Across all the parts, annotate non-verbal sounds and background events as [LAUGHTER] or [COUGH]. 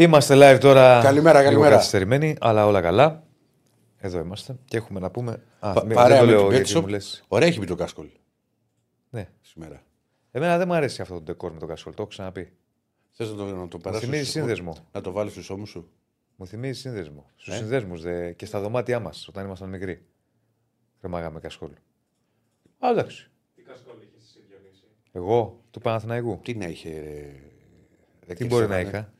Είμαστε live τώρα. Καλημέρα, λίγο καλημέρα. καθυστερημένοι, αλλά όλα καλά. Εδώ είμαστε και έχουμε να πούμε. Α, Πα- μην- Παρέα δεν με το την λέω γιατί Betshop. μου λες. Ωραία έχει μπει το κάσκολ Ναι. σήμερα. Εμένα δεν μου αρέσει αυτό το ντεκόρ με το κασόλ, το έχω ξαναπεί. Θες να το, να το Μου περάσει. θυμίζει σύνδεσμο. Να το βάλεις στους ώμους σου; Μου θυμίζει σύνδεσμο. Στους Ε; συνδέσμους και στα δωμάτια μας όταν ήμασταν μικροί. Κρεμάγαμε κασκόλ. Α, εντάξει. Εγώ του Παναθηναϊκού. Τι να είχε. ρε, ρε, Τι και μπορεί σέβα, να ναι. είχα;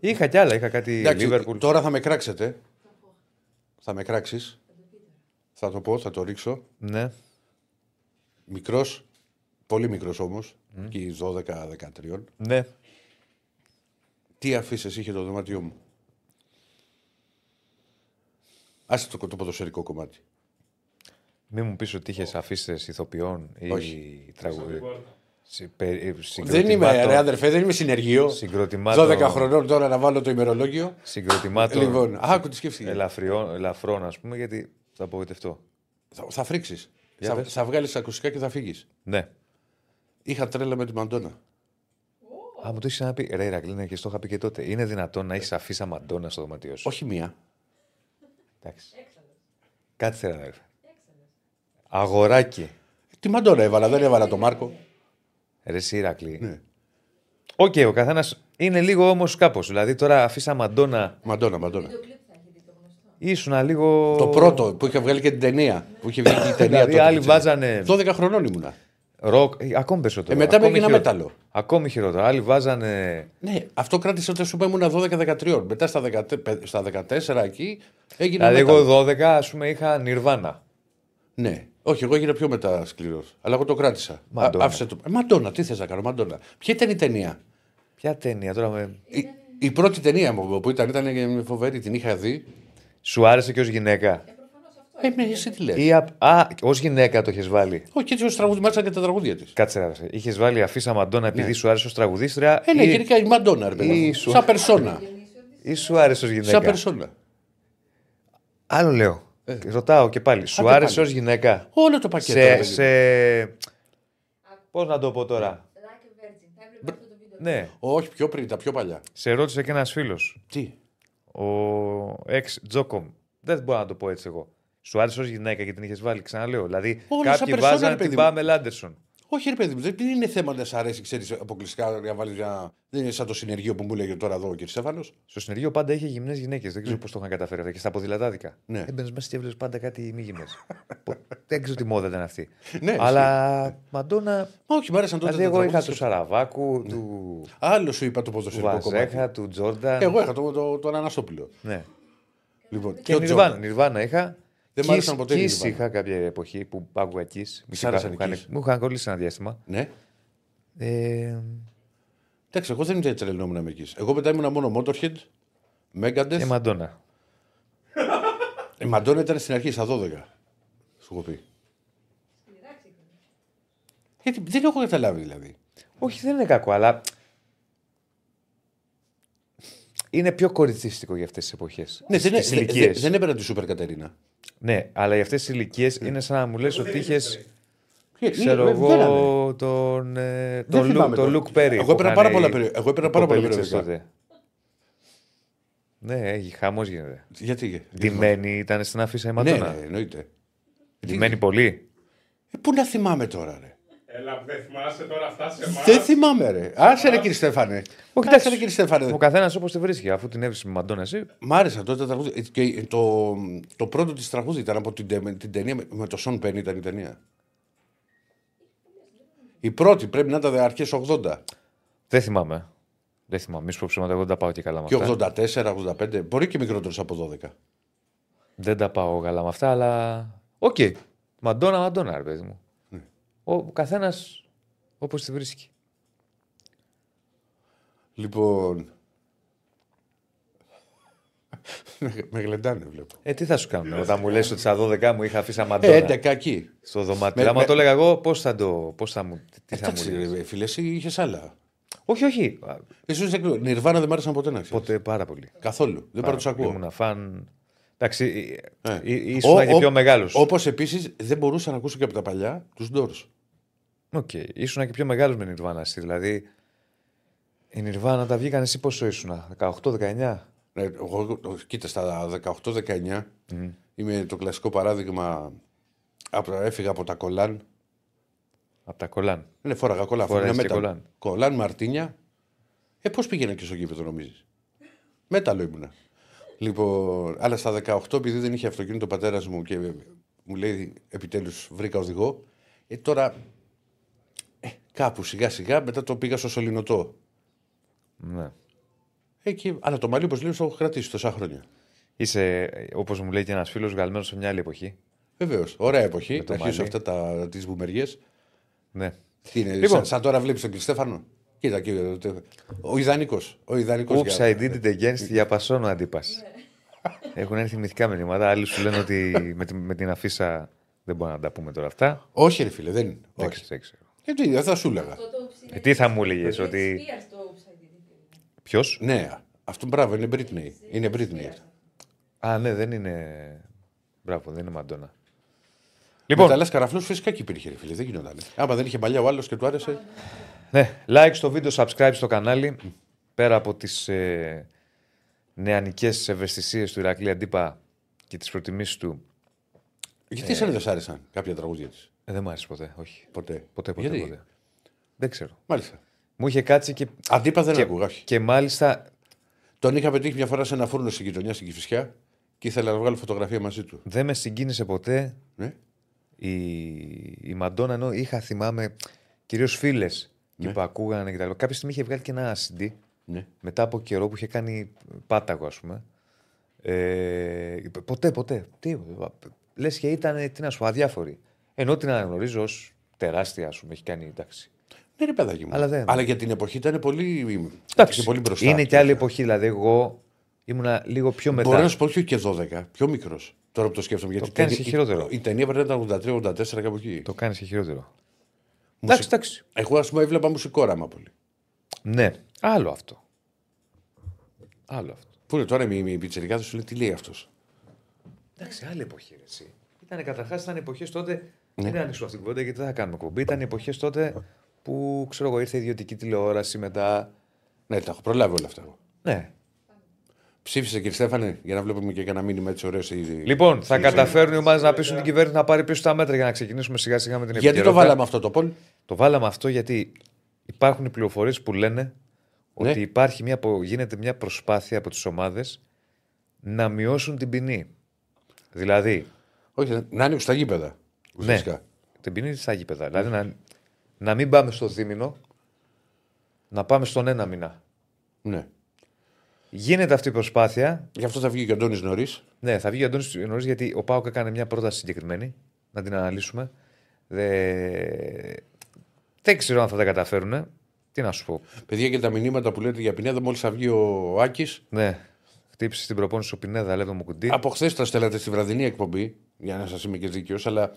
Είχα κι άλλα, είχα κάτι Εντάξει, Liverpool. τώρα θα με κράξετε. Θα με κράξεις. Θα το πω, θα το ρίξω. Ναι. Μικρός, πολύ μικρός όμως, εκεί 12-13. Ναι. Τι αφήσεις είχε το δωμάτιό μου; Άσε το, το ποδοσφαιρικό κομμάτι. Μην μου πεις ότι είχες αφήσεις ηθοποιών ή Όχι. Τραγουδί. Συ- πε- ε, Δεν συγκροτημάτων- είμαι, ρε αδερφέ, δεν είμαι συνεργείο. Συγκροτημάτων- 12 χρονών τώρα να βάλω το ημερολόγιο. Συγκροτημάτων Λοιπόν, άκου τι σκέφτηκε. ελαφριών, ελαφρών, ας πούμε, γιατί θα απογοητευτώ. Θα, θα φρίξεις. Για Θα, πες. θα βγάλεις ακουστικά και θα φύγεις. Ναι. Είχα τρέλα με τη Μαντόνα. Α, μου το έχεις ξαναπεί. Ρε, Ηρακλήνα, και στο είχα πει και τότε. Είναι δυνατόν να έχεις αφήσει μαντόνα στο δωμάτιό σου; Όχι μία. Εντάξει. Κάτσε, ρε, αδερφέ. Αγοράκι. Τη Μαντόνα έβαλα, δεν έβαλα το Μάρκο. Ρε, εσύ, Ηρακλή. Ναι. Οκ, ο καθένας είναι λίγο όμως κάπως. Δηλαδή τώρα αφίσα Μαντόνα. Μαντόνα, Μαντόνα. Ήσουνα λίγο. Το πρώτο που είχε βγάλει και την ταινία. Που είχε βγει και η [LAUGHS] ταινία. Δηλαδή, τότε, άλλοι έτσι. βάζανε 12 χρονών ήμουνα. ροκ. ε, Ακόμη περισσότερο. Ε, μετά με Ακόμη έγινα χειρότερο. μέταλλο. Ακόμη χειρότερο. Άλλοι βάζανε. Ναι, αυτό κράτησε όταν σου είπα ήμουνα 12-13. Μετά στα, 14, στα 14 εκεί έγινε. Δηλαδή, μέταλλο. εγώ 12, ας πούμε, είχα νιρβάνα. Ναι. Όχι, εγώ έγινα πιο μετά σκληρό. Αλλά εγώ το κράτησα. Μαντόνα. Α, άφησε το... Ε, Μαντόνα, τι θες να κάνω, Μαντόνα. Ποια ήταν η ταινία; Ποια ταινία τώρα με. Η, η πρώτη ταινία μου που ήταν, ήταν φοβερή, την είχα δει. Σου άρεσε και ως γυναίκα; Ε, με, εσύ τι λες; Ή α, α ως γυναίκα το έχει βάλει; Όχι, έτσι ως τραγούδι, μάλιστα και τα τραγούδια της. Κάτσε ρε. Είχες βάλει αφίσα μαντόνα επειδή σου άρεσε ως τραγουδίστρια. Ε, ναι, ή, γενικά η Μαντόνα, ρε παιδί ή μου. σου- Σαν περσόνα. ή σου άρεσε ως γυναίκα; Σαν περσόνα. Άλλο λέω. Ρωτάω και πάλι. Σου Ε. Άντε άρεσε ως πάλι. γυναίκα; Όλο το πακέτο. ρε Σε. παιδί μου. σε... Πώς να το πω τώρα; Like a virgin. Θα έβλεπα αυτό το βίντεο. Ναι. Όχι, πιο πριν, τα πιο παλιά. Σε ρώτησε και ένας φίλος. Τι; Ο ex Τζόκομ. Δεν μπορώ να το πω έτσι εγώ. Σου άρεσε ως γυναίκα και την είχες βάλει, ξαναλέω. Δηλαδή, Όλα σαν κάποιοι περσόνα, βάζανε ρε παιδί την μου. Πάμελ Άντερσον. Όχι, ρε παιδί μου, δεν είναι θέμα να σ' αρέσει, ξέρεις αποκλειστικά να βάλεις μια. Δεν είναι σαν το συνεργείο που μου λέγε τώρα εδώ ο κ. Σέφαλο. Στο συνεργείο πάντα είχε γυμνές γυναίκες. Δεν ξέρω πώς το είχαν καταφέρει αυτά. Και στα ποδηλατάδικα. Ναι. Έμπαινες μέσα και έβλεπες πάντα κάτι μη γυμνές. [LAUGHS] δεν ξέρω τι μόδα ήταν αυτή. Ναι, Αλλά Μαντόνα. Όχι, μ' άρεσαν τότε. Δηλαδή, τα εγώ είχα τραγούδια. του Σαραβάκου, του Άλλο σου είπα το του ποδοσφαιρικό κομμάτι. Βαζέχα, του Τζόρνταν. Εγώ είχα το, το, τον Αναστόπουλο. Ναι. Λοιπόν, Και ο Νιρβάνα, Τζόρνταν. Νιρβάνα είχα. Δεν μ' άρεσαν ποτέ οι Kiss Nirvana. είχα κάποια εποχή που άκουγα Kiss. Σ' άρεσαν οι Μου είχαν- Kiss. Μου είχαν κολλήσει ένα διάστημα. Ναι. Ε, Εντάξει, εγώ δεν τρελνόμουν με εκεί. Εγώ μετά ήμουν μόνο Motorhead, Megadeth. ε, Μαντόνα. Η Μαντόνα ήταν στην αρχή στα 12. Σου έχω πει. Γιατί δεν έχω καταλάβει δηλαδή. Όχι, δεν είναι κακό, αλλά. Είναι πιο κοριτσίστικο για αυτές τις εποχές. Ναι, δεν, Στις δεν, ηλικίες. δεν, δεν έπαιρνα τη Σούπερ Κατερίνα. Ναι, αλλά για αυτές τις ηλικίες είναι σαν να μου λες ότι είχες. Ε, Ξέρω ε, βγαίνανε. εγώ τον. ε, Δεν τον θυμάμαι Λου- τον τώρα. Λουκ Πέρι. Εγώ έπαιρνα πάρα πολλά περι- εγώ έπαιρνα πάρα πολλά περιοδικά. Ναι, έχει χαμός γίνεται. Γιατί. γιατί- Ντυμένη ήταν στην αφίσα η Ναι, Μαντόνα. ναι, εννοείται. Ντυμένη πολύ. Ε, πού να θυμάμαι τώρα, ρε. Έλα, δεν θυμάσαι τώρα αυτά σε εμά. Δεν θυμάμαι, ρε. Άσε ρε κύριε Στέφανε. Όχι, Άσε εντάξει. ρε κύριε Στέφανε. Ο καθένας όπως τη βρίσκει, αφού την έβρισε με Μαντόνα εσύ. Μ' άρεσαν τότε τα τραγούδια. Ε, Και το, το πρώτο της τραγούδι ήταν από την, τε- την ταινία με, με το Σον Πεν ήταν η ταινία. Η πρώτη πρέπει να ήταν αρχές 80. Δεν θυμάμαι. Δεν θυμάμαι. Μη σου πω ψέματα, εγώ δεν τα πάω και καλά με Και αυτά. 84, 85. Μπορεί και μικρότερος από 12. Δεν τα πάω καλά με αυτά, αλλά. Οκ. Μαντόνα, Μαντόνα, ρε παιδί μου. Ναι. Ο καθένας όπως τη βρίσκει. Λοιπόν. με- με γλεντάνε, βλέπω. Ε, τι θα σου κάνω. Όταν μου λες ότι στα 12 μου είχα αφίσα Μαντόνα Ε, 11 εκεί. στο δωμάτιο. Με- Άμα με- το έλεγα εγώ, πώς θα το. Πώς θα μου, τι θα μου Εντάξει, λες. ρε, φίλε, εσύ είχες άλλα. Όχι, όχι. Α, Εσύ είσαι εκλογ- Nirvana δεν μ' άρεσαν ποτέ να ξέρεις. Ποτέ πάρα πολύ. Καθόλου. Δεν μπορώ να τους ακούω. Ήμουνα φαν. Εντάξει, Ε. ε. ήσουν Ο- και ο- πιο μεγάλος. Όπως επίσης δεν μπορούσα να ακούσω και από τα παλιά τους Doors. OK. Ήσουν και πιο μεγάλος με Nirvana εσύ. Δηλαδή. Οι Nirvana τα βγήκαν εσύ πόσο ήσουν, 18-19. Ναι, εγώ, κοίτα, στα 18-19 είμαι το κλασικό παράδειγμα. απ' Έφυγα από τα κολάν. Από τα κολάν. Ναι, φόραγα κολάν. Φοράγες φοράγα και μέταλλο. κολάν. Κολάν, Μαρτίνια. Ε, πώς πήγαινα και στο γήπεδο, νομίζεις; Μέταλλο ήμουνα. Λοιπόν, αλλά στα 18, επειδή δεν είχε αυτοκίνητο ο πατέρας μου και μου λέει επιτέλους βρήκα οδηγό. Ε, τώρα ε, κάπου σιγά σιγά μετά το πήγα στο Σολυνοτό. Ναι. Εκεί, αλλά το μαλλί, όπω λέω, το έχω κρατήσει τόσα χρόνια. Είσαι, όπως μου λέει και ένας φίλος, βγαλμένος σε μια άλλη εποχή. Βεβαίως. Ωραία εποχή. το Να αρχίσω μαλλί. αυτά τις βουμεριέ. Ναι. Τι είναι, Λοιπόν. σαν, σαν τώρα βλέπεις τον Κριστέφανο. Κοίτα, κοίτα. ο ιδανικός. Ο ιδανικός Oops, I did it again στη διαπασόνο αντίπας. Έχουν έρθει μυθικά μηνύματα. Άλλοι σου λένε ότι [LAUGHS] με, την- με την αφίσα δεν μπορούμε να τα πούμε τώρα αυτά. Όχι, ρε φίλε, δεν είναι. Δεν Όχι. ξέρω, δεν ξέρω. Γιατί δεν θα σου έλεγα. Αυτό το ψηλό. Ε, τι θα μου έλεγες, ότι. Spears το Upside Down. Ποιος; Ναι, αυτό μπράβο, είναι Britney. Είναι Britney. αυτό. Α, ναι, δεν είναι. Μπράβο, δεν είναι Μαντόνα. Λοιπόν. Λοιπόν, Μεταλλά καραφλό φυσικά και υπήρχε, ρε φίλε. Δεν γινόταν. Άμα δεν είχε παλιά ο άλλος και του άρεσε. ναι, like στο βίντεο, subscribe στο κανάλι. Πέρα από τις ε, νεανικές ευαισθησίες του Ηρακλή Αντίπα και τις προτιμήσεις του. Γιατί εσένα δεν σ' άρεσαν κάποια τραγούδια της; Ε, δεν μου άρεσε ποτέ, όχι. Ποτέ. Ποτέ, ποτέ. Γιατί; ποτέ. Δεν ξέρω. Μάλιστα. Μου είχε κάτσει και, Αντίπα δεν και, ακούγα, όχι. και μάλιστα Τον είχα πετύχει μια φορά σε ένα φούρνο στην γειτονιά στην Κυφυσιά και ήθελα να βγάλω φωτογραφία μαζί του. δεν με συγκίνησε ποτέ Ναι. η, η Μαντόνα ενώ είχα θυμάμαι κυρίως φίλες Ναι. που ακούγανε και τα λοιπά. Κάποια στιγμή είχε βγάλει και ένα CD ναι. μετά από καιρό που είχε κάνει πάταγο, ας πούμε. Ε, ποτέ, ποτέ. Τι, λες και ήταν, τι να σου πω, αδιάφορη. Ενώ την αναγνωρίζω ως τεράστια, ας πούμε, έχει κάνει εντάξει. Ναι, ρε παιδάκι μου. Αλλά δεν- Αλλά για την εποχή ήταν πολύ, Εντάξει, είχε πολύ μπροστά. είναι και άλλη εποχή. Δηλαδή, εγώ ήμουνα λίγο πιο μετά. Μπορώ να σου πω όχι και 12, πιο μικρός. Τώρα που το σκέφτομαι. Γιατί κάνεις η- και χειρότερο. Η, η ταινία πρέπει να ήταν 83-84 κάπου εκεί. Το κάνεις και χειρότερο. Μουσικ- Εντάξει, εντάξει. Εγώ ας πούμε έβλεπα μουσικόραμα πολύ. Ναι, άλλο αυτό. Άλλο αυτό. Πού είναι τώρα η, η πιτσερικά σου λέει τι λέει αυτός; Εντάξει, άλλη εποχή. ρε, Εσύ. Ήταν καταρχάς ήταν εποχές τότε. Ναι. Δεν ανοίξω αυτή την κουβέντα γιατί δεν θα κάνουμε κουμπί. Ήταν εποχές τότε που ξέρω εγώ ήρθε ιδιωτική τηλεόραση μετά. Ναι, τα έχω προλάβει όλα αυτά. εγώ. Ναι. Ψήφισε κύριε Στέφανε για να βλέπουμε και ένα μήνυμα έτσι ωραίος. στη- Λοιπόν, θα καταφέρουν οι ομάδες να πείσουν την κυβέρνηση να πάρει πίσω τα μέτρα για να ξεκινήσουμε σιγά σιγά με την Γιατί το επικαιρότητα. βάλαμε αυτό το πόλ. Το βάλαμε αυτό γιατί υπάρχουν πληροφορίες που λένε Ναι. ότι υπάρχει μια, πο- γίνεται μια προσπάθεια από τις ομάδες να μειώσουν την ποινή. Δηλαδή, Όχι, να ανοίξουν τα γήπεδα. Ναι, Ουσιαστικά. την ποινή στα γήπεδα. Δηλαδή να, να μην πάμε στο δίμηνο, να πάμε στον ένα μήνα. Ναι. Γίνεται αυτή η προσπάθεια. Γι' αυτό θα βγει και ο Αντώνης νωρίς. Ναι, θα βγει ο Αντώνης νωρίς γιατί ο Πάοκ έκανε μια πρόταση συγκεκριμένη. Να την αναλύσουμε. Δε... Δεν ξέρω αν θα τα καταφέρουν. Τι να σου πω. Παιδιά και τα μηνύματα που λέτε για Πινέδα, μόλις θα βγει ο Άκης. Ναι, χτύπησε στην προπόνηση ο Πινέδα, λέτε μου κουντί. Από χθες τα στέλνατε στη βραδινή εκπομπή, για να σας είμαι και δίκαιος, αλλά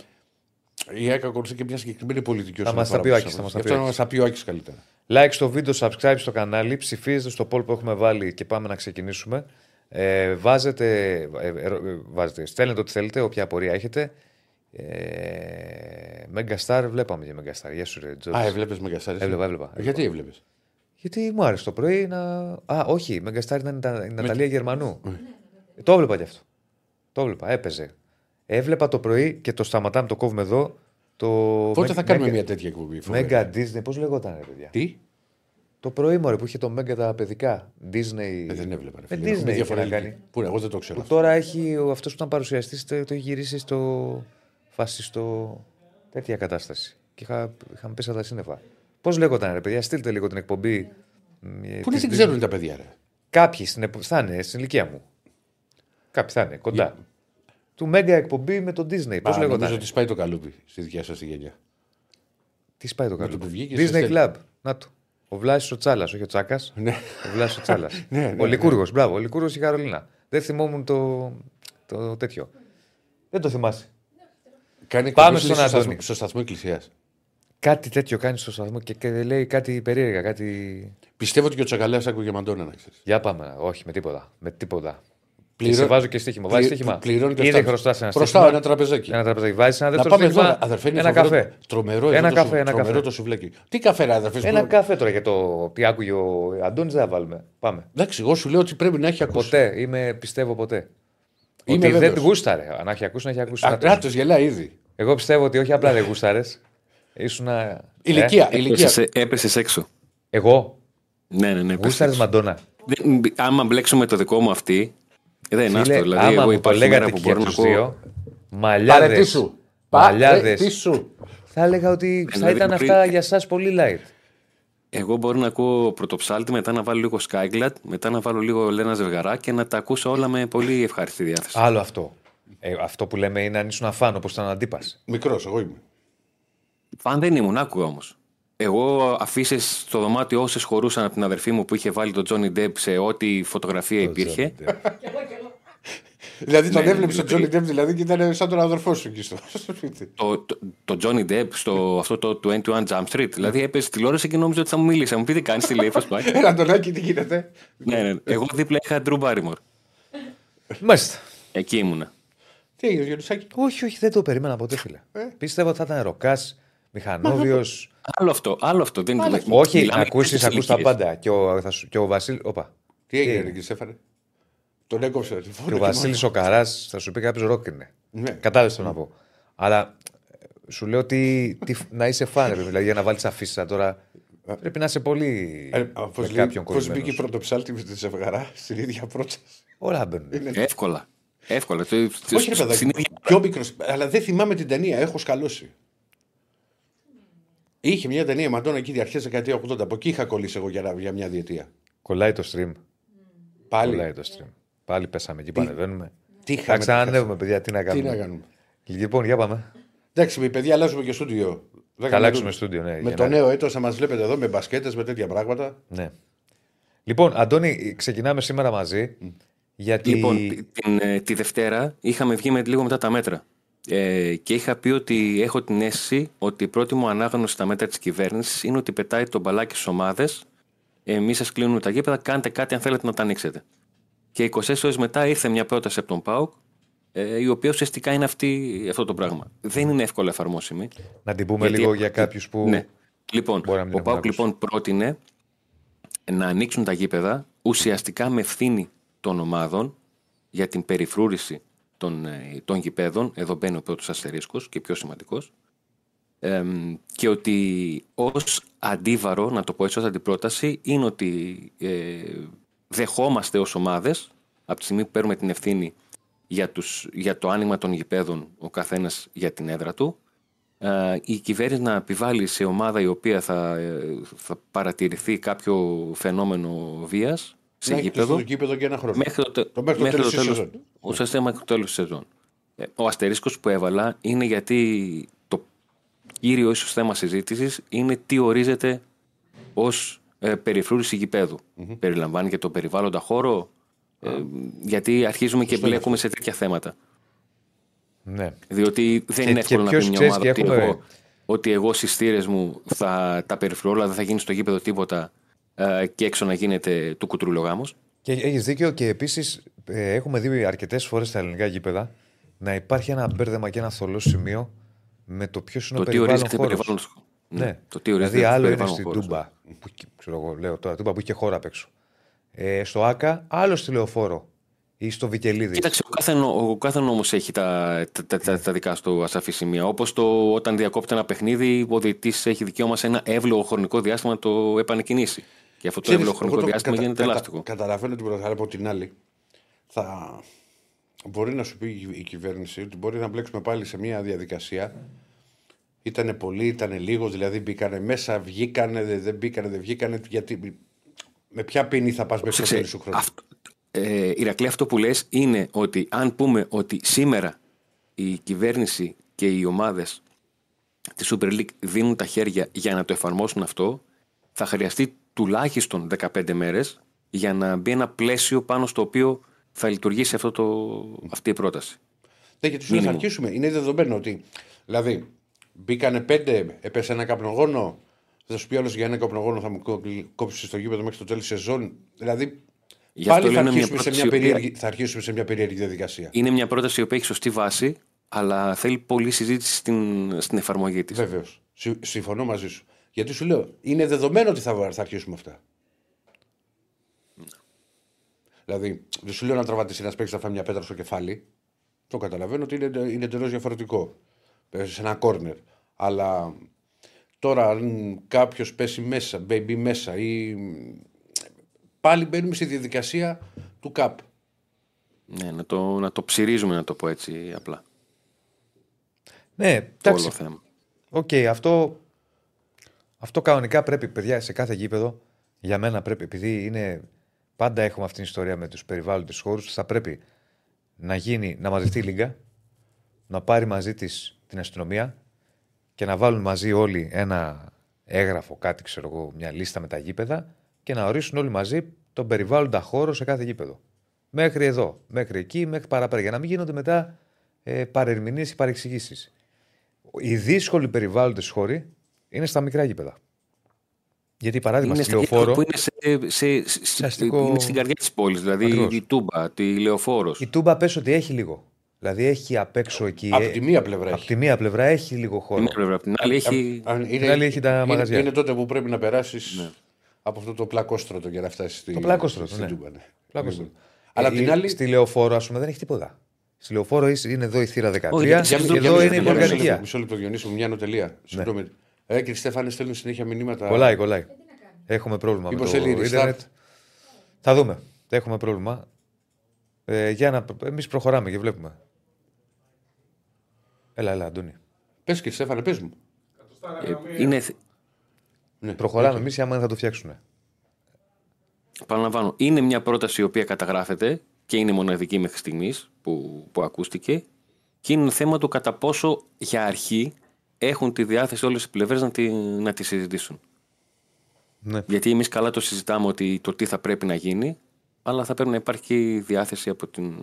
η ΑΕΚ ακολουθεί και μια συγκεκριμένη πολιτική. όσον μας αφορά τα πει ο αυτούς Άκης, θα μας ανθρώπους. τα πει Γι' ο αυτό να μα τα πει ο Άκης καλύτερα. Like στο βίντεο, subscribe στο κανάλι, ψηφίζετε στο poll που έχουμε βάλει και πάμε να ξεκινήσουμε. Ε, βάζετε, ε, ε, ε, βάζετε, στέλνετε ό,τι θέλετε, όποια απορία έχετε. Ε, Megastar, βλέπαμε για Megastar. Γεια σου, ρε, Τζόρτζ. Α, έβλεπες Μεγκαστάρι. Έβλεπα, έβλεπα. Γιατί έβλεπες; Γιατί μου άρεσε το πρωί να. Α, όχι, η Megastar ήταν η Τα- η Ναταλία Γερμανού. Ε, Το έβλεπα κι αυτό. Το έβλεπα, έπαιζε. Έβλεπα το πρωί και το σταματάμε, το κόβουμε εδώ. Το Πότε Meg- θα κάνουμε Mega- μια τέτοια εκπομπή. φοβερή. Mega Disney, πώς λεγόταν, ρε παιδιά; Τι; Το πρωί μωρέ που είχε το Mega τα παιδικά. Disney. Ε, δεν έβλεπα. Ρε, Με φίλε. Έχουμε Disney είχε να διαφορετική. κάνει. Πού, εγώ δεν το ξέρω. Που αυτό. τώρα έχει αυτός που ήταν παρουσιαστής, το, το έχει γυρίσει στο φασιστό. τέτοια κατάσταση. Και είχα, είχαμε πέσει από τα σύννεφα. Πώς λέγονταν, ρε παιδιά, στείλτε λίγο την εκπομπή. μ, ε, Πού να της την Disney. ξέρουν τα παιδιά, ρε. Κάποιοι στην, επο- θα είναι στην ηλικία μου. Κάποιοι θα είναι κοντά. Του Μέγκα εκπομπή με τον Disney. Πώς Α, Νομίζω λέγονταν. ότι σπάει το καλούπι στη δικιά σας τη γενιά. Τι σπάει το το καλό. που βγήκε, Disney σε Club. Να το. Ο Βλάσης ο Τσάλας, όχι ο Τσάκας. [LAUGHS] Ναι. Ο Βλάσης ο Τσάλας. [LAUGHS] Ναι, ναι, ο Λικούργος, μπράβο. Ο Λικούργος και η Καρολίνα. Δεν θυμόμουν το, το τέτοιο. Δεν το θυμάσαι. Κάνει Πάμε εκπομπή στον στο Αντώνη. σταθμό- Στο σταθμό Εκκλησίας. Κάτι τέτοιο κάνεις στο σταθμό και, και λέει κάτι περίεργα. Κάτι... Πιστεύω ότι και ο Τσακαλέας άκουγε Μαντόνα, να ξέρεις. Για πάμε. Όχι, με τίποτα. Με τίποτα. Και σε βάζω και στοίχημα. Βάζεις πλη- στοίχημα; πληρώνει και Ήδη αυτά. χρωστά ένα Χρωστάω στοίχημα. ένα τραπεζάκι. Ένα τραπεζάκι. Βάζεις ένα Να δεύτερο πάμε στοίχημα. τώρα. Αδερφέ, είναι Ένα φοβερό. καφέ. Τρομερό, Ένα εδώ το καφέ, σου- ένα τρομερό καφέ. το σουβλάκι. Τι καφέ, ρε, αδερφέ. Ένα σου- καφέ τώρα για το τι άκουγε ο Αντώνης δεν θα βάλουμε. Πάμε. Εντάξει, εγώ σου λέω ότι πρέπει να έχει ακούσει. Ποτέ. Είμαι, πιστεύω ποτέ. Είμαι ότι δεν βέβαιος. γούσταρε. Αν έχει ακούσει, να έχει ακούσει. Α, κάτι. Ράτος γελάει ήδη. Εγώ πιστεύω ότι όχι απλά δεν γούσταρες. Ήσουν. Ηλικία, ηλικία. Έπεσες, έπεσες έξω. Εγώ; Ναι, ναι, ναι. έπεσες Γούσταρες έξω. Μαντόνα. Δεν- άμα μπλέξουμε το δικό μου αυτή, δεν είναι Φίλε, αυτό. Δηλαδή, άμα εγώ μου το υπάρχει λέγατε μέρα και που για μπορώ να του ακούω. δύο. Πάρε τι Μαλλιάδε. σου. Μαλλιάδες. Πάρε τι σου. Θα έλεγα ότι θα δηλαδή, ήταν πριν- αυτά για εσά πολύ light. Εγώ μπορώ να ακούω πρωτοψάλτη, μετά να βάλω λίγο Skyglad, μετά να βάλω λίγο Λένα Ζευγαρά και να τα ακούσω όλα με πολύ ευχάριστη διάθεση. Άλλο αυτό. Ε, αυτό που λέμε είναι αν ήσουν αφάν όπως ήταν αντίπας. Μικρός, εγώ είμαι. Φαν δεν ήμουν, άκουγα όμως. Εγώ αφήσεις στο δωμάτιο όσες χωρούσαν από την αδερφή μου που είχε βάλει τον Johnny Depp σε ό,τι φωτογραφία υπήρχε. Δηλαδή τον Ναι, έβλεψε ναι, ο Τζόνι Ντέμ, δηλαδή και ήταν σαν τον αδερφό σου εκεί στο στο σπίτι. Το, το, το Johnny Depp στο αυτό το 21 Jump Street. Δηλαδή έπαιζε τηλεόραση και νόμιζε ότι θα μου μίλησε. Θα μου πει τι κάνεις, τι λέει, πώς πάει. Έλα, Αντωνάκη, τι γίνεται; ναι, ναι. Εγώ δίπλα είχα Drew Barrymore. Μάλιστα. Εκεί ήμουνα. Τι έγινε, Γιονισάκη; Όχι, όχι, δεν το περίμενα ποτέ, φίλε. Ε. Πίστευα ότι θα ήταν ροκάς, μηχανόβιος. [LAUGHS] Άλλο αυτό, άλλο αυτό. Δεν όχι, μιλάμε να ακούσει για τις ακούς τα ηλικίες. πάντα. Και ο, θα σου- και ο Βασίλη. Όπα. Τι έγινε, κύριε Στέφανε; Τον έκοψε. τη Και φωνή ο Βασίλης ο Καράς θα σου πει κάποιος ροκ είναι. Ναι. Κατάλαβες το να πω. Αλλά ε, σου λέω ότι τι- να είσαι φαν, ρε, δηλαδή για να βάλεις αφήσει τώρα. Πρέπει να είσαι πολύ. Ε, με Πώ κάποιον πώς μπήκε η κολλημένο. πρωτοψάλτη με τη ζευγαρά στην ίδια πρόταση. Όλα μπαίνουν. Εύκολα. Εύκολα. Το- Όχι, ρε στην παιδάκι. ίδια- Πιο μικρός. Αλλά δεν θυμάμαι την ταινία, έχω σκαλώσει. Είχε μια ταινία η Μαντώνα εκεί αρχές δεκαετία 80. Από εκεί είχα κολλήσει εγώ για, για μια διετία. Κολλάει το stream. Πάλι. Κολλάει το stream. Πάλι πέσαμε εκεί που ανεβαίνουμε. Τι Θα είχαμε, ξανανεύουμε, παιδιά, τι να Τι κάνουμε. να κάνουμε. Λοιπόν, για πάμε. Εντάξει, με παιδιά αλλάζουμε και στούντιο. Θα αλλάξουμε στούντιο, ναι. Με για το να- νέο έτος θα μας βλέπετε εδώ με μπασκέτες, με τέτοια πράγματα. Ναι. Λοιπόν, Αντώνη, ξεκινάμε σήμερα μαζί. Γιατί. Λοιπόν, την, ε, τη Δευτέρα είχαμε βγει με, λίγο μετά τα μέτρα. Ε, και είχα πει ότι έχω την αίσθηση ότι η πρώτη μου ανάγνωση στα μέτρα της κυβέρνησης είναι ότι πετάει τον μπαλάκι στις ομάδες. Εμείς σας κλείνουμε τα γήπεδα, κάντε κάτι αν θέλετε να τα ανοίξετε. Και 24 ώρες μετά ήρθε μια πρόταση από τον ΠΑΟΚ, ε, η οποία ουσιαστικά είναι αυτή, αυτό το πράγμα. Δεν είναι εύκολα εφαρμόσιμη. να την πούμε Γιατί- λίγο για κάποιους που. Ναι. Λοιπόν, Μπορεί να μην ο έχουν ΠΑΟΚ ακούσει. λοιπόν πρότεινε να ανοίξουν τα γήπεδα ουσιαστικά με ευθύνη των ομάδων για την περιφρούρηση των, ε, των γηπέδων. Εδώ μπαίνει ο πρώτος αστερίσκος και πιο σημαντικός. Εμ, και ότι ως αντίβαρο, να το πω έτσι, ως αντιπρόταση, είναι ότι ε, δεχόμαστε ως ομάδες, από τη στιγμή που παίρνουμε την ευθύνη για, τους, για το άνοιγμα των γηπέδων, ο καθένας για την έδρα του, ε, η κυβέρνηση να επιβάλλει σε ομάδα η οποία θα, ε, θα παρατηρηθεί κάποιο φαινόμενο βίας σε Να έχετε γήπεδο στο γήπεδο και ένα χρόνο. μέχρι το, τε- Το μέχρι το μέχρι τέλος το της τέλος, σεζόν. ουσιαστικά μέχρι το τέλος της σεζόν. Ε, Ο αστερίσκος που έβαλα είναι γιατί το κύριο ίσως θέμα συζήτησης είναι τι ορίζεται ως ε, περιφρούρηση γηπέδου. Περιλαμβάνει και το περιβάλλοντα χώρο, ε, γιατί αρχίζουμε και μπλέκουμε σε τέτοια θέματα. Ναι. Διότι δεν Και- είναι και εύκολο να ποιος πει μια ξέρεις ομάδα και ότι, έχουμε- εγώ, ότι εγώ στις θύρες μου θα τα περιφρουρώ, αλλά δεν θα γίνει στο γήπεδο τίποτα ε, και έξω να γίνεται του κουτρούλο γάμος. Και έχεις δίκιο και επίσης έχουμε δει αρκετές φορές στα ελληνικά γήπεδα να υπάρχει ένα μπέρδεμα και ένα θολό σημείο με το ποιος είναι Το ο τι περιβάλλον ορίζεται χώρος. περιβάλλον. Ναι. Το τι ορίζεται δηλαδή άλλο είναι περιβάλλον στην χώρος. Τούμπα, που, ξέρω εγώ, λέω τώρα, Τούμπα που είχε χώρα απ' έξω. Ε, στο Άκα, άλλο στη Λεωφόρο ή στο Βικελίδη. Κοίταξε, ο κάθε, νο- ο κάθε νόμος έχει τα, τα, τα, τα, τα δικά του ασαφή σημεία. Όπως το όταν διακόπτει ένα παιχνίδι, ο διαιτητής έχει δικαίωμα σε ένα εύλογο χρονικό διάστημα να το επανεκκινήσει. Και αυτό το Ξέρεις, εύλογο χρονικό εγώ το διάστημα κατα- γίνεται κατα- ελάστικο. Καταλαβαίνω την πρώτη, αλλά από την άλλη θα μπορεί να σου πει η- η κυβέρνηση ότι μπορεί να μπλέξουμε πάλι σε μια διαδικασία. Ήτανε πολύ, ήτανε λίγος, δηλαδή μπήκανε μέσα, βγήκανε, δεν, δεν μπήκανε, δεν βγήκανε. Γιατί, με ποια ποινή θα πας μέχρι το Πρόσεξε, τέλο του χρόνου; αυτό, ε, Ηρακλή, αυτό που λες είναι ότι αν πούμε ότι σήμερα η κυβέρνηση και οι ομάδες της Super League δίνουν τα χέρια για να το εφαρμόσουν αυτό, θα χρειαστεί τουλάχιστον 15 μέρες για να μπει ένα πλαίσιο πάνω στο οποίο θα λειτουργήσει αυτό το, αυτή η πρόταση. Ναι, γιατί σου λέει θα Minimum. αρχίσουμε. Είναι δεδομένο ότι. Δηλαδή, μπήκανε πέντε, έπεσε ένα καπνογόνο. Θα σου πει άλλος για ένα καπνογόνο θα μου κόψεις στο γήπεδο μέχρι το τέλος της σεζόν. Δηλαδή, Γι' αυτό Πάλι θα λέω είναι μια, αρχίσουμε, σε πρόταση μια η οποία- περίεργη, θα αρχίσουμε σε μια περίεργη διαδικασία. είναι μια πρόταση η οποία έχει σωστή βάση, αλλά θέλει πολλή συζήτηση στην, στην εφαρμογή της. Βεβαίως. Συμφωνώ μαζί σου. Γιατί σου λέω, είναι δεδομένο ότι θα, θα αρχίσουμε αυτά. Δηλαδή, δεν σου λέω να τραβάτει ένας παίκτης να φάει μια πέτρα στο κεφάλι. Το καταλαβαίνω ότι είναι, είναι εντελώς διαφορετικό. Παίζεις σε ένα κόρνερ. Αλλά τώρα, αν κάποιος πέσει μέσα, μπει μέσα ή. Πάλι μπαίνουμε στη διαδικασία του ΚΑΠ. Ναι, να το, να το ψυρίζουμε, να το πω έτσι απλά. Ναι, Το όλο εντάξει. θέμα. Οκ, αυτό, αυτό κανονικά πρέπει, παιδιά, σε κάθε γήπεδο, για μένα πρέπει, επειδή είναι, πάντα έχουμε αυτήν την ιστορία με τους περιβάλλοντες χώρους, θα πρέπει να γίνει, να μαζευτεί η Λίγκα, να πάρει μαζί της την αστυνομία και να βάλουν μαζί όλοι ένα έγγραφο, κάτι ξέρω εγώ, μια λίστα με τα γήπεδα και να ορίσουν όλοι μαζί τον περιβάλλοντα χώρο σε κάθε γήπεδο. Μέχρι εδώ, μέχρι εκεί, μέχρι παραπέρα. Για να μην γίνονται μετά ε, παρερμηνίε ή παρεξηγήσεις. Οι δύσκολοι περιβάλλοντες χώροι είναι στα μικρά γήπεδα. Γιατί παράδειγμα Είναι στη στα λεωφόρο, που είναι, σε, σε, σε, σε- αστικό- είναι στην καρδιά της πόλης. Δηλαδή Ακριβώς. η Τούμπα, τη Λεωφόρος. η Τούμπα πες ότι έχει λίγο. Δηλαδή έχει απ' έξω εκεί. Από ε, τη μία πλευρά απ' έχει. τη μία πλευρά έχει λίγο χώρο. Μια πλευρά. Απ' την άλλη έχει. Αν είναι, Την άλλη έχει τα είναι, μαγαζιά. Είναι τότε που πρέπει να περάσεις από αυτό το πλακόστρωτο για να φτάσεις στη, Το πλακόστρωτο, στην ναι. Τούμπα, ναι. Πλάκωστο. Αλλά Ε, απ' την άλλη. Στη λεωφόρο, ας πούμε, δεν έχει τίποτα. Στη λεωφόρο είναι εδώ η θύρα 13 Όχι, και για- εδώ για- είναι η για- για- Μοργανικία. Μισό, μισό λεπτό, Διονύση μου, μια νοτελεία. Συγγνώμη. Ε, κύριε Στέφανες, στέλνουν συνέχεια μηνύματα. Κολλάει, κολλάει. Έχουμε πρόβλημα Μήπως με το θέλει restart? ίντερνετ. Θα δούμε. Έχουμε πρόβλημα. Ε, για να... Εμείς προχωράμε και βλέπουμε. Έλα, έλα, Αντώνη. Πες κύριε Στέφανε, πες μου. ε, είναι, Ναι. Προχωράμε εμείς ή άμα θα το φτιάξουν. Παραλαμβάνω, είναι μια πρόταση η οποία καταγράφεται και είναι μοναδική μέχρι στιγμής που, που ακούστηκε και είναι θέμα του κατά πόσο για αρχή έχουν τη διάθεση όλες οι πλευρές να, τη, να τη συζητήσουν. Ναι. Γιατί εμείς καλά το συζητάμε ότι το τι θα πρέπει να γίνει, αλλά θα πρέπει να υπάρχει και η διάθεση από την,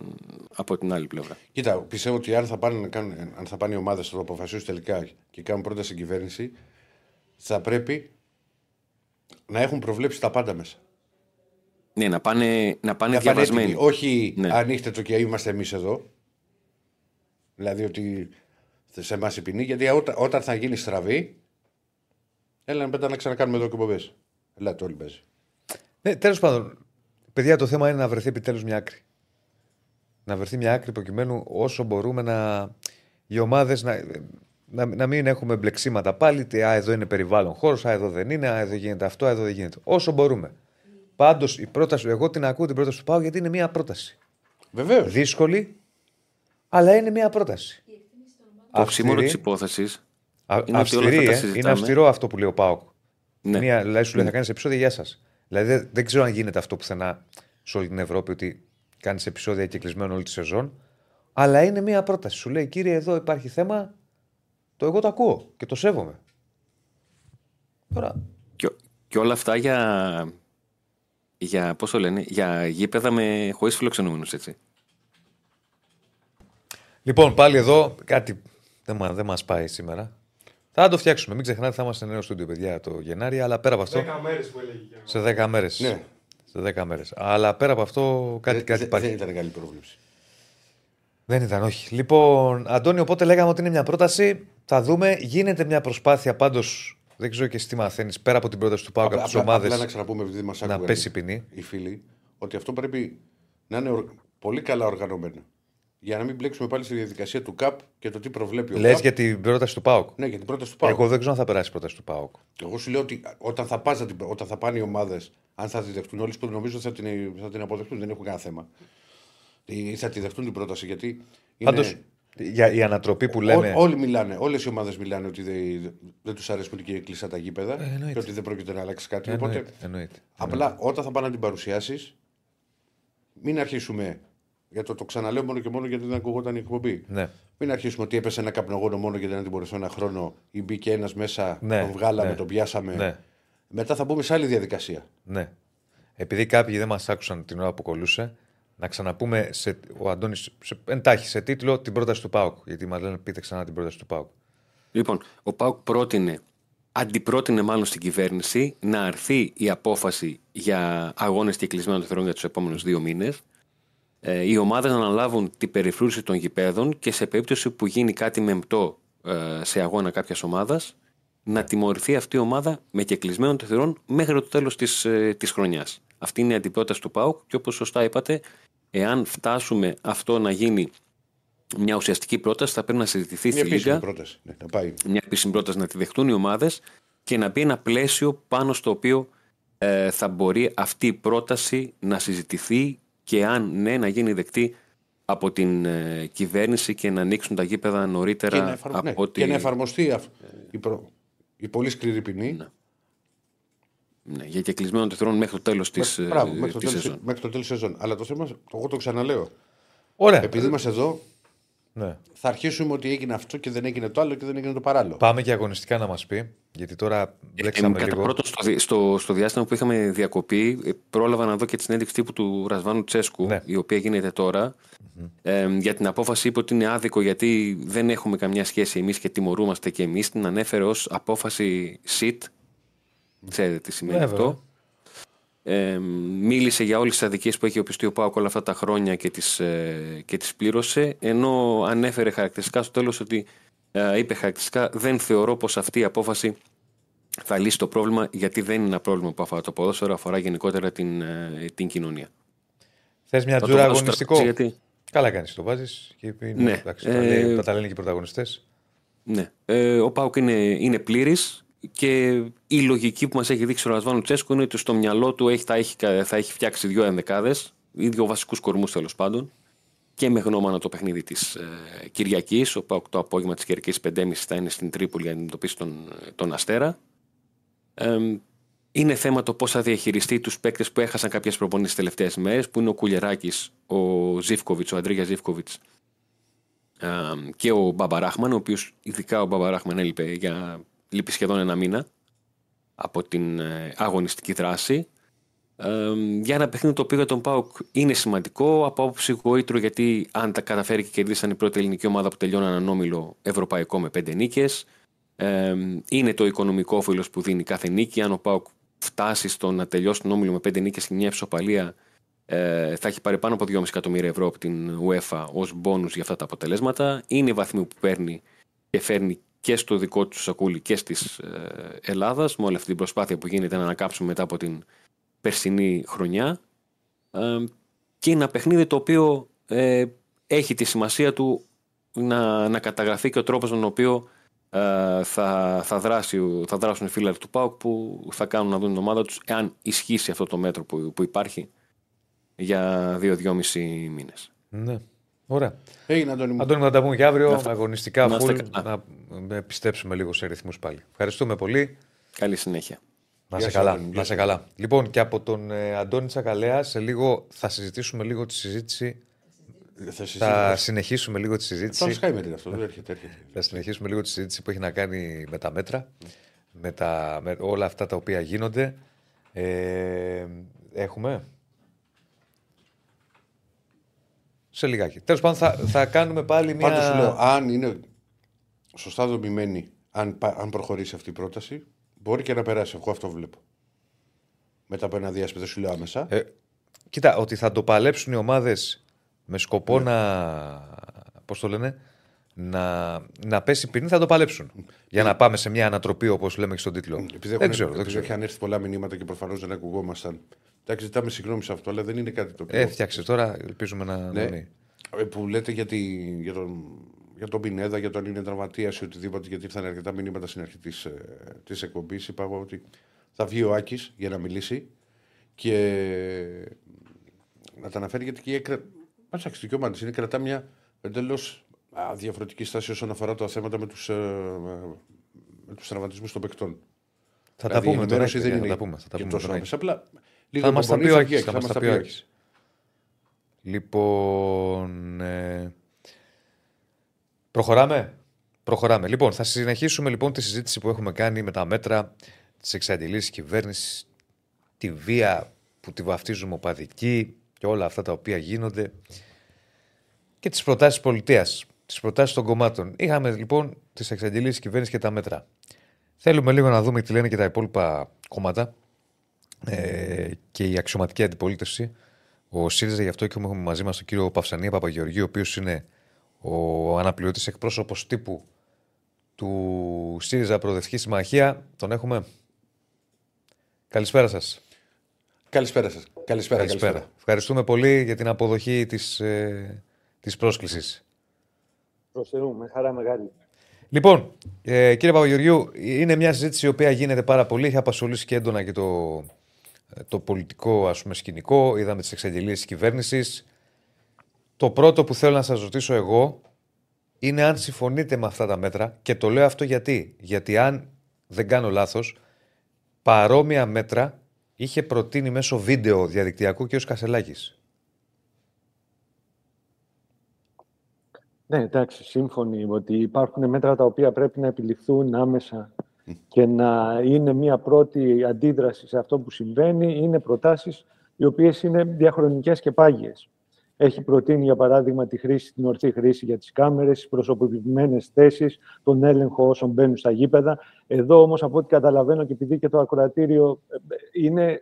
από την άλλη πλευρά. Κοίτα, πιστεύω ότι αν θα πάνε, να κάνουν, αν θα πάνε οι ομάδες θα το αποφασίσουν τελικά και κάνουν πρόταση στην κυβέρνηση, θα πρέπει να έχουν προβλέψει τα πάντα μέσα. Ναι, να πάνε, να πάνε Να πάνε διαβασμένοι. έτοιμοι. Όχι Ναι. ανοίχτε το και είμαστε εμείς εδώ. Δηλαδή ότι σε εμάς η ποινή, γιατί όταν, όταν θα γίνει στραβή, έλα μετά να ξανακάνουμε εδώ εκπομπές. Ελάτε όλοι παίζει. Ναι, τέλος πάντων, παιδιά, το θέμα είναι να βρεθεί επιτέλους μια άκρη. Να βρεθεί μια άκρη προκειμένου όσο μπορούμε να. οι ομάδες να, να, να μην έχουμε μπλεξίματα πάλι. Τι, α, εδώ είναι περιβάλλον χώρος, α, εδώ δεν είναι, α, εδώ γίνεται αυτό, α, εδώ δεν γίνεται. Όσο μπορούμε. Πάντως η πρόταση, εγώ την ακούω την πρόταση του Πάου γιατί είναι μια πρόταση. Βεβαίως. Δύσκολη, αλλά είναι μια πρόταση. Το οξύμορο της Αυστηρή, υπόθεσης α- είναι ότι όλα αυστηρή, αυτά τα ε, συζητάμε. είναι αυστηρό αυτό που λέει ο Πάουκ. Ναι. Μία, δηλαδή σου λέει θα κάνεις επεισόδια για σας. Δηλαδή δεν, δεν ξέρω αν γίνεται αυτό πουθενά σε όλη την Ευρώπη ότι κάνεις επεισόδια και κλεισμένο όλη τη σεζόν. Αλλά είναι μία πρόταση. Σου λέει κύριε, εδώ υπάρχει θέμα. Το εγώ το ακούω και το σέβομαι. Τώρα. Και, και όλα αυτά για, για, πώς το λένε, για γήπεδα με χωρίς φιλοξενούμενους, έτσι. Λοιπόν, πάλι εδώ κάτι δεν, μα, δεν μας πάει σήμερα. Θα το φτιάξουμε. Μην ξεχνάτε, θα είμαστε νέο στούντιο, παιδιά, το Γενάρη. Αλλά πέρα από αυτό. 10 μέρες που έλεγε. και εγώ. Σε 10 μέρες. Ναι. Σε 10 μέρες. Αλλά πέρα από αυτό, κάτι, Δεν- κάτι δεν- υπάρχει. Δεν ήταν καλή πρόβλεψη. Δεν ήταν, όχι. Λοιπόν, Αντώνιο, οπότε λέγαμε ότι είναι μια πρόταση. Θα δούμε. Γίνεται μια προσπάθεια πάντως. Δεν ξέρω και εσύ τι μαθαίνεις πέρα από την πρόταση του Πάουκ από τις απλά, ομάδες. απλά να ξαναπούμε, επειδή μας να πέσει η ποινή. οι φίλοι, ότι αυτό πρέπει να είναι ορ- πολύ καλά οργανωμένο. Για να μην μπλέξουμε πάλι στη διαδικασία του ΚΑΠ και το τι προβλέπει ο Λες ΚΑΠ. για την πρόταση του Πάουκ. Ναι, για την πρόταση του ΠΑΟΚ. Εγώ δεν ξέρω αν θα περάσει η πρόταση του Πάουκ. Εγώ σου λέω ότι όταν θα, πας, να την- όταν θα πάνε οι ομάδες, αν θα τη δεχτούν όλες, που νομίζω θα την, θα την αποδεχτούν, δεν έχουν κανένα θέμα. Ή θα τη δεχτούν την πρόταση γιατί. Είναι... Πάντως, για η ανατροπή που λέμε. Ό, όλοι μιλάνε, όλες οι ομάδες μιλάνε ότι δεν, δεν τους αρέσουν και κλειστά τα γήπεδα Ε, εννοείται. και ότι δεν πρόκειται να αλλάξει κάτι. Εννοείται, Οπότε, εννοείται. απλά όταν θα πάνε να την παρουσιάσεις, μην αρχίσουμε. Για το, το ξαναλέω μόνο και μόνο γιατί δεν ακουγόταν η εκπομπή. Ναι. Μην αρχίσουμε ότι έπεσε ένα καπνογόνο μόνο γιατί δεν την μπορούσε ένα χρόνο ή μπήκε ένας μέσα, Ναι, τον βγάλαμε, ναι. τον πιάσαμε. Ναι. Μετά θα μπούμε σε άλλη διαδικασία. Ναι. Επειδή κάποιοι δεν μας άκουσαν την ώρα που κολούσε, να ξαναπούμε σε, ο Αντώνης σε, εντάχει σε τίτλο την πρόταση του Πάουκ. Γιατί μας λένε πείτε ξανά την πρόταση του Πάουκ. Λοιπόν, ο Πάουκ πρότεινε αντιπρότεινε μάλλον στην κυβέρνηση να αρθεί η απόφαση για αγώνες και κλεισμένων των θερών για τους επόμενους δύο μήνες ε, οι ομάδες να αναλάβουν την περιφρούρηση των γηπέδων και σε περίπτωση που γίνει κάτι μεμπτό ε, σε αγώνα κάποιας ομάδας να τιμωρηθεί αυτή η ομάδα με κεκλεισμένων των θερών μέχρι το τέλος της, ε, της χρονιάς. Αυτή είναι η αντιπρόταση του ΠΑΟΚ και όπως σωστά είπατε, εάν φτάσουμε αυτό να γίνει μια ουσιαστική πρόταση, θα πρέπει να συζητηθεί Μια στη επίσημη Λίγα πρόταση. Ναι, να πάει. μια επίσημη πρόταση να τη δεχτούν οι ομάδες και να μπει ένα πλαίσιο πάνω στο οποίο ε, θα μπορεί αυτή η πρόταση να συζητηθεί και αν ναι να γίνει δεκτή από την ε, κυβέρνηση και να ανοίξουν τα γήπεδα νωρίτερα Και να, εφαρ... από ναι, ότι... και να εφαρμοστεί αυ- η, προ... η πολύ σκληρή ποινή. ναι, για κεκλεισμένο των θερών μέχρι το τέλος της, Με- ε, Μπράβο, μέχρι, το της τέλος, σεζόν. μέχρι το τέλος σεζόν. Αλλά το θέμα, εγώ το ξαναλέω. Ωραία. Επειδή είμαστε εδώ, Ναι. θα αρχίσουμε ότι έγινε αυτό και δεν έγινε το άλλο και δεν έγινε το παράλληλο. Πάμε και αγωνιστικά να μας πει, γιατί τώρα Ε, μπλέξαμε κατά λίγο. πρώτον, στο, δι- στο, στο διάστημα που είχαμε διακοπή, ε, πρόλαβα να δω και τη συνέντευξη τύπου του Ρασβάνου Τσέσκου, Ναι. η οποία γίνεται τώρα. Ε, για την απόφαση είπε ότι είναι άδικο γιατί δεν έχουμε καμιά σχέση εμείς και τιμωρούμαστε και εμείς. Την ανέφερε ως απόφαση SIT. Ξέρετε τι σημαίνει Ναι, αυτό. Βέβαια. Ε, μίλησε για όλες τις αδικίες που έχει οπιστεί ο Πάοκ όλα αυτά τα χρόνια και τις, ε, και τις πλήρωσε ενώ ανέφερε χαρακτηριστικά στο τέλος ότι ε, είπε χαρακτηριστικά δεν θεωρώ πως αυτή η απόφαση θα λύσει το πρόβλημα γιατί δεν είναι ένα πρόβλημα που αφορά το ποδόσφαιρο αφορά γενικότερα την, ε, την κοινωνία. Θες μια Θα το τζούρα βάλω στο αγωνιστικό. τραπέζι γιατί- Καλά κάνεις, το βάζεις. Και είναι, Ναι. εντάξει, τα, Ε, λέει- τα, τα λένε και οι πρωταγωνιστές. Ναι. Ε, ο Πάουκ είναι, είναι πλήρης και η λογική που μας έχει δείξει ο Ρασβάνο Τσέσκο είναι ότι στο μυαλό του έχει, θα, έχει, θα έχει φτιάξει δύο ενδεκάδες ή δύο βασικούς κορμούς τέλος πάντων και με γνώμονα το παιχνίδι της ε, Κυριακής. Ο Πάουκ το απόγευμα της Κυριακής 5.30 θα είναι στην Τρίπολη για να αντιμετωπίσει τον, τον Αστέρα. Ε, είναι θέμα το πώς θα διαχειριστεί τους παίκτες που έχασαν κάποιες προπονήσεις τις τελευταίες μέρες, που είναι ο Κουλεράκη, ο Ζήφκοβιτς, ο Αντρίγια Ζήφκοβιτς ε, και ο Μπαμπαράχμαν, ο οποίος ειδικά ο Μπαμπαράχμαν έλειπε για λείπει σχεδόν ένα μήνα από την ε, αγωνιστική δράση. Ε, για ένα παιχνίδι το οποίο για τον Πάουκ είναι σημαντικό από άποψη γοήτρου γιατί αν τα καταφέρει και κερδίσαν η πρώτη ελληνική ομάδα που τελειώνει έναν όμιλο ευρωπαϊκό με πέντε νίκες ε, είναι το οικονομικό όφελος που δίνει κάθε νίκη αν ο Πάουκ φτάσει στο να τελειώσει τον όμιλο με πέντε νίκες και μια ψοπαλία ε, θα έχει πάρει πάνω από 2,5 εκατομμύρια ευρώ από την UEFA ως μπόνους για αυτά τα αποτελέσματα. Είναι οι βαθμοί που παίρνει και φέρνει και στο δικό του σακούλι και στις ε, Ελλάδας με όλη αυτή την προσπάθεια που γίνεται να ανακάψουμε μετά από την περσινή χρονιά. Ε, και είναι ένα παιχνίδι το οποίο ε, έχει τη σημασία του να, να καταγραφεί και ο τρόπος με τον οποίο ε, θα, θα, δράσει, θα δράσουν οι φίλοι του ΠΑΟΚ που θα κάνουν να δουν την ομάδα τους εάν ισχύσει αυτό το μέτρο που, που υπάρχει για δύο-δυόμιση μήνες. Ναι. Ωραία. Έγινε, Αντώνη μου. Αντώνη, θα τα πούμε και αύριο. Να είστε- Αγωνιστικά να είστε full. καλά. Να επιστέψουμε λίγο σε ρυθμούς πάλι. Ευχαριστούμε πολύ. Καλή συνέχεια. Να Γεια σε σου, καλά. Αντώνη. Να Γεια σε σου. καλά. Λοιπόν, και από τον ε, Αντώνη Τσακαλέα, σε λίγο θα συζητήσουμε λίγο τη συζήτηση. Θα Θα συζητήσουμε. συνεχίσουμε λίγο τη Το συζήτηση. Alzheimer είναι αυτό. Δεν έρχεται, έρχεται. Θα συνεχίσουμε λίγο τη συζήτηση που έχει να κάνει με τα μέτρα, με, τα, με όλα αυτά τα οποία γίνονται. Ε, έχουμε; Σε λιγάκι. Τέλος πάντων, θα, θα κάνουμε πάλι μια. Πάντως σου λέω, αν είναι σωστά δομημένη, αν, πα- αν προχωρήσει αυτή η πρόταση, μπορεί και να περάσει. Εγώ αυτό βλέπω. Μετά από ένα διάστημα, δεν σου λέω άμεσα. Ε, κοίτα, ότι θα το παλέψουν οι ομάδες με σκοπό Ναι. να. Πώς το λένε, να, να πέσει ποινή, θα το παλέψουν. Για να πάμε σε μια ανατροπή, όπως λέμε και στον τίτλο. Επειδή, δεν έχουν, ξέρω. Δεν επειδή ξέρω. είχαν έρθει πολλά μηνύματα και προφανώς δεν ακουγόμασταν. Εντάξει, ζητάμε συγγνώμη σε αυτό, αλλά δεν είναι κάτι το οποίο. Ε, φτιάξε τώρα, ελπίζουμε να. Ναι. να μην. Ε, που λέτε για, τη, για, τον, για τον Πινέδα, για το αν είναι τραυματία ή οτιδήποτε, γιατί ήρθαν αρκετά μηνύματα στην αρχή της της εκπομπής. Είπα εγώ ότι θα βγει ο Άκης για να μιλήσει και να τα αναφέρει γιατί και η ΕΚΡΑ. Μα το δικαίωμά της είναι κρατά μια εντελώς διαφορετική στάση όσον αφορά τα θέματα με τους με τους τραυματισμούς των παικτών. Θα τα Δηλαδή, η πούμε τώρα. ενημέρωση δεν θα είναι τα πούμε. Θα τα και πούμε τόσο τώρα. άμεσα. Απλά λίγο Θα μας τα υπομονής, πει ο βγει Άκης, Θα θα μας μας τα πει ο Άκης. Λοιπόν. ε, προχωράμε. Προχωράμε. Λοιπόν, θα συνεχίσουμε λοιπόν τη συζήτηση που έχουμε κάνει με τα μέτρα της εξαντλήση κυβέρνησης, τη βία που τη βαφτίζουμε οπαδική και όλα αυτά τα οποία γίνονται και τις προτάσεις πολιτείας, τις προτάσεις των κομμάτων. Είχαμε λοιπόν τις εξαντλήσει κυβέρνησης και τα μέτρα. Θέλουμε λίγο να δούμε τι λένε και τα υπόλοιπα κόμματα ε, και η αξιωματική αντιπολίτευση. Ο ΣΥΡΙΖΑ γι' αυτό και έχουμε μαζί μας τον κύριο Παυσανία Παπαγεωργίου, ο οποίος είναι ο αναπληρωτής εκπρόσωπος τύπου του ΣΥΡΙΖΑ Προοδευτική Συμμαχία. Τον έχουμε. Καλησπέρα σας. Καλησπέρα σας. Καλησπέρα, καλησπέρα. Ευχαριστούμε πολύ για την αποδοχή της ε, της πρόσκλησης. Προς Θεού, με χαρά μεγάλη. Λοιπόν, ε, κύριε Παπαγεωργιού, είναι μια συζήτηση η οποία γίνεται πάρα πολύ. Έχει απασχολήσει και έντονα και το, το πολιτικό ας πούμε, σκηνικό. Είδαμε τις εξαγγελίες της κυβέρνησης. Το πρώτο που θέλω να σας ρωτήσω εγώ είναι αν συμφωνείτε με αυτά τα μέτρα. Και το λέω αυτό γιατί. Γιατί αν δεν κάνω λάθος, παρόμοια μέτρα είχε προτείνει μέσω βίντεο διαδικτυακού και ο Κασελάκης. Ναι, εντάξει, σύμφωνοι ότι υπάρχουν μέτρα τα οποία πρέπει να επιληφθούν άμεσα και να είναι μια πρώτη αντίδραση σε αυτό που συμβαίνει. Είναι προτάσεις οι οποίες είναι διαχρονικές και πάγιες. Έχει προτείνει, για παράδειγμα, τη χρήση, την ορθή χρήση για τις κάμερες, τις προσωποποιημένες θέσεις, τον έλεγχο όσων μπαίνουν στα γήπεδα. Εδώ όμως, από ό,τι καταλαβαίνω και επειδή και το ακροατήριο ε, είναι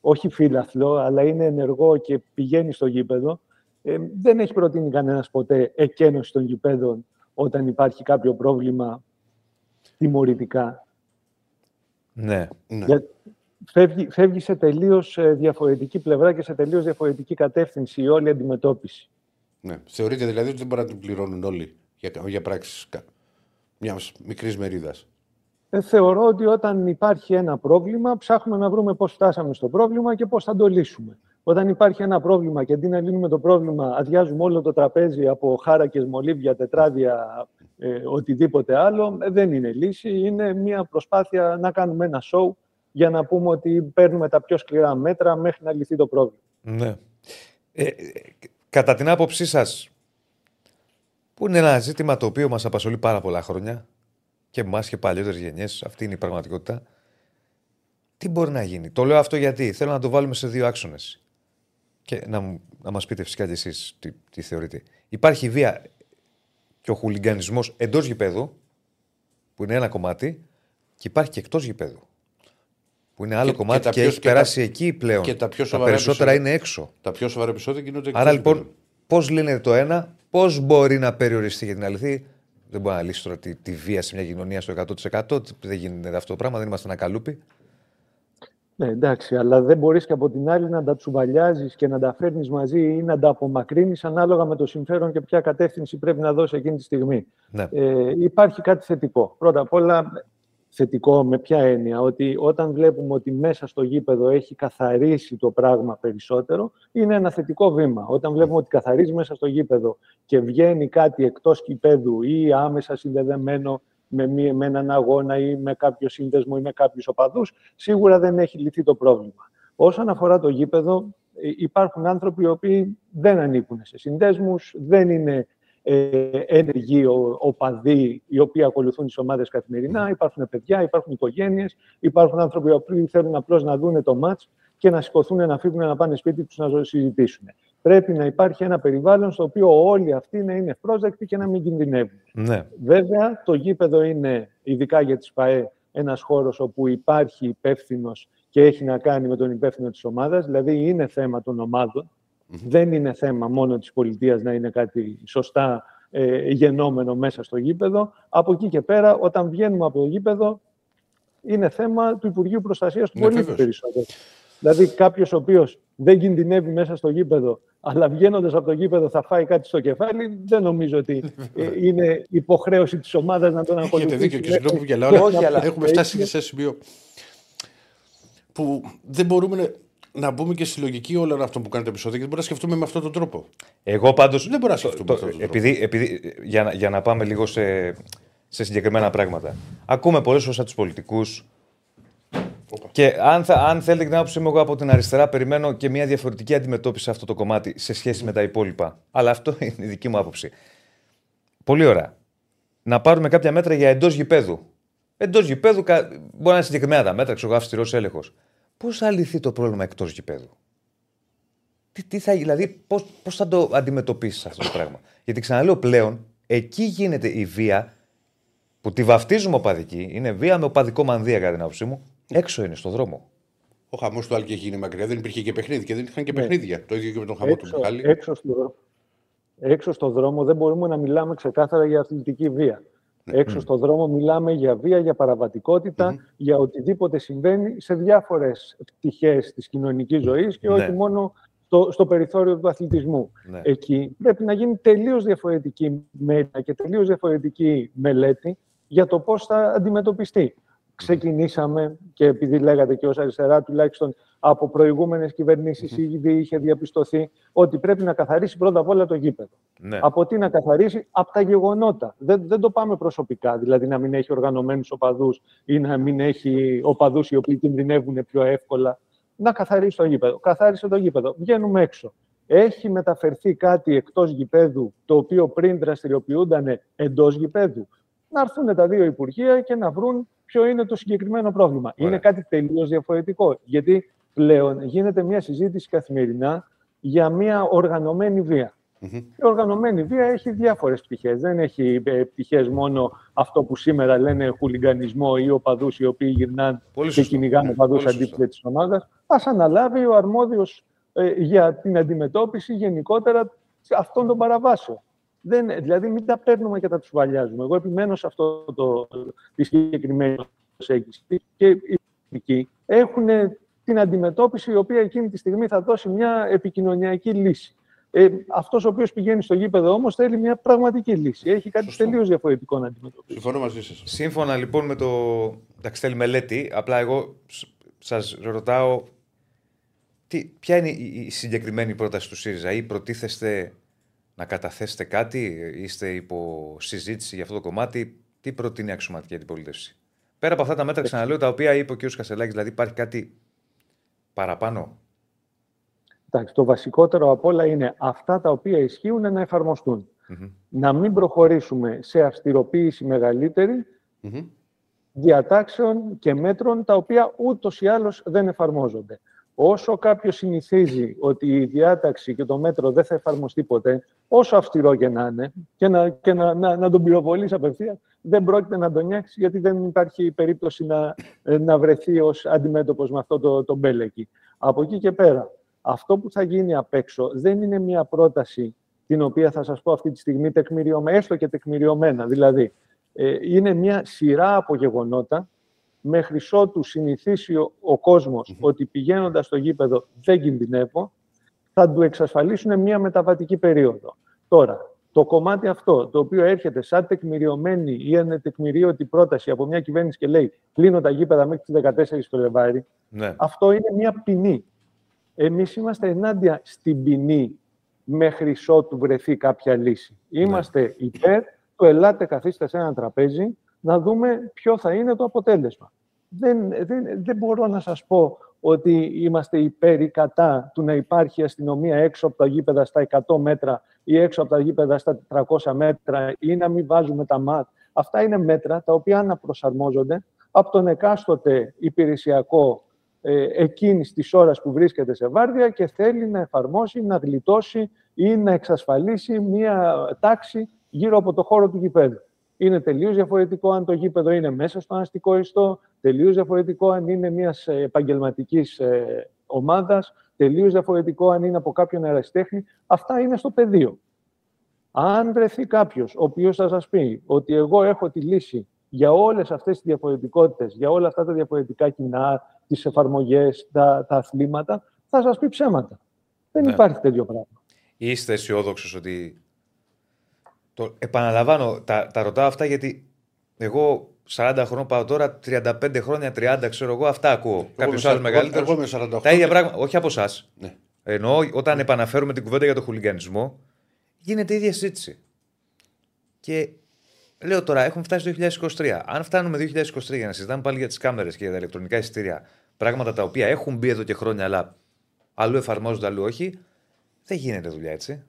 όχι φύλαθλο, αλλά είναι ενεργό και πηγαίνει στο γήπεδο, ε, δεν έχει προτείνει κανένας ποτέ εκένωση των γηπέδων όταν υπάρχει κάποιο πρόβλημα τιμωρητικά. Ναι. Ναι. Για- φεύγει, φεύγει σε τελείως ε, διαφορετική πλευρά και σε τελείως διαφορετική κατεύθυνση η όλη αντιμετώπιση. ναι. Θεωρείτε δηλαδή ότι δεν μπορεί να την πληρώνουν όλοι για, για πράξεις μιας μικρής μερίδας. Ε, θεωρώ ότι όταν υπάρχει ένα πρόβλημα, ψάχνουμε να βρούμε πώς φτάσαμε στο πρόβλημα και πώς θα το λύσουμε. Όταν υπάρχει ένα πρόβλημα και αντί να λύνουμε το πρόβλημα, αδειάζουμε όλο το τραπέζι από χάρακες, μολύβια, τετράδια, ε, οτιδήποτε άλλο, ε, δεν είναι λύση. Είναι μια προσπάθεια να κάνουμε ένα show για να πούμε ότι παίρνουμε τα πιο σκληρά μέτρα μέχρι να λυθεί το πρόβλημα. Ναι. Ε, ε, κατά την άποψή σας, που είναι ένα ζήτημα το οποίο μας απασχολεί πάρα πολλά χρόνια και εμά και παλιότερες γενιές, αυτή είναι η πραγματικότητα. Τι μπορεί να γίνει; Το λέω αυτό γιατί θέλω να το βάλουμε σε δύο άξονες. Και να, μου- να μας πείτε φυσικά κι εσείς τι, τι θεωρείτε. Υπάρχει η βία και ο χουλιγκανισμό εντός γηπέδου, που είναι ένα κομμάτι, και υπάρχει και εκτός γηπέδου. Που είναι άλλο Και- κομμάτι και τα και, πιο- έχει και τα- περάσει εκεί πλέον. και τα πιο τα σοβαρά περισσότερα επεισόδια. είναι έξω. Τα πιο σοβαρά επεισόδια γίνονται Άρα εκτός λοιπόν, γηπέδων. πώς λύνεται το ένα, πώς μπορεί να περιοριστεί για την αληθή. Δεν μπορεί να λύσει τώρα τη, τη βία σε μια κοινωνία στο 100%. Δεν γίνεται αυτό το πράγμα, δεν είμαστε ένα καλούπι. Ναι, εντάξει, αλλά δεν μπορείς και από την άλλη να τα τσουβαλιάζεις και να τα φέρνεις μαζί ή να τα απομακρύνεις ανάλογα με το συμφέρον και ποια κατεύθυνση πρέπει να δώσει εκείνη τη στιγμή. Ναι. Ε, υπάρχει κάτι θετικό. Πρώτα απ' όλα, θετικό με ποια έννοια, ότι όταν βλέπουμε ότι μέσα στο γήπεδο έχει καθαρίσει το πράγμα περισσότερο, είναι ένα θετικό βήμα. Όταν βλέπουμε ότι καθαρίζει μέσα στο γήπεδο και βγαίνει κάτι εκτός γήπεδου ή άμεσα συνδεδεμένο με, μία- με έναν αγώνα ή με κάποιο σύνδεσμο ή με κάποιους οπαδούς, σίγουρα δεν έχει λυθεί το πρόβλημα. Όσον αφορά το γήπεδο, ε, υπάρχουν άνθρωποι οι οποίοι δεν ανήκουν σε συνδέσμους, δεν είναι ε, ένεργοι ο- οπαδοί οι οποίοι ακολουθούν τις ομάδες καθημερινά, υπάρχουν παιδιά, υπάρχουν οικογένειες, υπάρχουν άνθρωποι οι οποίοι θέλουν απλώς να δούνε το μάτς και να σηκωθούν, να φύγουν, να πάνε σπίτι τους να συζητήσουν. Πρέπει να υπάρχει ένα περιβάλλον στο οποίο όλοι αυτοί να είναι ευπρόσδεκτοι και να μην κινδυνεύουν. Ναι. Βέβαια, το γήπεδο είναι, ειδικά για τις ΠΑΕ, ένας χώρος όπου υπάρχει υπεύθυνος και έχει να κάνει με τον υπεύθυνο της ομάδας, δηλαδή είναι θέμα των ομάδων. Δεν είναι θέμα μόνο της πολιτείας να είναι κάτι σωστά ε, γεννόμενο μέσα στο γήπεδο. Από εκεί και πέρα, όταν βγαίνουμε από το γήπεδο, είναι θέμα του Υπουργείου Προστασίας του Ναι, πολίτη βεβαίως. περισσότερο. Δηλαδή, κάποιος ο οποίος δεν κινδυνεύει μέσα στο γήπεδο, αλλά βγαίνοντας από το γήπεδο θα φάει κάτι στο κεφάλι, δεν νομίζω ότι ε, [LAUGHS] είναι υποχρέωση της ομάδας να τον Έχετε ακολουθήσει. δίκιο και μέχρι- συγγνώμη που γελάω, αλλά Όχι, αλλά- έχουμε φτάσει και σε ένα σημείο που δεν μπορούμε να, να μπούμε και στη λογική όλων αυτών που κάνουν το επεισόδιο και δεν μπορούμε να σκεφτούμε με αυτόν τον τρόπο. Εγώ πάντω. Δεν μπορούμε να σκεφτούμε αυτόν τον τρόπο. επειδή, επειδή, για, να, για να πάμε λίγο σε, σε συγκεκριμένα πράγματα. Ακούμε πολλές φορές από τους πολιτικούς. Και αν, θα, αν θέλετε την άποψή μου, εγώ από την αριστερά περιμένω και μια διαφορετική αντιμετώπιση σε αυτό το κομμάτι σε σχέση με τα υπόλοιπα. Αλλά αυτό [LAUGHS] είναι η δική μου άποψη. Πολύ ωραία. Να πάρουμε κάποια μέτρα για εντός γηπέδου. Εντός γηπέδου κα- μπορεί να είναι συγκεκριμένα τα μέτρα, ξέρω εγώ, αυστηρός έλεγχος. Πώς θα λυθεί το πρόβλημα εκτός γηπέδου; Τι, τι θα, δηλαδή, πώ πώς θα το αντιμετωπίσεις αυτό το πράγμα; Γιατί ξαναλέω πλέον, εκεί γίνεται η βία που τη βαφτίζουμε οπαδική, είναι βία με οπαδικό μανδύα κατά την άποψή μου, έξω είναι στο δρόμο. Ο χαμός του Άλκη έχει γίνει μακριά. Δεν υπήρχε και παιχνίδι και δεν είχαν και Ναι. παιχνίδια. Το ίδιο και με τον χαμό του έξω, Μιχάλη. έξω, στο, έξω στο δρόμο δεν μπορούμε να μιλάμε ξεκάθαρα για αθλητική βία. Ναι. Έξω στο δρόμο μιλάμε για βία, για παραβατικοτητα για οτιδήποτε συμβαίνει σε διάφορες πτυχές της κοινωνικής ζωής και Ναι. όχι μόνο στο, στο περιθώριο του αθλητισμού. Ναι. Εκεί πρέπει να γίνει τελείως διαφορετική μέρη και τελείως διαφορετική μελέτη για το πώς θα αντιμετωπιστεί. Ξεκινήσαμε και επειδή λέγατε και ως αριστερά τουλάχιστον από προηγούμενες κυβερνήσεις ήδη είχε διαπιστωθεί ότι πρέπει να καθαρίσει πρώτα απ' όλα το γήπεδο. Ναι. Από τι να καθαρίσει, από τα γεγονότα. Δεν, δεν το πάμε προσωπικά, δηλαδή να μην έχει οργανωμένους οπαδούς ή να μην έχει οπαδούς οι οποίοι κινδυνεύουν πιο εύκολα. Να καθαρίσει το γήπεδο. Καθάρισε το γήπεδο. Βγαίνουμε έξω. Έχει μεταφερθεί κάτι εκτός γηπέδου, το οποίο πριν δραστηριοποιούνταν εντός γηπέδου; Να έρθουν τα δύο Υπουργεία και να βρουν ποιο είναι το συγκεκριμένο πρόβλημα. Ωραία. Είναι κάτι τελείως διαφορετικό. Γιατί πλέον γίνεται μια συζήτηση καθημερινά για μια οργανωμένη βία. Η οργανωμένη βία έχει διάφορες πτυχές. Δεν έχει ε, πτυχές μόνο αυτό που σήμερα λένε χουλιγκανισμό ή οπαδούς οι οποίοι γυρνάνε Πολύ και σωστό. κυνηγάνε Ναι, οπαδούς πολύ σωστό. αντίθετης ομάδας. Ας αναλάβει ο αρμόδιος ε, για την αντιμετώπιση γενικότερα αυτών των παραβάσεων. Δεν, δηλαδή, μην τα παίρνουμε και τα τους βαλιάζουμε. Εγώ επιμένω σε αυτό το, τη συγκεκριμένη προσέγγιση. Και οι πολιτικοί έχουν την αντιμετώπιση η οποία εκείνη τη στιγμή θα δώσει μια επικοινωνιακή λύση. Ε, Αυτός ο οποίος πηγαίνει στο γήπεδο όμως θέλει μια πραγματική λύση. Έχει κάτι Σωστό. τελείως διαφορετικό να αντιμετωπίσει. Συμφωνώ μαζί σας. Σύμφωνα λοιπόν με το. Εντάξει, θέλει μελέτη. Απλά εγώ σας ρωτάω. Τι, ποια είναι η η συγκεκριμένη πρόταση του ΣΥΡΙΖΑ ή προτίθεστε να καταθέσετε κάτι, είστε υπό συζήτηση για αυτό το κομμάτι, τι προτείνει η αξιωματική αντιπολίτευση; Πέρα από αυτά τα μέτρα, ξαναλέω, τα οποία είπε ο κ. Κασελάκης, δηλαδή υπάρχει κάτι παραπάνω; Εντάξει, το βασικότερο απ' όλα είναι αυτά τα οποία ισχύουν να εφαρμοστούν. Μμμ. Να μην προχωρήσουμε σε αυστηροποίηση μεγαλύτερη διατάξεων και μέτρων τα οποία ούτως ή άλλως δεν εφαρμόζονται. Όσο κάποιος συνηθίζει ότι η διάταξη και το μέτρο δεν θα εφαρμοστεί ποτέ, όσο αυστηρό και να είναι, και να, και να, να, να τον πυροβολείς απευθείας, δεν πρόκειται να τον νιάξεις, γιατί δεν υπάρχει περίπτωση να, ε, να βρεθεί ως αντιμέτωπος με αυτό το, το μπέλεκι. Από εκεί και πέρα, αυτό που θα γίνει απ' έξω δεν είναι μια πρόταση την οποία θα σας πω αυτή τη στιγμή τεκμηριωμένα, έστω και τεκμηριωμένα. Δηλαδή, ε, είναι μια σειρά από γεγονότα μέχρι ότου συνηθίσει ο, ο κοσμος ότι πηγαίνοντας στο γήπεδο δεν κινδυνεύω, θα του εξασφαλίσουν μια μεταβατική περίοδο. Τώρα, το κομμάτι αυτό, το οποίο έρχεται σαν τεκμηριωμένη ή ανετεκμηρίωτη πρόταση από μια κυβέρνηση και λέει κλείνω τα γήπεδα μέχρι τις 14 Φλεβάρι, Ναι. αυτό είναι μια ποινή. Εμείς είμαστε ενάντια στην ποινή μέχρι ότου βρεθεί κάποια λύση. Είμαστε υπέρ του ελάτε καθίστε σε ένα τραπέζι να δούμε ποιο θα είναι το αποτέλεσμα. Δεν, δεν, δεν μπορώ να σας πω ότι είμαστε υπέρ ή κατά του να υπάρχει αστυνομία έξω από τα γήπεδα στα 100 μέτρα ή έξω από τα γήπεδα στα 400 μέτρα ή να μην βάζουμε τα ΜΑΤ. Αυτά είναι μέτρα τα οποία αναπροσαρμόζονται από τον εκάστοτε υπηρεσιακό ε, εκείνης της ώρας που βρίσκεται σε βάρδια και θέλει να εφαρμόσει, να γλιτώσει ή να εξασφαλίσει μία τάξη γύρω από το χώρο του γηπέδου. Είναι τελείως διαφορετικό αν το γήπεδο είναι μέσα στο αστικό ιστό, τελείως διαφορετικό αν είναι μιας ε, επαγγελματικής ε, ομάδας, τελείως διαφορετικό αν είναι από κάποιον αεραστέχνη. Αυτά είναι στο πεδίο. Αν βρεθεί κάποιος ο οποίος θα σας πει ότι εγώ έχω τη λύση για όλες αυτές τις διαφορετικότητες, για όλα αυτά τα διαφορετικά κοινά, τις εφαρμογές, τα, τα αθλήματα, θα σας πει ψέματα. Δεν Ναι. υπάρχει τέτοιο πράγμα. Είστε αισιόδοξος ότι. Το επαναλαμβάνω, τα, τα ρωτάω αυτά γιατί εγώ 40 χρόνια πάω τώρα, 35 χρόνια, 30 ξέρω εγώ, αυτά ακούω. Κάποιος άλλος μεγαλύτερος. Εγώ είμαι 48. Τα ίδια πράγματα, όχι από εσάς. Ναι. Ενώ όταν επαναφέρουμε την κουβέντα για το χουλιγανισμό, γίνεται η ίδια συζήτηση. Και λέω τώρα, έχουμε φτάσει το 2023. Αν φτάνουμε 2023 για να συζητάμε πάλι για τις κάμερες και για τα ηλεκτρονικά εισιτήρια, πράγματα τα οποία έχουν μπει εδώ και χρόνια, αλλά αλλού εφαρμόζονται, αλλού όχι, δεν γίνεται δουλειά έτσι.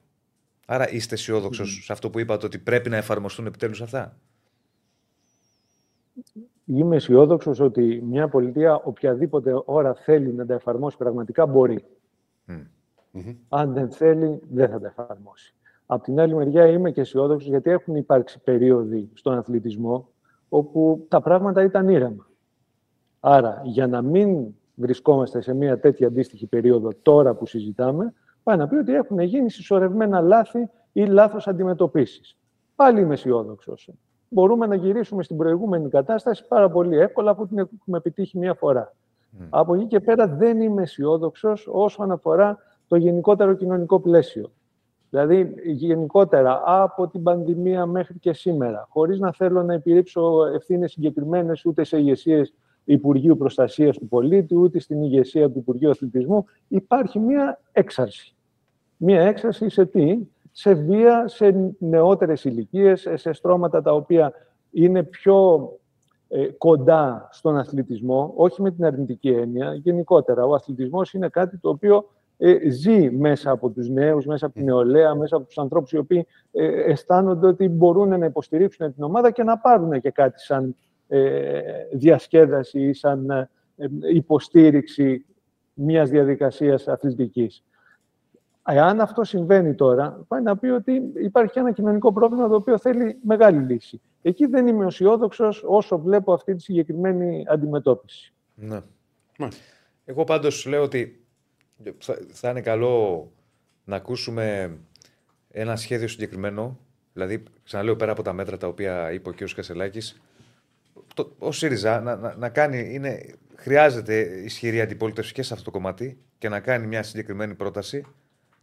Άρα είστε αισιόδοξος σε αυτό που είπατε ότι πρέπει να εφαρμοστούν επιτέλους αυτά; Είμαι αισιόδοξος ότι μια πολιτεία οποιαδήποτε ώρα θέλει να τα εφαρμόσει πραγματικά μπορεί. Αν δεν θέλει, δεν θα τα εφαρμόσει. Απ' την άλλη μεριά είμαι και αισιόδοξος γιατί έχουν υπάρξει περίοδοι στον αθλητισμό όπου τα πράγματα ήταν ήρεμα. Άρα, για να μην βρισκόμαστε σε μια τέτοια αντίστοιχη περίοδο τώρα που συζητάμε, πάει να πει ότι έχουν γίνει συσσωρευμένα λάθη ή λάθος αντιμετωπίσεις. Πάλι είμαι αισιόδοξος. Μπορούμε να γυρίσουμε στην προηγούμενη κατάσταση πάρα πολύ εύκολα, αφού την έχουμε επιτύχει μία φορά. Από εκεί και πέρα δεν είμαι αισιόδοξος όσον αφορά το γενικότερο κοινωνικό πλαίσιο. Δηλαδή, γενικότερα, από την πανδημία μέχρι και σήμερα, χωρίς να θέλω να επιρρύψω ευθύνες συγκεκριμένες ούτε σε ηγεσίες Υπουργείου Προστασίας του Πολίτη, ούτε στην ηγεσία του Υπουργείου Αθλητισμού, υπάρχει μία έξαρση. Μία έξαρση σε τι; Σε βία, σε νεότερες ηλικίες, σε στρώματα τα οποία είναι πιο ε, κοντά στον αθλητισμό, όχι με την αρνητική έννοια, γενικότερα. Ο αθλητισμός είναι κάτι το οποίο ε, ζει μέσα από τους νέους, μέσα από την νεολαία, μέσα από τους ανθρώπους οι οποίοι ε, αισθάνονται ότι μπορούν να υποστηρίξουν την ομάδα και να πάρουν και κάτι σαν ε, διασκέδαση ή σαν ε, υποστήριξη μιας διαδικασίας αθλητικής. Εάν αυτό συμβαίνει τώρα, πάει να πει ότι υπάρχει ένα κοινωνικό πρόβλημα το οποίο θέλει μεγάλη λύση. Εκεί δεν είμαι αισιόδοξος όσο βλέπω αυτή τη συγκεκριμένη αντιμετώπιση. Ναι. Εγώ πάντως λέω ότι θα, θα είναι καλό να ακούσουμε ένα σχέδιο συγκεκριμένο. Δηλαδή, ξαναλέω πέρα από τα μέτρα τα οποία είπε ο κ. Κασελάκης, το, ο ΣΥΡΙΖΑ να, να, να κάνει, είναι, χρειάζεται ισχυρή αντιπολίτευση και σε αυτό το κομμάτι και να κάνει μια συγκεκριμένη πρόταση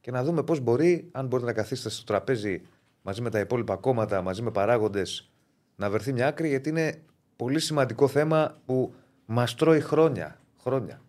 και να δούμε πώς μπορεί, αν μπορείτε να καθίσετε στο τραπέζι μαζί με τα υπόλοιπα κόμματα, μαζί με παράγοντες, να βρεθεί μια άκρη, γιατί είναι πολύ σημαντικό θέμα που μας τρώει χρόνια. χρόνια.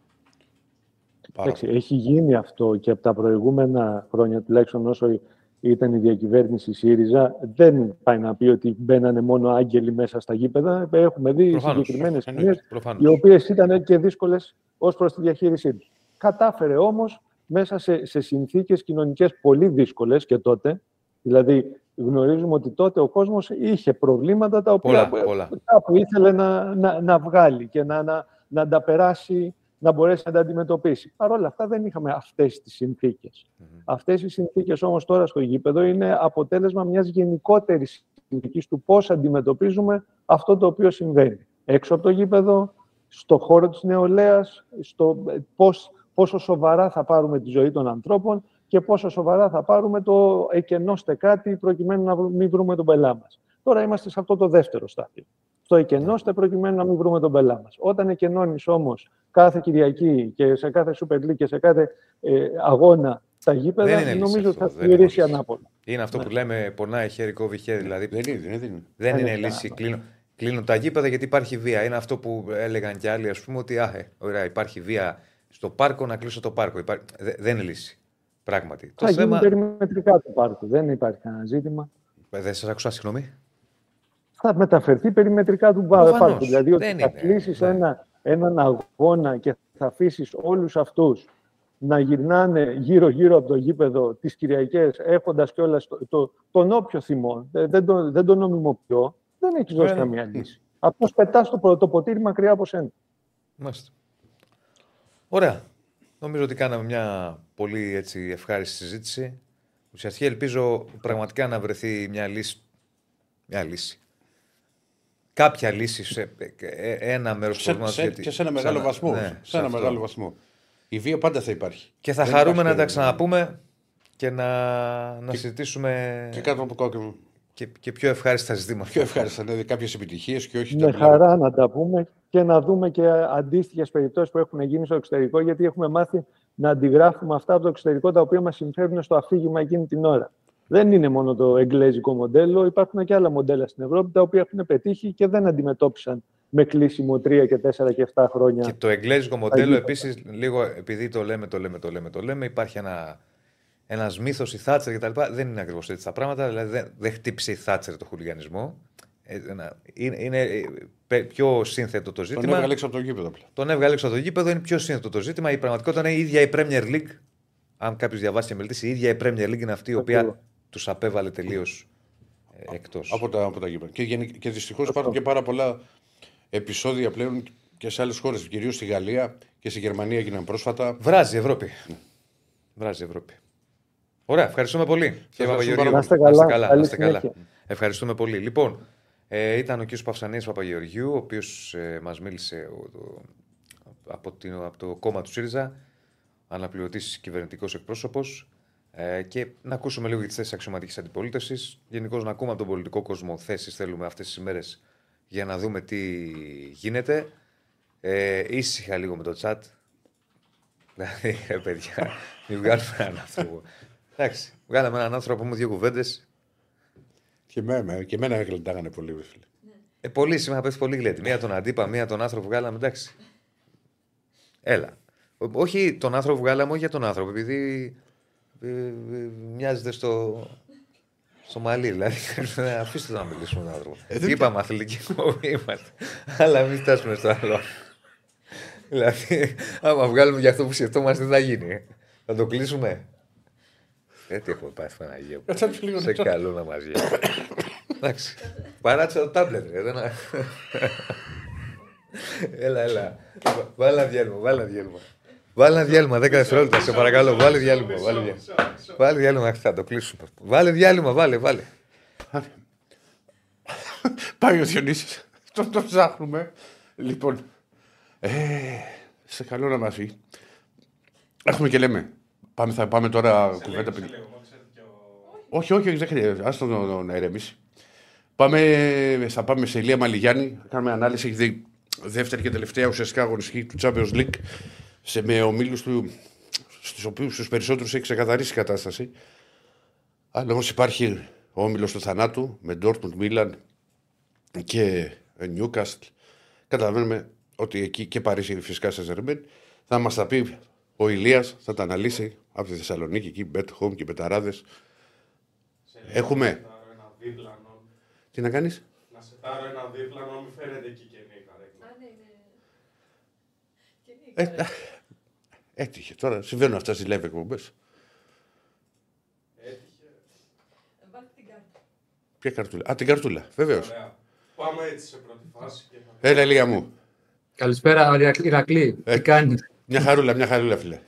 Εντάξει, έχει γίνει αυτό και από τα προηγούμενα χρόνια, τουλάχιστον όσο ήταν η διακυβέρνηση ΣΥΡΙΖΑ, δεν πάει να πει ότι μπαίνανε μόνο άγγελοι μέσα στα γήπεδα. Έχουμε δει συγκεκριμένες σκηνέ, οι οποίες ήταν και δύσκολες ως προς τη διαχείρισή τους. Κατάφερε όμως μέσα σε, σε συνθήκες κοινωνικές πολύ δύσκολες και τότε. Δηλαδή, γνωρίζουμε ότι τότε ο κόσμος είχε προβλήματα τα οποία πολλά, πολλά. κάπου ήθελε να, να, να βγάλει και να, να, να τα περάσει να μπορέσει να τα αντιμετωπίσει. Παρ' όλα αυτά δεν είχαμε αυτές τις συνθήκες. Mm-hmm. Αυτές οι συνθήκες όμως τώρα στο γήπεδο είναι αποτέλεσμα μιας γενικότερης συνθήκης του πώς αντιμετωπίζουμε αυτό το οποίο συμβαίνει. Έξω από το γήπεδο, στο χώρο της νεολαίας, στο πώς, πόσο σοβαρά θα πάρουμε τη ζωή των ανθρώπων και πόσο σοβαρά θα πάρουμε το εκενώστε κάτι προκειμένου να μην βρούμε τον πελά μας. Τώρα είμαστε σε αυτό το δεύτερο στάδιο το εκενώστε προκειμένου να μην βρούμε τον πελά μας. Όταν εκενώνεις όμως κάθε Κυριακή και σε κάθε Super League και σε κάθε ε, αγώνα τα γήπεδα, νομίζω ότι θα στηρίσει ανάποδα. Είναι αυτό ναι. που λέμε πονάει χέρι, κόβει χέρι. Δηλαδή, δεν είναι, δεν είναι. Δεν είναι λύση. Κλείνω, κλείνω τα γήπεδα γιατί υπάρχει βία. Είναι αυτό που έλεγαν κι άλλοι, ας πούμε, ότι α, ε, ωραία, υπάρχει βία στο πάρκο, να κλείσω το πάρκο. Υπά... Δεν είναι λύση. Πράγματι. Θα το γίνει θέμα... περιμετρικά το πάρκο. Δεν υπάρχει κανένα ζήτημα. Ε, δεν σας άκουσα, συγγνώμη θα μεταφερθεί περιμετρικά του πάρκου. Δηλαδή ότι θα κλείσεις ναι. ένα, έναν αγώνα και θα αφήσεις όλους αυτούς να γυρνάνε γύρω-γύρω από το γήπεδο τις Κυριακές, έχοντας κιόλας το, το, τον όποιο θυμό. Δεν, τον, δεν τον νομιμοποιώ. Δεν έχεις δώσει καμία λύση. Απλώς πετάς το, το ποτήρι μακριά από σένα. Μάλιστα. Ωραία. Νομίζω ότι κάναμε μια πολύ έτσι, ευχάριστη συζήτηση. Ουσιαστικά ελπίζω πραγματικά να βρεθεί μια λύση. Μια λύση κάποια λύση σε ε, ένα μέρος του προβλήματος. Και σε ένα μεγάλο βαθμό. Ναι, σε ένα μεγάλο βαθμό. Η βία πάντα θα υπάρχει. Και θα Δεν χαρούμε να τα ξαναπούμε και να, να συζητήσουμε. Και κάτω από κόκκινο. Και, και πιο ευχάριστα ζητήματα. Πιο ευχάριστα, δηλαδή κάποιες επιτυχίες και όχι. Με χαρά να τα πούμε και να δούμε και αντίστοιχες περιπτώσεις που έχουν γίνει στο εξωτερικό, γιατί έχουμε μάθει να αντιγράφουμε αυτά από το εξωτερικό τα οποία μας συμφέρουν στο αφήγημα εκείνη την ώρα δεν είναι μόνο το εγγλέζικο μοντέλο. Υπάρχουν και άλλα μοντέλα στην Ευρώπη τα οποία έχουν πετύχει και δεν αντιμετώπισαν με κλείσιμο 3 και 4 και 7 χρόνια. Και το εγγλέζικο μοντέλο επίσης, λίγο επειδή το λέμε, το λέμε, το λέμε, το λέμε, υπάρχει ένα ένας μύθος η Θάτσερ κτλ. Δεν είναι ακριβώς έτσι τα πράγματα. Δηλαδή δεν, δεν χτύπησε η Θάτσερ το χουλιγανισμό. Ε, είναι, είναι ε, πιο σύνθετο το ζήτημα. Τον έβγαλε έξω από το γήπεδο. Τον έβγαλε έξω από το γήπεδο, είναι πιο σύνθετο το ζήτημα. Η πραγματικότητα είναι η ίδια η Premier League. Αν κάποιος διαβάσει και μελετήσει, η ίδια η Premier League είναι αυτή η οποία τους απέβαλε τελείως ε, εκτός. Από τα, από τα γήπεδα. Και, και δυστυχώς υπάρχουν και πάρα πολλά επεισόδια πλέον και σε άλλες χώρες, κυρίως στη Γαλλία και στη Γερμανία έγιναν πρόσφατα. Βράζει η Ευρώπη. Ναι. Βράζει η Ευρώπη. Ωραία, ευχαριστούμε πολύ. Κύριε Παπαγεωργίου. Να είστε καλά. Να είστε καλά. Ευχαριστούμε πολύ. Λοιπόν, Ε, ήταν ο κ. Παυσανίας Παπαγεωργιού, ο οποίος ε, μας μίλησε ο- το- από, την, από το κόμμα του ΣΥΡΙΖΑ, αναπληρωτής κυβερνητικός εκπρόσωπος. Ε, και να ακούσουμε λίγο για τις θέσεις αξιωματικής αντιπολίτευσης. Γενικώς να ακούμε από τον πολιτικό κόσμο θέσεις θέλουμε αυτές τις ημέρες για να δούμε τι γίνεται. Ε, ήσυχα λίγο με το chat. Δηλαδή, ε, παιδιά, [LAUGHS] μην βγάλουμε έναν άνθρωπο. Εντάξει, βγάλαμε έναν άνθρωπο με δύο κουβέντες. Και, με, και εμένα με γλεντάγανε πολύ, ρε φίλε. Ε, πολύ σήμερα πέφτει πολύ γλέτη. Μία τον αντίπα, μία τον άνθρωπο βγάλαμε. Εντάξει. Έλα. Ό- Όχι τον άνθρωπο βγάλαμε, όχι για τον άνθρωπο, επειδή ε, ε, μοιάζεται στο, στο μαλλί. Δηλαδή, [LAUGHS] αφήστε το να μιλήσουμε τον άνθρωπο. Ε, δεν Είπαμε αθλητική εκπομπή είμαστε. Αλλά μην φτάσουμε στο άλλο. δηλαδή, άμα βγάλουμε για αυτό που σκεφτόμαστε, τι θα γίνει; Θα το κλείσουμε; Ε, τι έχουμε πάει, Παναγία μου. Κάτσε λίγο Σε να τσά- καλό να μας βγει. Εντάξει. Παράτησα το τάμπλετ, ρε. δεν- Έλα, έλα. Βάλε ένα διάλειμμα, βάλε ένα διάλειμμα. Βάλε ένα διάλειμμα, 10 δευτερόλεπτα, σε παρακαλώ. Βάλε διάλειμμα, βάλε διάλειμμα. Βάλε διάλειμμα, θα το κλείσουμε. Βάλε διάλειμμα, βάλε, βάλε. Πάει ο Διονύσης. Τον το ψάχνουμε. Λοιπόν, ε, σε καλό να μας βγει. Έχουμε και λέμε. Πάμε, θα πάμε τώρα κουβέντα. πριν- Όχι, όχι, όχι, δεν χρειάζεται. Άστο να, να, να ηρεμήσει. Πάμε, θα πάμε σε Ηλία Μαλιγιάννη. θα Κάνουμε ανάλυση. Έχει δει δεύτερη και τελευταία ουσιαστικά αγωνιστική του Champions League σε, με ομίλους του, στους οποίους του περισσότερους έχει ξεκαθαρίσει η κατάσταση. Αλλά όμως υπάρχει ο όμιλος του θανάτου με Dortmund, Milan και Newcastle. Καταλαβαίνουμε ότι εκεί και Παρίσι φυσικά σε Ζερμέν θα μας τα πει ο Ηλίας, θα τα αναλύσει από τη Θεσσαλονίκη εκεί, Bet Home και Μπεταράδε. Έχουμε. Ένα δίπλανο. Τι να κάνεις, Να σε τάρω ένα δίπλανο, μην φέρετε εκεί και νύχτα. ρε. Α, ναι, ναι. Και νύχτα, ρε. Έτυχε τώρα. Συμβαίνουν αυτά στις live εκπομπές. Βάλτε την κάρτα. Ποια καρτούλα; Α, την καρτούλα. Βεβαίως. Ωραία. Πάμε έτσι σε πρώτη φάση και θα Έλα, Ηλία μου. Καλησπέρα, Ηρακλή. Ηρακλή. Ε, Τι κάνεις; Μια χαρούλα, μια χαρούλα, φίλε. Α,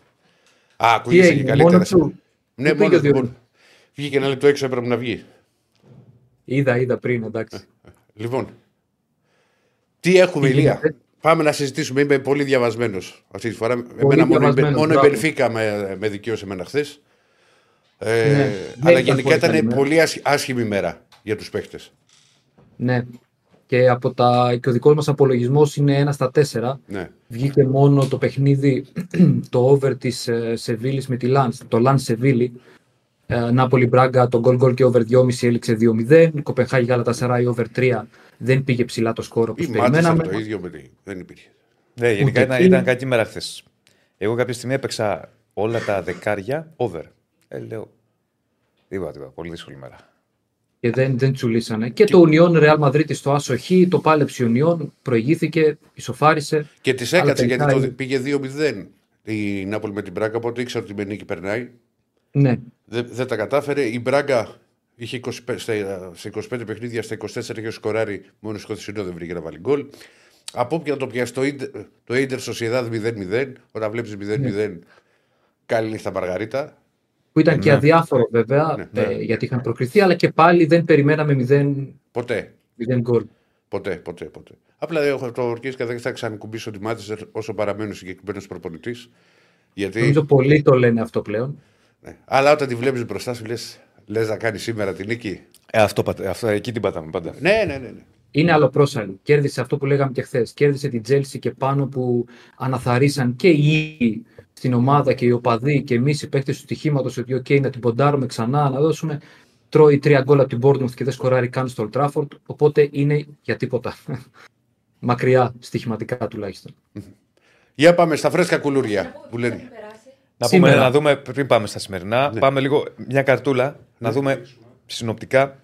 Τι ακούγεσαι και έγινε, καλύτερα. μόνος του. Ναι, Πού μόνο πήγε ο του. μόνο. Διονύσης; Βγήκε ένα λεπτό έξω, έπρεπε να βγει. Είδα, είδα πριν, εντάξει. Λοιπόν, τι έχουμε, Τι Ηλία; Γίνεται; Πάμε να συζητήσουμε. Είμαι πολύ διαβασμένος αυτή τη φορά. Εμένα μόνο, η Μπε- διαβασμένος, μόνο η μπράβο. Μπενφίκα με, με δικαίωσε εμένα χθες. Ε, Ναι, αλλά δεν ήταν γενικά πολύ ήταν καλή μέρα. πολύ άσχη- άσχημη μέρα για τους παίχτες. Ναι. Και, από τα, και ο δικός μας απολογισμός είναι ένα στα τέσσερα. Ναι. Βγήκε μόνο το παιχνίδι, [CLEARS THROAT] το over της Σεβίλης με τη Λαν, το Λαν Σεβίλη. Ε, Νάπολη Μπράγκα, το γκολ γκολ και over 2,5 έληξε 2-0. Κοπενχάγη Γαλατασαράι over 3 δεν πήγε ψηλά το σκόρο όπως Η Μάντσεστερ περιμέναμε. το ίδιο με τη... Δεν υπήρχε. Ναι, γενικά Ούτε ήταν, εκείνη. ήταν κακή μέρα χθε. Εγώ κάποια στιγμή έπαιξα όλα τα δεκάρια over. Ε, λέω. Τίποτα, τίποτα. Πολύ δύσκολη μέρα. Και δεν, δεν τσουλήσανε. Και το Union Real Madrid στο Άσο Χ, το πάλεψε η Union, προηγήθηκε, ισοφάρισε. Και της Αλλά έκατσε γιατί τελικά το είναι- πήγε 2-0 η Νάπολη με την Μπράγκα. Οπότε ήξερα ότι η νίκη περνάει. Ναι, Δεν, δεν τα κατάφερε. Η Μπράγκα είχε 25, στα- σε 25 παιχνίδια, στα 24 είχε σκοράρει. Μόνο στο χθεσινό δεν βρήκε να βάλει γκολ. Από όποια το πιάσει το, Ίντερ- το Ιντερ Σοσιεδάδ 0-0, όταν βλέπεις 0-0, καλή νύχτα Μαργαρίτα. που ήταν και αδιάφορο βέβαια, Ναι, ε, γιατί είχαν προκριθεί, αλλά και πάλι δεν περιμέναμε 0, Ποτέ. 0 γκολ. Ποτέ, ποτέ, ποτέ. Απλά έχω το ορκίστηκα δεν θα ξανακουμπήσω τη Μάντσεστερ όσο παραμένει συγκεκριμένος προπονητής. Γιατί. Νομίζω πολλοί το λένε αυτό πλέον. Ναι. Αλλά όταν τη βλέπεις μπροστά σου, λες λες να κάνει σήμερα την νίκη; Ε, αυτό, πατ- αυτό, εκεί την πατάμε πάντα. Ναι, ναι, ναι. ναι. Είναι αλλοπρόσαλλη. Κέρδισε αυτό που λέγαμε και χθες. Κέρδισε την Τσέλσι και πάνω που αναθαρίσαν και οι ίδιοι στην ομάδα και οι οπαδοί και εμείς οι παίκτες του στοιχήματος ότι, OK, να την ποντάρουμε ξανά, να δώσουμε. Τρώει τρία γκολ από την Bournemouth και δεν σκοράρει καν στο Old Trafford. Οπότε είναι για τίποτα. [LAUGHS] Μακριά, στοιχηματικά τουλάχιστον. Για πάμε στα φρέσκα κουλούρια που λένε. Έχει περάσει. Να, Σήμερα. πούμε, να δούμε πριν πάμε στα σημερινά. Πάμε λίγο μια καρτούλα να δούμε συνοπτικά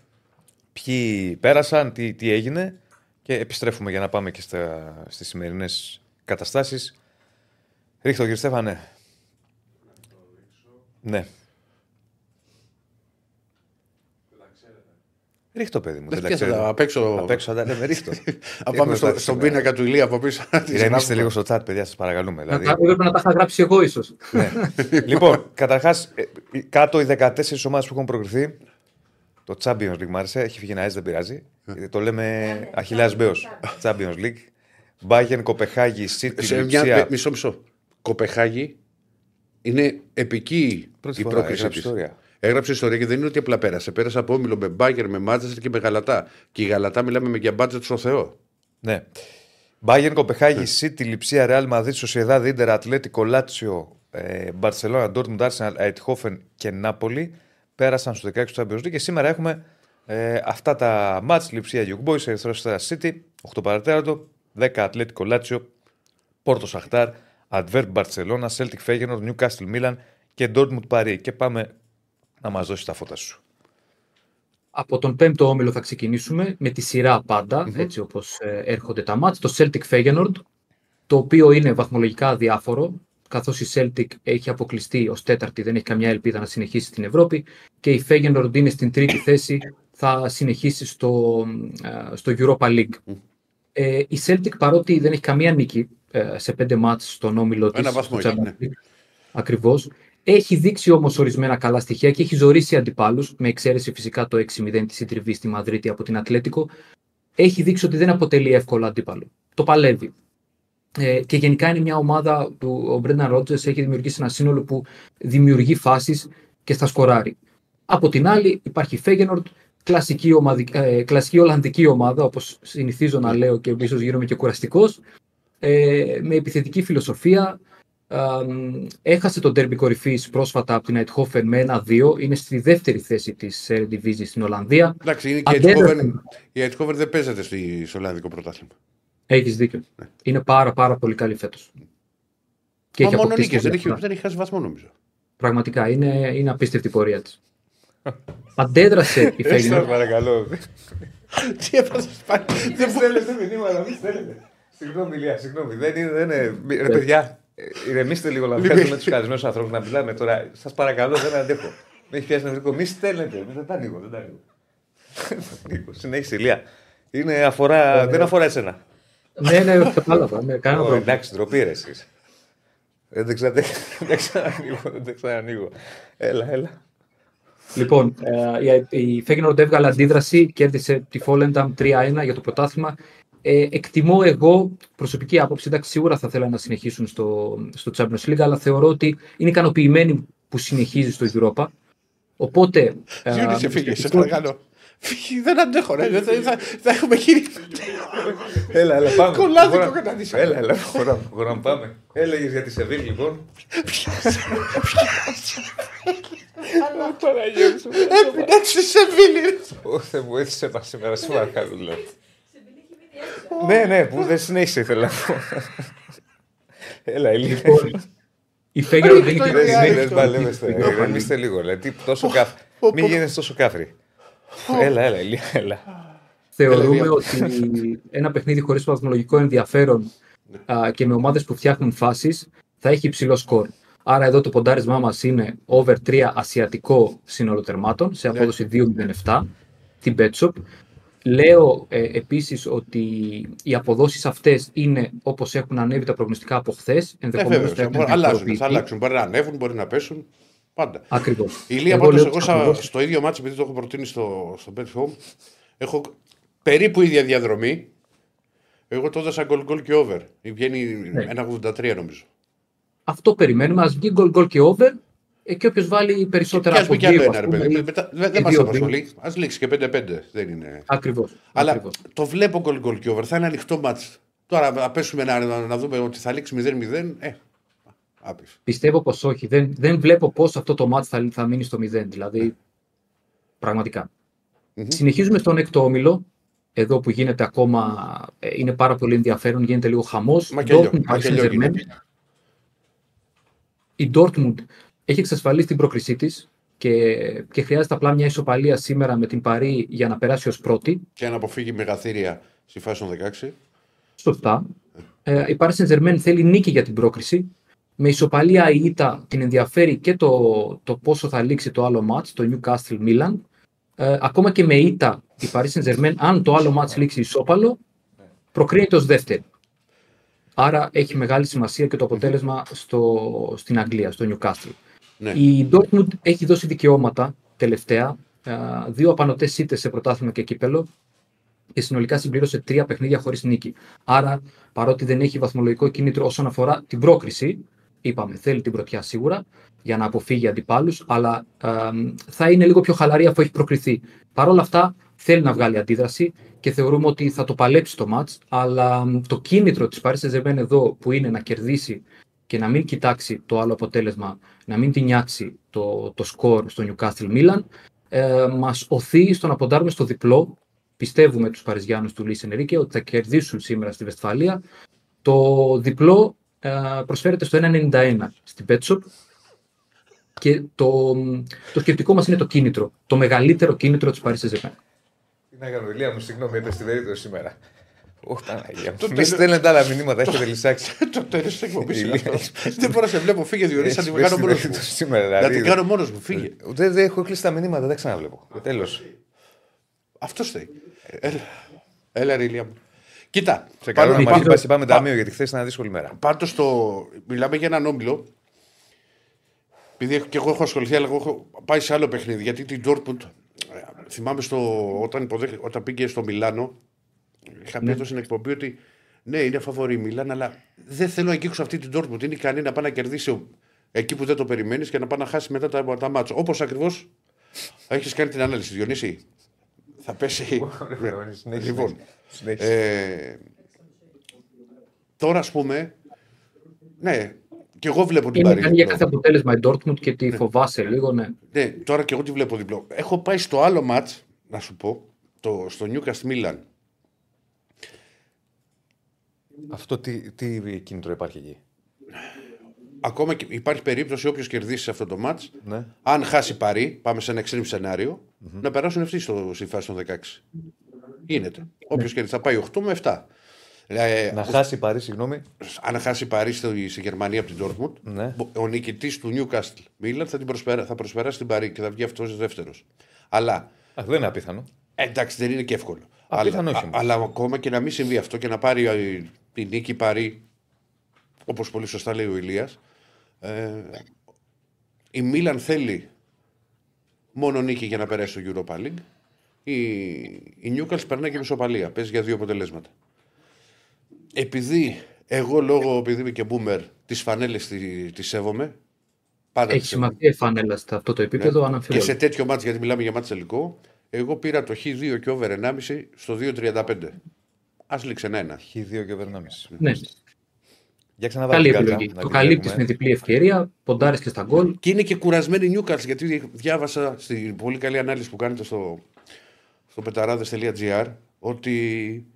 ποιοι πέρασαν, τι, τι έγινε και επιστρέφουμε για να πάμε και στα, στις σημερινές καταστάσεις. Ρίχτω κύριε Στέφανε. Ναι. Ρίχτω παιδί μου. Δεν τα Δεν ξέρω. απ' έξω. Απ' έξω θα τα λέμε ρίχτω. [LAUGHS] Να πάμε στο, στον πίνακα του Ηλία από πίσω. να [LAUGHS] τη Ηρεμήστε γράψουμε. λίγο στο chat, παιδιά, σας παρακαλούμε. Να Δηλαδή. τα- Έπρεπε να τα είχα γράψει εγώ ίσως. Ναι. [LAUGHS] λοιπόν, καταρχάς, κάτω οι 14 ομάδες που έχουν προκριθεί Το Champions League μου άρεσε. Έχει φύγει ένας S, δεν πειράζει. το λέμε Αχιλέα Μπέος. Champions League. Bayern, Κοπεχάγη, City, Σε μια, Λιψία. μισό, μισό. Κοπεχάγη είναι επική Πρώτη η φορά πρόκληση έγραψε της. ιστορία. Έγραψε ιστορία και δεν είναι ότι απλά πέρασε. Πέρασε από όμιλο με Μπάγκερ, με Μάντσεστερ και με Γαλατά. Και η Γαλατά μιλάμε με για μπάτζετ στο Θεό. Ναι. Bayern, Κοπεχάγη, City, Λιψία, Real Madrid, Sociedad, Ίντερ, Ατλέτικο, Λάτσιο, ε, Μπαρσελόνα, Ντόρτμουντ, Arsenal, Αιτχόφεν και Νάπολη πέρασαν στο 16 του Champions League και σήμερα έχουμε ε, αυτά τα μάτς, Λιψία, Young Boys, Ερυθρό Αστέρα City, 8 παρατέρατο, 10 Ατλέτικο, Λάτσιο, Πόρτο Σαχτάρ, Adverb Μπαρσελόνα, Celtic Feyenoord, Newcastle Milan και Dortmund Paris. Και πάμε να μας δώσει τα φώτα σου. Από τον πέμπτο όμιλο θα ξεκινήσουμε με τη σειρά πάντα, έτσι όπως ε, έρχονται τα μάτς. Το Celtic Feyenoord, το οποίο είναι βαθμολογικά αδιάφορο, καθώς η Celtic έχει αποκλειστεί ως τέταρτη, δεν έχει καμιά ελπίδα να συνεχίσει στην Ευρώπη και η Feyenoord είναι στην τρίτη θέση, θα συνεχίσει στο, ε, στο Europa League. Ε, η Celtic παρότι δεν έχει καμία νίκη ε, σε πέντε μάτς στον όμιλο της, Ένα βαθμό στο έχει, Champions ναι. League, Ακριβώς. Έχει δείξει όμως ορισμένα καλά στοιχεία και έχει ζωρίσει αντιπάλους, με εξαίρεση φυσικά το 6-0 της συντριβής στη Μαδρίτη από την Ατλέτικο. Έχει δείξει ότι δεν αποτελεί εύκολο αντίπαλο. Το παλεύει. Ε, και γενικά είναι μια ομάδα που ο Μπρένταν Ρότζερς έχει δημιουργήσει ένα σύνολο που δημιουργεί φάσεις και στα σκοράρει. Από την άλλη υπάρχει η Φέγενορντ, κλασική, ομαδικ- ε, κλασική Ολλανδική ομάδα, όπως συνηθίζω να λέω και ίσως γίνομαι και κουραστικός, ε, με επιθετική φιλοσοφία. Α, μ, έχασε τον τέρμπι κορυφής πρόσφατα από την Eindhoven με 1-2. Είναι στη δεύτερη θέση της Eredivisie στην Ολλανδία. Εντάξει, είναι και η Αντέδρασε. Eindhoven- η Eindhoven δεν παίζεται στη- στο Ολλανδικό πρωτάθλημα. Έχεις δίκιο. Είναι πάρα πάρα πολύ καλή φέτος. Και Μα έχει μόνο αποκτήσει νίκες, δεν πολλά. έχει, δεν έχει χάσει βαθμό νομίζω. Πραγματικά είναι, είναι απίστευτη η πορεία της. Αντέδρασε η Feyenoord. παρακαλώ. Τι έπαθες πάλι. Δεν στέλνετε μηνύματα, μην στέλνετε. Συγγνώμη, Ηλία, συγγνώμη. Δεν είναι. Δεν είναι... Ρε, παιδιά, ε, ηρεμήστε λίγο να βγάζουμε τους καλεσμένους ανθρώπους να μιλάμε τώρα. Σας παρακαλώ, δεν αντέχω. Με έχει πιάσει νευρικό. Μην στέλνετε. Δεν τα ανοίγω. Δεν τα ανοίγω. Δεν τα ανοίγω. Συνέχισε, Ηλία. Είναι αφορά... Δεν αφορά εσένα. ναι, ναι, κατάλαβα. Ναι, κανένα Ω, πρόβλημα. εντάξει, ντροπή ρε εσείς. Ε, Δεν ξα- δεν- [LAUGHS] δεν ξανανοίγω, δεν ξανανοίγω. Έλα, έλα. Λοιπόν, ε, η η Feyenoord έβγαλε αντίδραση, κέρδισε τη Volendam 3-1 για το πρωτάθλημα. Ε, εκτιμώ εγώ, προσωπική άποψη, εντάξει, σίγουρα θα θέλανε να συνεχίσουν στο, στο Champions League, αλλά θεωρώ ότι είναι ικανοποιημένοι που συνεχίζει στο Europa. Οπότε. ε, Γιούνι, σε φύγε, σε πιστεύω- παρακαλώ. Φύγε, δεν αντέχω, ρε. Δεν- δεν- Θα θα έχουμε γίνει. Έλα, έλα, πάμε. Κολλάδικο Μπορώ να- καταντήσαμε. Έλα, έλα, μπορώ, μπορώ να πάμε. Έλεγες για τη Σεβίλ, λοιπόν. Έπειτα στη Σεβίλη. Ω, Θεέ μου, έτσι σε σήμερα, σε παρακαλώ. λέω. Σε μην έχει μείνει έξω. Ναι, ναι, που δεν συνέχισε, ήθελα να πω. Έλα, Ηλία. Λοιπόν, η Feyenoord δεν είναι Δεν Δεν είναι, είναι, αυτό. μπαλεύεστε. Ηρεμήστε λίγο, δηλαδή, τόσο κάφ... Μην γίνετε τόσο κάφροι. Έλα, έλα, Ηλία, έλα. Θεωρούμε ότι ένα παιχνίδι χωρίς βαθμολογικό ενδιαφέρον α, και με ομάδες που φτιάχνουν φάσεις θα έχει υψηλό σκορ. Άρα εδώ το ποντάρισμά μας είναι over 3 ασιατικό σύνολο τερμάτων σε απόδοση 2,07 την BetShop. Λέω ε, επίσης ότι οι αποδόσεις αυτές είναι όπως έχουν ανέβει τα προγνωστικά από χθες. Ναι, Ενδεχομένως βέβαια. θα έχουν θα- Αλλάζουν, διαφοροποιηθεί. θα αλλάξουν. Μπορεί να ανέβουν, μπορεί να πέσουν. Πάντα. Ακριβώς. Η Ηλία, Εγώ πάντως, λέω εγώ τις σα- αποδόσεις. στο ίδιο μάτσο, επειδή το έχω προτείνει στο, στο Bet Home, έχω περίπου ίδια διαδρομή. Εγώ το έδωσα γκολ γκολ και over. Βγαίνει Ναι. 1,83 νομίζω. Αυτό περιμένουμε. Ας βγει γκολ γκολ και over ε, και όποιος βάλει περισσότερα Και α από πει κι άλλο δύο, ένα, ας ρε πούμε, παιδί. ή- Μετά- Δεν ή δεν μας δύο, απασχολεί. Α λήξει και 5-5. Δεν είναι. Ακριβώς. Αλλά ακριβώς. το βλέπω γκολ γκολ και over. Θα είναι ανοιχτό μάτς. Τώρα να πέσουμε να, να, να δούμε ότι θα λήξει 0-0. Ε, άπειρο. Πιστεύω πως όχι. Δεν, δεν βλέπω πώς αυτό το μάτς θα, θα μείνει στο 0. Δηλαδή, πραγματικά. Συνεχίζουμε στον έκτο όμιλο. Εδώ που γίνεται ακόμα, ε, είναι πάρα πολύ ενδιαφέρον, γίνεται λίγο χαμός. Μακελιό. Dortmund, Paris Μακελιό Saint-Germain. γίνεται. Η Dortmund έχει εξασφαλίσει την πρόκρισή της και, και χρειάζεται απλά μια ισοπαλία σήμερα με την Παρή για να περάσει ως πρώτη. Και να αποφύγει μεγαθύρια στη φάση των 16. Σωστά. Ε, η Paris Saint-Germain θέλει νίκη για την πρόκριση. Με ισοπαλία η ήττα την ενδιαφέρει και το, το πόσο θα λήξει το άλλο μάτς, το Newcastle Milan. Ε, ακόμα και με ήττα η Paris Saint-Germain, αν το άλλο μάτς λήξει ισόπαλο, προκρίνεται ως δεύτερη. Άρα έχει μεγάλη σημασία και το αποτέλεσμα στο, στην Αγγλία, στο Newcastle. Ναι. Η Dortmund έχει δώσει δικαιώματα τελευταία ε, δύο απανοτές ήττε σε πρωτάθλημα και κύπελο και συνολικά συμπλήρωσε τρία παιχνίδια χωρίς νίκη. Άρα, παρότι δεν έχει βαθμολογικό κίνητρο όσον αφορά την πρόκριση, είπαμε, θέλει την πρωτιά σίγουρα για να αποφύγει αντιπάλους, αλλά ε, θα είναι λίγο πιο χαλαρή αφού έχει προκριθεί. Παρ' όλα αυτά, θέλει να βγάλει αντίδραση και θεωρούμε ότι θα το παλέψει το μάτς, αλλά μ, το κίνητρο της Paris Saint-Germain εδώ που είναι να κερδίσει και να μην κοιτάξει το άλλο αποτέλεσμα, να μην την νιάξει το, το σκορ στο Newcastle Milan, ε, μας οθεί στο να ποντάρουμε στο διπλό. Πιστεύουμε τους Παριζιάνους του Λίς Ενρίκε ότι θα κερδίσουν σήμερα στη Βεσφαλία. Το διπλό ε, προσφέρεται στο 1,91 στην Petshop και το, το σκεπτικό μας είναι το κίνητρο, το μεγαλύτερο κίνητρο της Paris Saint-Germain. Τι να κάνω, Ηλία μου, συγγνώμη, έπεσε στην περίπτωση σήμερα. Όχι, Παναγία μου. Το Μη τέλος- στέλνετε άλλα μηνύματα, έχετε λυσάξει. [LAUGHS] το τέλο τη εκπομπή. Ηλία. Δεν μπορώ να σε βλέπω, φύγε Διονύση, θα την Έχεις κάνω πέσει μόνος στην [LAUGHS] μου. περίπτωση σήμερα, Να δηλαδή. την κάνω μόνος μου, φύγε. Δεν δεν έχω κλείσει τα μηνύματα, δεν ξαναβλέπω. Τέλος. Αυτό θέλει. Έλα, έλα ρε Ηλία μου. Κοίτα, Σε καλό να πάνω- μας πάντως- είπα, πάμε ταμείο, γιατί χθες ήταν δύσκολη μέρα. Πάντως το. Μιλάμε για έναν όμιλο. Επειδή και εγώ έχω ασχοληθεί, αλλά εγώ έχω πάει σε άλλο παιχνίδι. Γιατί την Dortmund. ε, Θυμάμαι στο, όταν, υποδέχ, όταν πήγε στο Μιλάνο, είχα πει εδώ στην εκπομπή ότι ναι, είναι φαβορή η Μιλάν, αλλά δεν θέλω να αγγίξω αυτή την Dortmund. Είναι ικανή να πάει να κερδίσει ο- εκεί που δεν το περιμένεις και να πάει να χάσει μετά τα, τα μάτσα. Όπως ακριβώς έχεις κάνει την ανάλυση, Διονύση. Θα πέσει. Ναι. λοιπόν, ε, τώρα ας πούμε. Ναι, και εγώ βλέπω την Είναι Παρή. ικανή για διπλό. κάθε αποτέλεσμα η Dortmund και τη φοβάσαι λίγο, ναι. Ναι, τώρα και εγώ τη βλέπω διπλό. Έχω πάει στο άλλο μάτς, να σου πω, το, στο Newcastle Milan. Αυτό τι, τι κίνητρο υπάρχει εκεί; Ακόμα και υπάρχει περίπτωση όποιος κερδίσει σε αυτό το μάτς, Ναι. αν χάσει παρή, πάμε σε ένα extreme σενάριο, να περάσουν αυτοί στο, στη φάση των 16. Γίνεται. Όποιος κερδίσει θα πάει 8 με 7. Ε, Να χάσει η Παρή, συγγνώμη. αν χάσει παρή στο, στη Γερμανία από την Dortmund, Ναι. ο νικητής του Newcastle Milan θα, την προσπερα, θα προσπεράσει την παρή και θα βγει αυτός δεύτερος. Αλλά Α, δεν είναι απίθανο. Ε, εντάξει, δεν είναι και εύκολο. Απίθανο αλλά, όχι, α- όμως. αλλά ακόμα και να μην συμβεί αυτό και να πάρει ε, τη νίκη πάρει, όπως πολύ σωστά λέει ο Ηλίας, ε, η Μίλαν θέλει μόνο νίκη για να περάσει στο Europa League. Η, η Newcastle περνάει και μισοπαλία. Παίζει για δύο αποτελέσματα. Επειδή εγώ λόγω, επειδή είμαι και boomer, τις φανέλες τη, τις σέβομαι. Πάντα Έχει τις σέβομαι. σημασία η φανέλα σε αυτό το επίπεδο, Και αναμφιβόλω. σε τέτοιο μάτς, γιατί μιλάμε για μάτς τελικό, εγώ πήρα το Χ2 και over 1,5 στο 2,35. Α λήξει ένα-ένα. Χ2 και over 1,5. Ναι, Για ξαναβάλω καλή την κάρτα, επιλογή. να Το την καλύπτεις βλέπουμε. με διπλή ευκαιρία, ποντάρεις και στα γκολ. Και είναι και κουρασμένη η Newcastle, γιατί διάβασα στην πολύ καλή ανάλυση που κάνετε στο, στο πεταράδε.gr ότι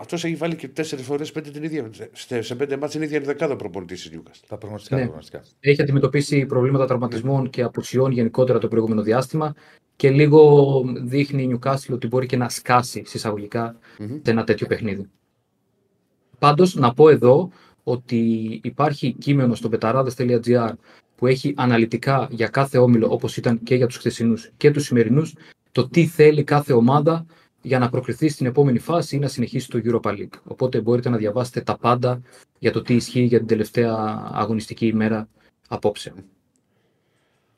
αυτός έχει βάλει και τέσσερις φορές πέντε την ίδια. Σε, σε πέντε μάτς είναι η ίδια δεκάδα προπονητής της Newcastle. Τα προγνωστικά. Ναι. τα προγνωστικά. Έχει αντιμετωπίσει προβλήματα τραυματισμών και απουσιών γενικότερα το προηγούμενο διάστημα και λίγο δείχνει η Newcastle ότι μπορεί και να σκάσει συσσαγωγικά σε ένα τέτοιο παιχνίδι. Πάντως, να πω εδώ ότι υπάρχει κείμενο στο πεταράδες.gr που έχει αναλυτικά για κάθε όμιλο, όπως ήταν και για τους χθεσινούς και τους σημερινούς, το τι θέλει κάθε ομάδα για να προκριθεί στην επόμενη φάση ή να συνεχίσει το Europa League. Οπότε μπορείτε να διαβάσετε τα πάντα για το τι ισχύει για την τελευταία αγωνιστική ημέρα απόψε.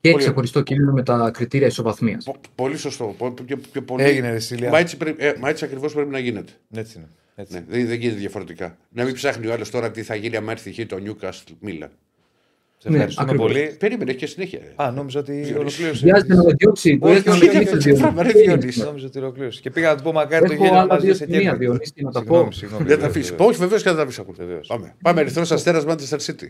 Και Πολύ ξεχωριστό κείμενο με τα κριτήρια ισοβαθμίας. Πο- Πολύ σωστό. Πο- και- και πολύ- Έγινε, ρε Σίλια. Μα έτσι, πρέ- ε, μα έτσι ακριβώς πρέπει να γίνεται. Έτσι είναι. Έτσι. Ναι, δεν, δεν γίνεται διαφορετικά. Να μην ψάχνει ο άλλος τώρα τι θα γίνει αν έρθει χ το Newcastle Milan. Σε Ναι, ευχαριστούμε ακριβώς. πολύ. Περίμενε έχει και συνέχεια. Α, νόμιζα ότι ολοκλήρωσε. Βιάζεται να με διώξει. το Όχι, έθνος όχι, να όχι, μην όχι, διώξει. τράβα, ρε, Διονύση. Νόμιζα ότι ολοκλήρωσε. Και πήγα να του πω μακάρι το Έχω γέλιο άλλα μαζί δύο σε σημεία, κέρδη. Διονύση, να τα Συγγνώμη, πω. συγγνώμη, Δεν τα βεβαίως, αφήσεις. βεβαίως. Όχι, βεβαίως και δεν τα αφήσει ακούω. Βεβαίως. Πάμε. Πάμε. Ερυθρό Αστέρας Manchester City.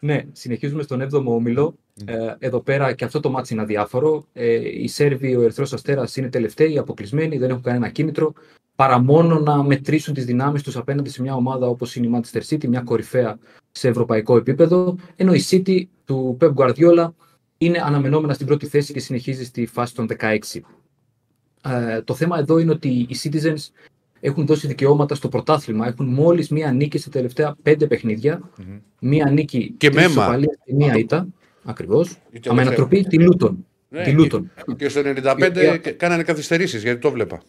Ναι, συνεχίζουμε στον 7ο όμιλο. Ε, εδώ πέρα και αυτό το ματς είναι αδιάφορο. Ε, οι Σέρβοι, ο Ερυθρός Αστέρας είναι τελευταίοι, αποκλεισμένοι, δεν έχουν κανένα κίνητρο. Παρά μόνο να μετρήσουν τις δυνάμεις τους απέναντι σε μια ομάδα όπως είναι η Manchester City, μια κορυφαία σε ευρωπαϊκό επίπεδο. Ενώ η City του Pep Guardiola είναι αναμενόμενα στην πρώτη θέση και συνεχίζει στη φάση των 16. Ε, το θέμα εδώ είναι ότι οι Citizens έχουν δώσει δικαιώματα στο πρωτάθλημα. Έχουν μόλις μία νίκη σε τελευταία πέντε παιχνίδια. Μία νίκη Και τρεις μέμα. ισοπαλίες και μία ήττα. Ακριβώς. τελευταία. Με ανατροπή τη Λούτον. Ναι, τη Λούτον. Και στο 95 οποία- και- κάνανε καθυστερήσεις γιατί το βλέπα.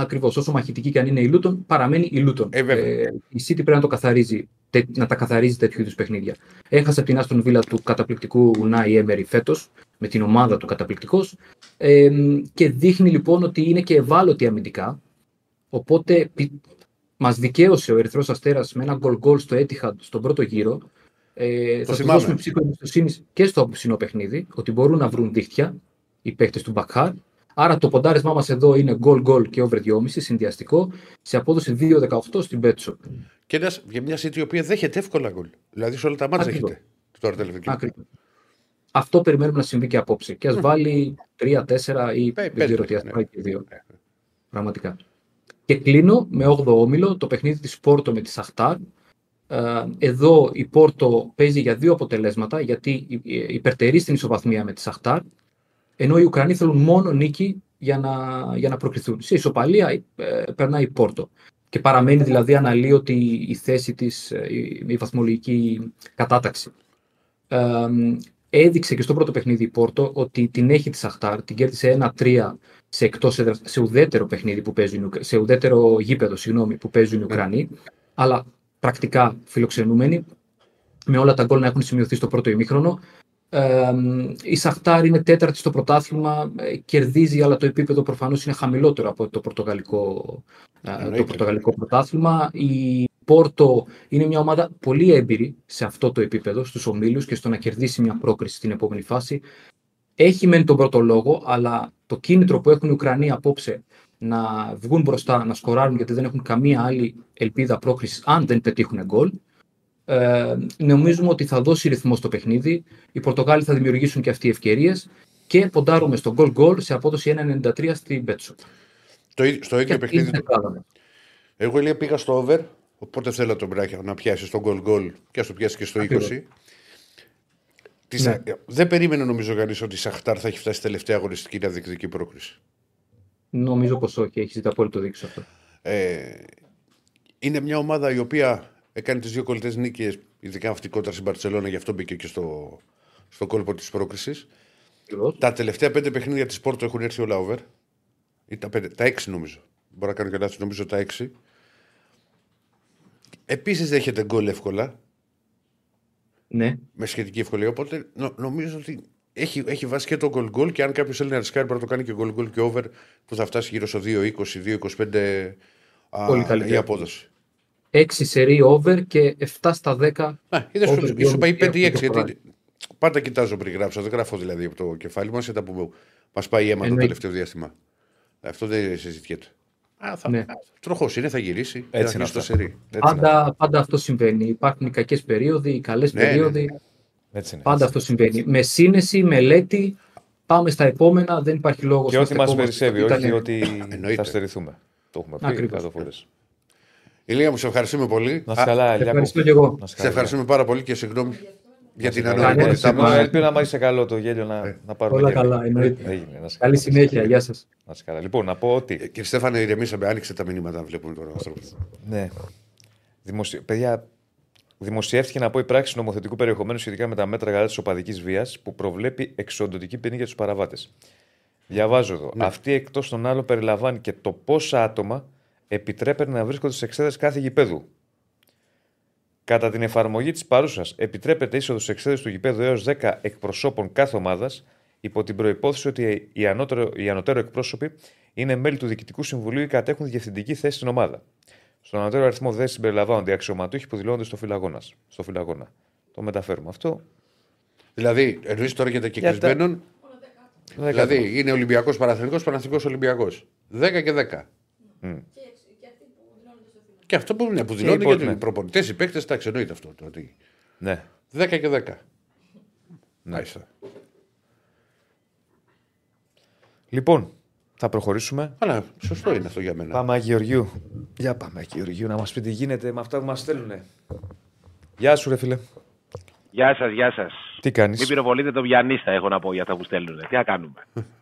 Ακριβώς. Όσο μαχητική και αν είναι η Λούτον, παραμένει η Λούτον. Ε, βέβαια. η City πρέπει να, το καθαρίζει, τε- να τα καθαρίζει τέτοιου είδους παιχνίδια. Έχασε από την Άστον Βίλα του καταπληκτικού Ουνάι Έμερι φέτος, με την ομάδα του καταπληκτικός. Ε, και δείχνει λοιπόν ότι είναι και ευάλωτη αμυντικά. Οπότε μας δικαίωσε ο Ερυθρός Αστέρας με ένα γκολ γκολ στο Etihad στον πρώτο γύρο. Ε, θα του θυμάμαι. δώσουμε ψήφο εμπιστοσύνη και στο απόψινό παιχνίδι, ότι μπορούν να βρουν δίχτυα οι παίχτε του Μπακχάρ. Άρα το ποντάρισμά μας εδώ είναι goal goal και over 2,5 συνδυαστικό σε απόδοση 2,18 στην Betshop. Και ένας, για μια City η οποία δέχεται εύκολα γκολ. Δηλαδή σε όλα τα μάτια Ακριβώς. δέχεται. Τώρα τελευταίο. Ακριβώς. Αυτό περιμένουμε να συμβεί και απόψε. Και ας βάλει 3-4 ή Πέ- δεν πέντε, ξέρω τι, α ναι. πάει και 2. Πραγματικά. Και κλείνω με 8ο όμιλο το παιχνίδι της Πόρτο με τη Σαχτάρ. Ε, Εδώ η Πόρτο παίζει για δύο αποτελέσματα γιατί υ- υπερτερεί στην ισοβαθμία με τη Σαχτάρ ενώ οι Ουκρανοί θέλουν μόνο νίκη για να, για να προκριθούν. Σε ισοπαλία ε, περνάει η Πόρτο. Και παραμένει δηλαδή αναλύωτη η θέση της, ε, η, η βαθμολογική κατάταξη. Ε, έδειξε και στο πρώτο παιχνίδι η Πόρτο ότι την έχει τη Σαχτάρ, την κέρδισε 1-3 σε, εκτός έδρας, σε ουδέτερο παιχνίδι που παίζουν, οι Ουκρα- σε ουδέτερο γήπεδο συγγνώμη, που παίζουν οι Ουκρανοί, αλλά πρακτικά φιλοξενούμενοι, με όλα τα γκολ να έχουν σημειωθεί στο πρώτο ημίχρονο. Ε, η Σαχτάρ είναι τέταρτη στο πρωτάθλημα, ε, κερδίζει, αλλά το επίπεδο προφανώς είναι χαμηλότερο από το πορτογαλικό, ε, το Εννοείται. πορτογαλικό πρωτάθλημα. Η Πόρτο είναι μια ομάδα πολύ έμπειρη σε αυτό το επίπεδο, στους ομίλους και στο να κερδίσει μια πρόκριση στην επόμενη φάση. Έχει μεν τον πρώτο λόγο, αλλά το κίνητρο που έχουν οι Ουκρανοί απόψε να βγουν μπροστά, να σκοράρουν γιατί δεν έχουν καμία άλλη ελπίδα πρόκρισης αν δεν πετύχουν γκολ. Ε, νομίζουμε ότι θα δώσει ρυθμό στο παιχνίδι. Οι Πορτογάλοι θα δημιουργήσουν και αυτοί ευκαιρίες και ποντάρουμε στο goal goal σε απόδοση 1,93 στην Μπέτσο. Το, ίδιο- στο ίδιο Και αυτή είναι παιχνίδι. η δεκάδα μου. Εγώ Ηλία πήγα στο over, οπότε θέλω τον Μπράχια να πιάσει στον goal goal και ας το πιάσει και στο 20. Ακριβώς. Της- Ναι. Δεν περίμενε νομίζω κανείς ότι η Σαχτάρ θα έχει φτάσει τελευταία αγωνιστική να διεκδικεί πρόκριση. Νομίζω πως όχι, έχεις απόλυτο δίκιο σε αυτό. Ε, είναι μια ομάδα η οποία έκανε τις δύο κολλητές νίκες, ειδικά αυτή κόντρα στην Παρσελόνα, γι' αυτό μπήκε και στο, στο κόλπο της πρόκρισης. Ακριβώς. Τα τελευταία πέντε παιχνίδια της Πόρτο έχουν έρθει όλα over. Ή τα, πέντε, τα έξι νομίζω. Μπορώ να κάνω και λάθος, νομίζω τα έξι. Επίσης δέχεται γκολ εύκολα, Ναι, με σχετική ευκολία. Οπότε νο- νομίζω ότι έχει, έχει βάσει και το γκολ γκολ και αν κάποιος θέλει να ρισκάρει μπορεί να το κάνει και γκολ γκολ και over που θα φτάσει γύρω στο 2-20-2-25 α, Πολύ καλή η θέση. απόδοση. 6 σερί over και 7 στα 10. Α, είδες, Over σου, σου δύο πάει και 5 ή 6. αυτό το Γιατί πάντα κοιτάζω πριν γράψω. Δεν γράφω δηλαδή από το κεφάλι μας τα που μας πάει αίμα το Εννοείται. τελευταίο διάστημα. Αυτό δεν συζητιέται. Α, θα, Ναι. Τροχός είναι, θα γυρίσει. Έτσι θα είναι αρχίσει το αυτά. σερί. Έτσι είναι. Πάντα, πάντα αυτό συμβαίνει. Υπάρχουν οι κακές περίοδοι, οι καλές Ναι, ναι, περίοδοι. Έτσι είναι. Πάντα αυτό συμβαίνει. Με σύνεση, μελέτη, πάμε στα επόμενα. Δεν υπάρχει λόγος Και ό,τι μας περισσεύει, όχι ότι Εννοείται. θα στερηθούμε. Το έχουμε πει Ακριβώς. Κάτω φορές. Ηλία μου, σε ευχαριστούμε πολύ. Να είσαι καλά, Λιάκο. Ευχαριστώ και εγώ. Να είσαι σε καλά. ευχαριστούμε πάρα πολύ και συγγνώμη για την καλά. ανωνυμότητά Κανένα μα. Μας ελπίζω να μ' είσαι καλό το γέλιο να, να πάρουμε. Όλα γέλιο. καλά, εννοείται. Έγινε, να είσαι Καλή καλά. συνέχεια. Γεια σας. Να είσαι καλά. Λοιπόν, να πω ότι. Ε, Κύριε Στέφανε, ηρεμήσαμε. Άνοιξε τα μηνύματα να βλέπουμε τον άνθρωπος. Ναι. Δημοσι... Παιδιά, δημοσιεύτηκε να πω η πράξη νομοθετικού περιεχομένου σχετικά με τα μέτρα κατά της οπαδικής βίας που προβλέπει εξοντοτική ποινή για τους παραβάτες. Διαβάζω εδώ. Αυτή εκτός των άλλων περιλαμβάνει και το πόσα άτομα επιτρέπεται να βρίσκονται σε εξέδρε κάθε γηπέδου. Κατά την εφαρμογή της παρούσας, επιτρέπεται είσοδος σε εξέδρε του γηπέδου έως 10 εκπροσώπων κάθε ομάδας, υπό την προπόθεση ότι οι ανώτερο, οι ανωτέρω εκπρόσωποι είναι μέλη του Διοικητικού Συμβουλίου ή κατέχουν διευθυντική θέση στην ομάδα. Στον ανωτέρω αριθμό δεν συμπεριλαμβάνονται οι αξιωματούχοι που δηλώνονται στο φυλαγόνα. Στο φυλαγόνα. Το μεταφέρουμε αυτό. Δηλαδή, εννοείς τώρα για τα Για τα- κεκλεισμένων. Δηλαδή, είναι Ολυμπιακός Παναθηνικό, Παναθηνικό Ολυμπιακός. 10 και 10. Και, και αυτοί που δηλώνονται στο φύλλο. Και αυτό που είναι, που δηλώνει υπόλοιποι, γιατί οι ναι. προπονητές, οι παίκτες, εντάξει, εννοείται αυτό. Το ότι Ναι. 10 και 10. Ναι. Μάλιστα. Λοιπόν, θα προχωρήσουμε. Αλλά σωστό είναι αυτό για μένα. Πάμε Άγιο Γεωργίου. Για πάμε Άγιο Γεωργίου να μας πει τι γίνεται με αυτά που μας στέλνουν. Γεια σου, ρε φίλε. Γεια σας, γεια σας. Τι κάνεις; Μην πυροβολείτε τον πιανίστα, έχω να πω για αυτά που στέλνουν. Τι να κάνουμε. [LAUGHS]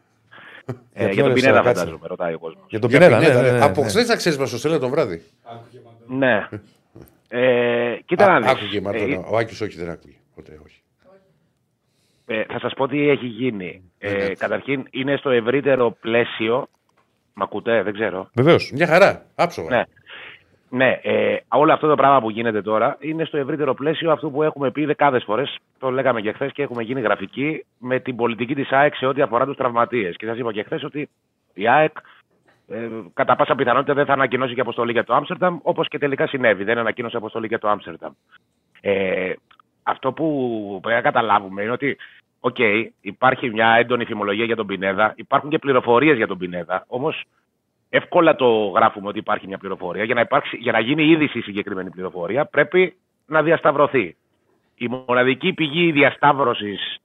ε, ποιο για τον ρε, Πινέδα, Σάρα, κάτσε. φαντάζομαι, ρωτάει ο κόσμος. Για τον Για Πινέδα, ναι, Πινέδα, ναι, ρε. ναι, Από ναι. χθες θα ξέρεις, μα το στέλνε το βράδυ. Ναι. Ε, κοίτα να δεις. Άκουγε η Μαρτώνα. Ε, Ο Άκης όχι, δεν άκουγε. Ποτέ όχι. ε, θα σας πω τι έχει γίνει. Ε, καταρχήν είναι στο ευρύτερο πλαίσιο Μ' ακούτε, δεν ξέρω. Βεβαίως. Μια χαρά. Άψογα. Ναι. Ναι, ε, όλο αυτό το πράγμα που γίνεται τώρα είναι στο ευρύτερο πλαίσιο αυτού που έχουμε πει δεκάδες φορές. Το λέγαμε και χθες και έχουμε γίνει γραφική με την πολιτική της ΑΕΚ σε ό,τι αφορά τους τραυματίες. Και σας είπα και χθες ότι η ΑΕΚ ε, κατά πάσα πιθανότητα δεν θα ανακοινώσει και αποστολή για το Άμστερνταμ, όπως και τελικά συνέβη. Δεν ανακοίνωσε αποστολή για το Άμστερνταμ. Ε, αυτό που πρέπει να καταλάβουμε είναι ότι Οκ, υπάρχει μια έντονη φημολογία για τον Πινέδα, υπάρχουν και πληροφορίες για τον Πινέδα. Όμως εύκολα το γράφουμε ότι υπάρχει μια πληροφορία. Για να, υπάρξει, για να γίνει είδηση η συγκεκριμένη πληροφορία, πρέπει να διασταυρωθεί. Η μοναδική πηγή διασταύρωσης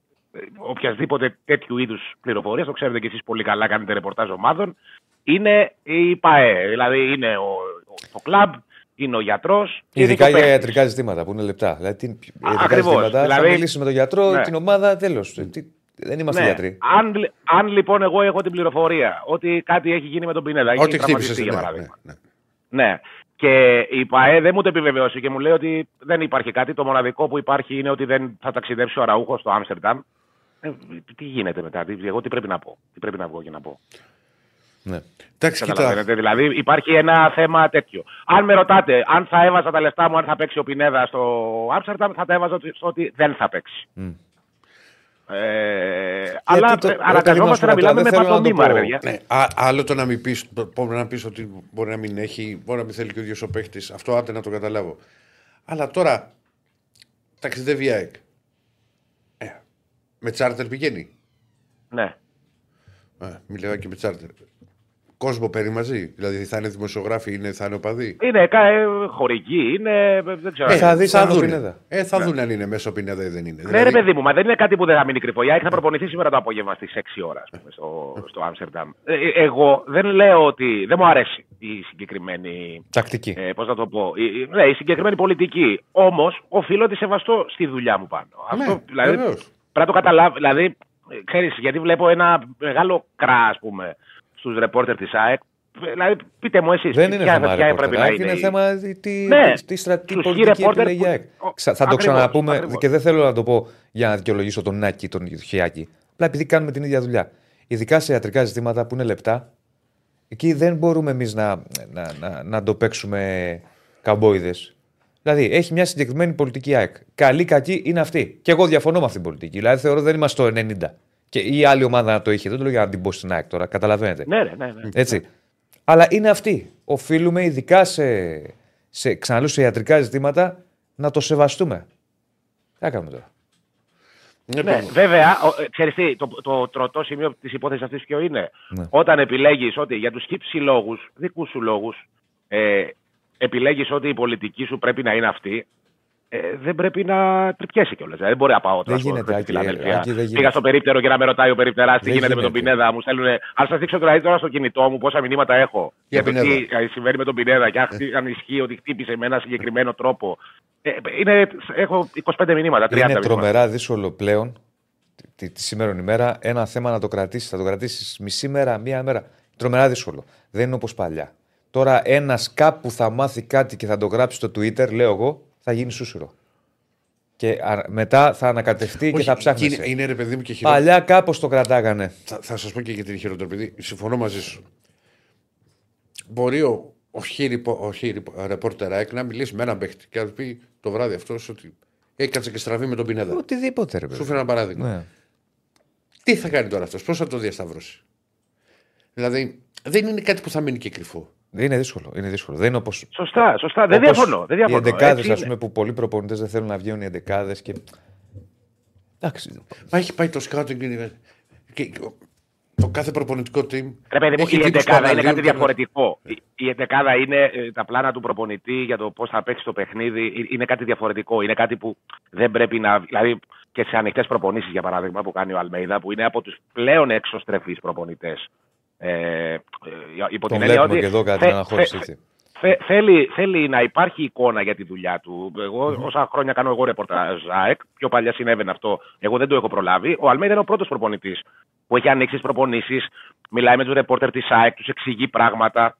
οποιασδήποτε τέτοιου είδους πληροφορίας, το ξέρετε και εσείς πολύ καλά, κάνετε ρεπορτάζ ομάδων, είναι η ΠΑΕ. Δηλαδή είναι ο, ο, το κλαμπ, είναι ο γιατρός. Ειδικά για ιατρικά ζητήματα που είναι λεπτά. Δηλαδή, τι, ιατρικά Ακριβώς. ζητήματα, Δηλαδή- θα μιλήσει με τον γιατρό, Ναι. την ομάδα, τέλος. Δεν είμαστε Ναι. γιατροί. Αν, αν λοιπόν εγώ έχω την πληροφορία ότι κάτι έχει γίνει με τον Πινέδα, έχει Ό,τι τραυματιστεί, χτύπησε. για Ναι, παράδειγμα. ναι, ναι. Ναι. Και η ΠαΕ δεν μου το επιβεβαιώσει και μου λέει ότι δεν υπάρχει κάτι. Το μοναδικό που υπάρχει είναι ότι δεν θα ταξιδέψει ο Αραούχος στο Άμστερνταμ. Ε, τι γίνεται μετά, τι, εγώ τι πρέπει να πω, τι πρέπει να βγω και να πω. Ναι. Εντάξει, κοίτα. Καταλαβαίνετε, δηλαδή υπάρχει ένα θέμα τέτοιο. Αν με ρωτάτε αν θα έβαζα τα λεφτά μου, αν θα παίξει ο Πινέδα στο Άμστερνταμ, θα τα έβαζα στο ότι δεν θα παίξει. Μμ. Ε, αλλά το- ε, ρε, αναγκαζόμαστε να παιδί μου, μιλάμε με δεν θέλω να το πατομήμα, ρε πω. παιδιά. Ναι, α, άλλο το να μην πεις να πεις ότι μπορεί να μην έχει, μπορεί να μην θέλει και ο ίδιος ο παίχτης. Αυτό άντε να το καταλάβω. Αλλά τώρα ταξιδεύει η ΑΕΚ. Ε, με τσάρτερ πηγαίνει. Ναι. Ε, μιλάω και με τσάρτερ. Κόσμο παίρνει μαζί. Δηλαδή θα είναι δημοσιογράφοι, είναι, θα είναι οπαδοί. Είναι κα- ε, χορηγή, είναι. Δεν ξέρω. Ε, θα δεις αν ο δουν. Πινέδα. Ε, θα δουν αν είναι μέσω Πινέδα ή δεν είναι. Ναι, ρε παιδί μου, μα δεν είναι κάτι που δεν θα μείνει κρυφό. Η ΑΕΚ θα προπονηθεί σήμερα το απόγευμα στις 6 ώρα ας πούμε, στο, στο Άμστερνταμ. Ε, ε, εγώ δεν λέω ότι. Δεν μου αρέσει η συγκεκριμένη. Τακτική. Ε, Πώς να το πω. Η, η- ναι, η συγκεκριμένη πολιτική. Όμως, οφείλω τη σεβαστώ στη δουλειά μου πάνω. Αυτό, δηλαδή, Ναι, βεβαίως. πρέπει να το καταλάβει. Δηλαδή, ξέρεις, γιατί βλέπω ένα μεγάλο κρά, ας πούμε, στους ρεπόρτερ της ΑΕΚ. Δηλαδή, πείτε μου εσείς. Δεν είναι ποια, θέμα ποια πρέπει να ρεπορτεράκι, είναι. είναι η- θέμα τι, τι, Ναι, τι, στρα- τι τους πολιτική χι-ρεπόρτερ επιλέγει η που- ΑΕΚ. ο- Ξα- Θα το ακριβώς, ξαναπούμε ακριβώς. και δεν θέλω να το πω για να δικαιολογήσω τον Νάκη, τον Χιάκη. Απλά επειδή κάνουμε την ίδια δουλειά. Ειδικά σε ιατρικά ζητήματα που είναι λεπτά, εκεί δεν μπορούμε εμείς να, να, να, να το παίξουμε καμπόιδες. Δηλαδή, έχει μια συγκεκριμένη πολιτική ΑΕΚ. Καλή, κακή είναι αυτή. Και εγώ διαφωνώ με αυτή την πολιτική. Δηλαδή, θεωρώ δεν είμαστε στο 90. Και η άλλη ομάδα να το είχε. Δεν το λέω για να την πω στην ΑΕΚ τώρα. Καταλαβαίνετε. Ναι, ρε, ναι, ναι. Έτσι. Αλλά είναι αυτή. Οφείλουμε ειδικά σε, σε, ξαναλέω, σε ιατρικά ζητήματα να το σεβαστούμε. Τι θα κάνουμε τώρα; Λοιπόν, Ναι, βέβαια, ο- ε, ξέρεις τι, το, το τροτό σημείο της υπόθεσης αυτής ποιο είναι; Ναι. Όταν επιλέγεις ότι για τους χύψη λόγους, δικούς σου λόγους, ε, επιλέγεις ότι η πολιτική σου πρέπει να είναι αυτή, ε, δεν πρέπει να τρυπιέσαι κιόλας. Δεν μπορεί να πάω τώρα Δεν στο- γίνεται, στη Άκη, Φιλαδέλφια. Άκη, δεν γίνεται. Πήγα στο περίπτερο και να με ρωτάει ο περιπτεράς τι Δεν γίνεται με τον γίνεται. Πινέδα. Μου στέλνουν. Αν σας δείξω τώρα, τώρα στο κινητό μου πόσα μηνύματα έχω Για το Πινέδα. τι ε, συμβαίνει με τον Πινέδα και αν, χτύ- αν ισχύει ότι χτύπησε με ένα συγκεκριμένο τρόπο. Ε, είναι, έχω 25 μηνύματα, 30 Είναι μηνύματα. τρομερά δύσκολο πλέον τη, τη σήμερα ημέρα ένα θέμα να το κρατήσεις. Θα το κρατήσεις μισή μέρα, μία μέρα. Τρομερά δύσκολο. Δεν είναι όπως παλιά. Τώρα ένας κάπου θα μάθει κάτι και θα το γράψει στο Twitter, λέω εγώ, θα γίνει σούσουρο. Και α- μετά θα ανακατευτεί και όχι, θα ψάχνει. είναι, είναι ρε παιδί μου και χειρότερο. Παλιά κάπως το κρατάγανε. Θα, θα σας πω και γιατί είναι χειρότερο, παιδί. Συμφωνώ μαζί σου. Μπορεί ο, ο χείρι, ο χείρι ρεπόρτερ ΑΕΚ να μιλήσει με έναν παίχτη και να του πει το βράδυ αυτός ότι έκατσε και στραβή με τον Πινέδα. Οτιδήποτε, ρε Σου παιδί. φέρω ένα παράδειγμα. Ναι. Τι θα κάνει τώρα αυτός, πώς θα το διασταυρώσει; Δηλαδή, δεν είναι κάτι που θα μείνει και κρυφό. Είναι δύσκολο. Είναι δύσκολο. Δεν είναι όπω. Σωστά, σωστά. Δεν διαφωνώ. Δεν Οι διαφωνώ. εντεκάδες, Έτσι ας είναι. πούμε, που πολλοί προπονητές δεν θέλουν να βγαίνουν οι εντεκάδες και. Εντάξει. Μα έχει πάει το σκάουτινγκ και, και το κάθε προπονητικό team. Ρε παιδί μου, έχει η τύπους που εντεκάδα είναι αναλύουν κάτι και- διαφορετικό. Η- Η εντεκάδα είναι ε, τα πλάνα του προπονητή για το πώς θα παίξει το παιχνίδι. Ε, Είναι κάτι διαφορετικό. Είναι κάτι που δεν πρέπει να. Δηλαδή και σε ανοιχτές προπονήσεις, για παράδειγμα, που κάνει ο Αλμέιδα, που είναι από τους πλέον εξωστρεφεί προπονητές. Ε, ε, υπό Τον την έννοια βλέπουμε ότι και εδώ κατά θε- την αναχώρηση. θε- έτσι. Θε- θέλει, θέλει να υπάρχει εικόνα για τη δουλειά του. Εγώ, όσα χρόνια κάνω εγώ ρεπορτάζ ΑΕΚ, πιο παλιά συνέβαινε αυτό. Εγώ δεν το έχω προλάβει. Ο Αλμέιδα είναι ο πρώτος προπονητής που έχει ανοίξει τις προπονήσεις, μιλάει με τους ρεπόρτερ της ΑΕΚ, τους εξηγεί πράγματα.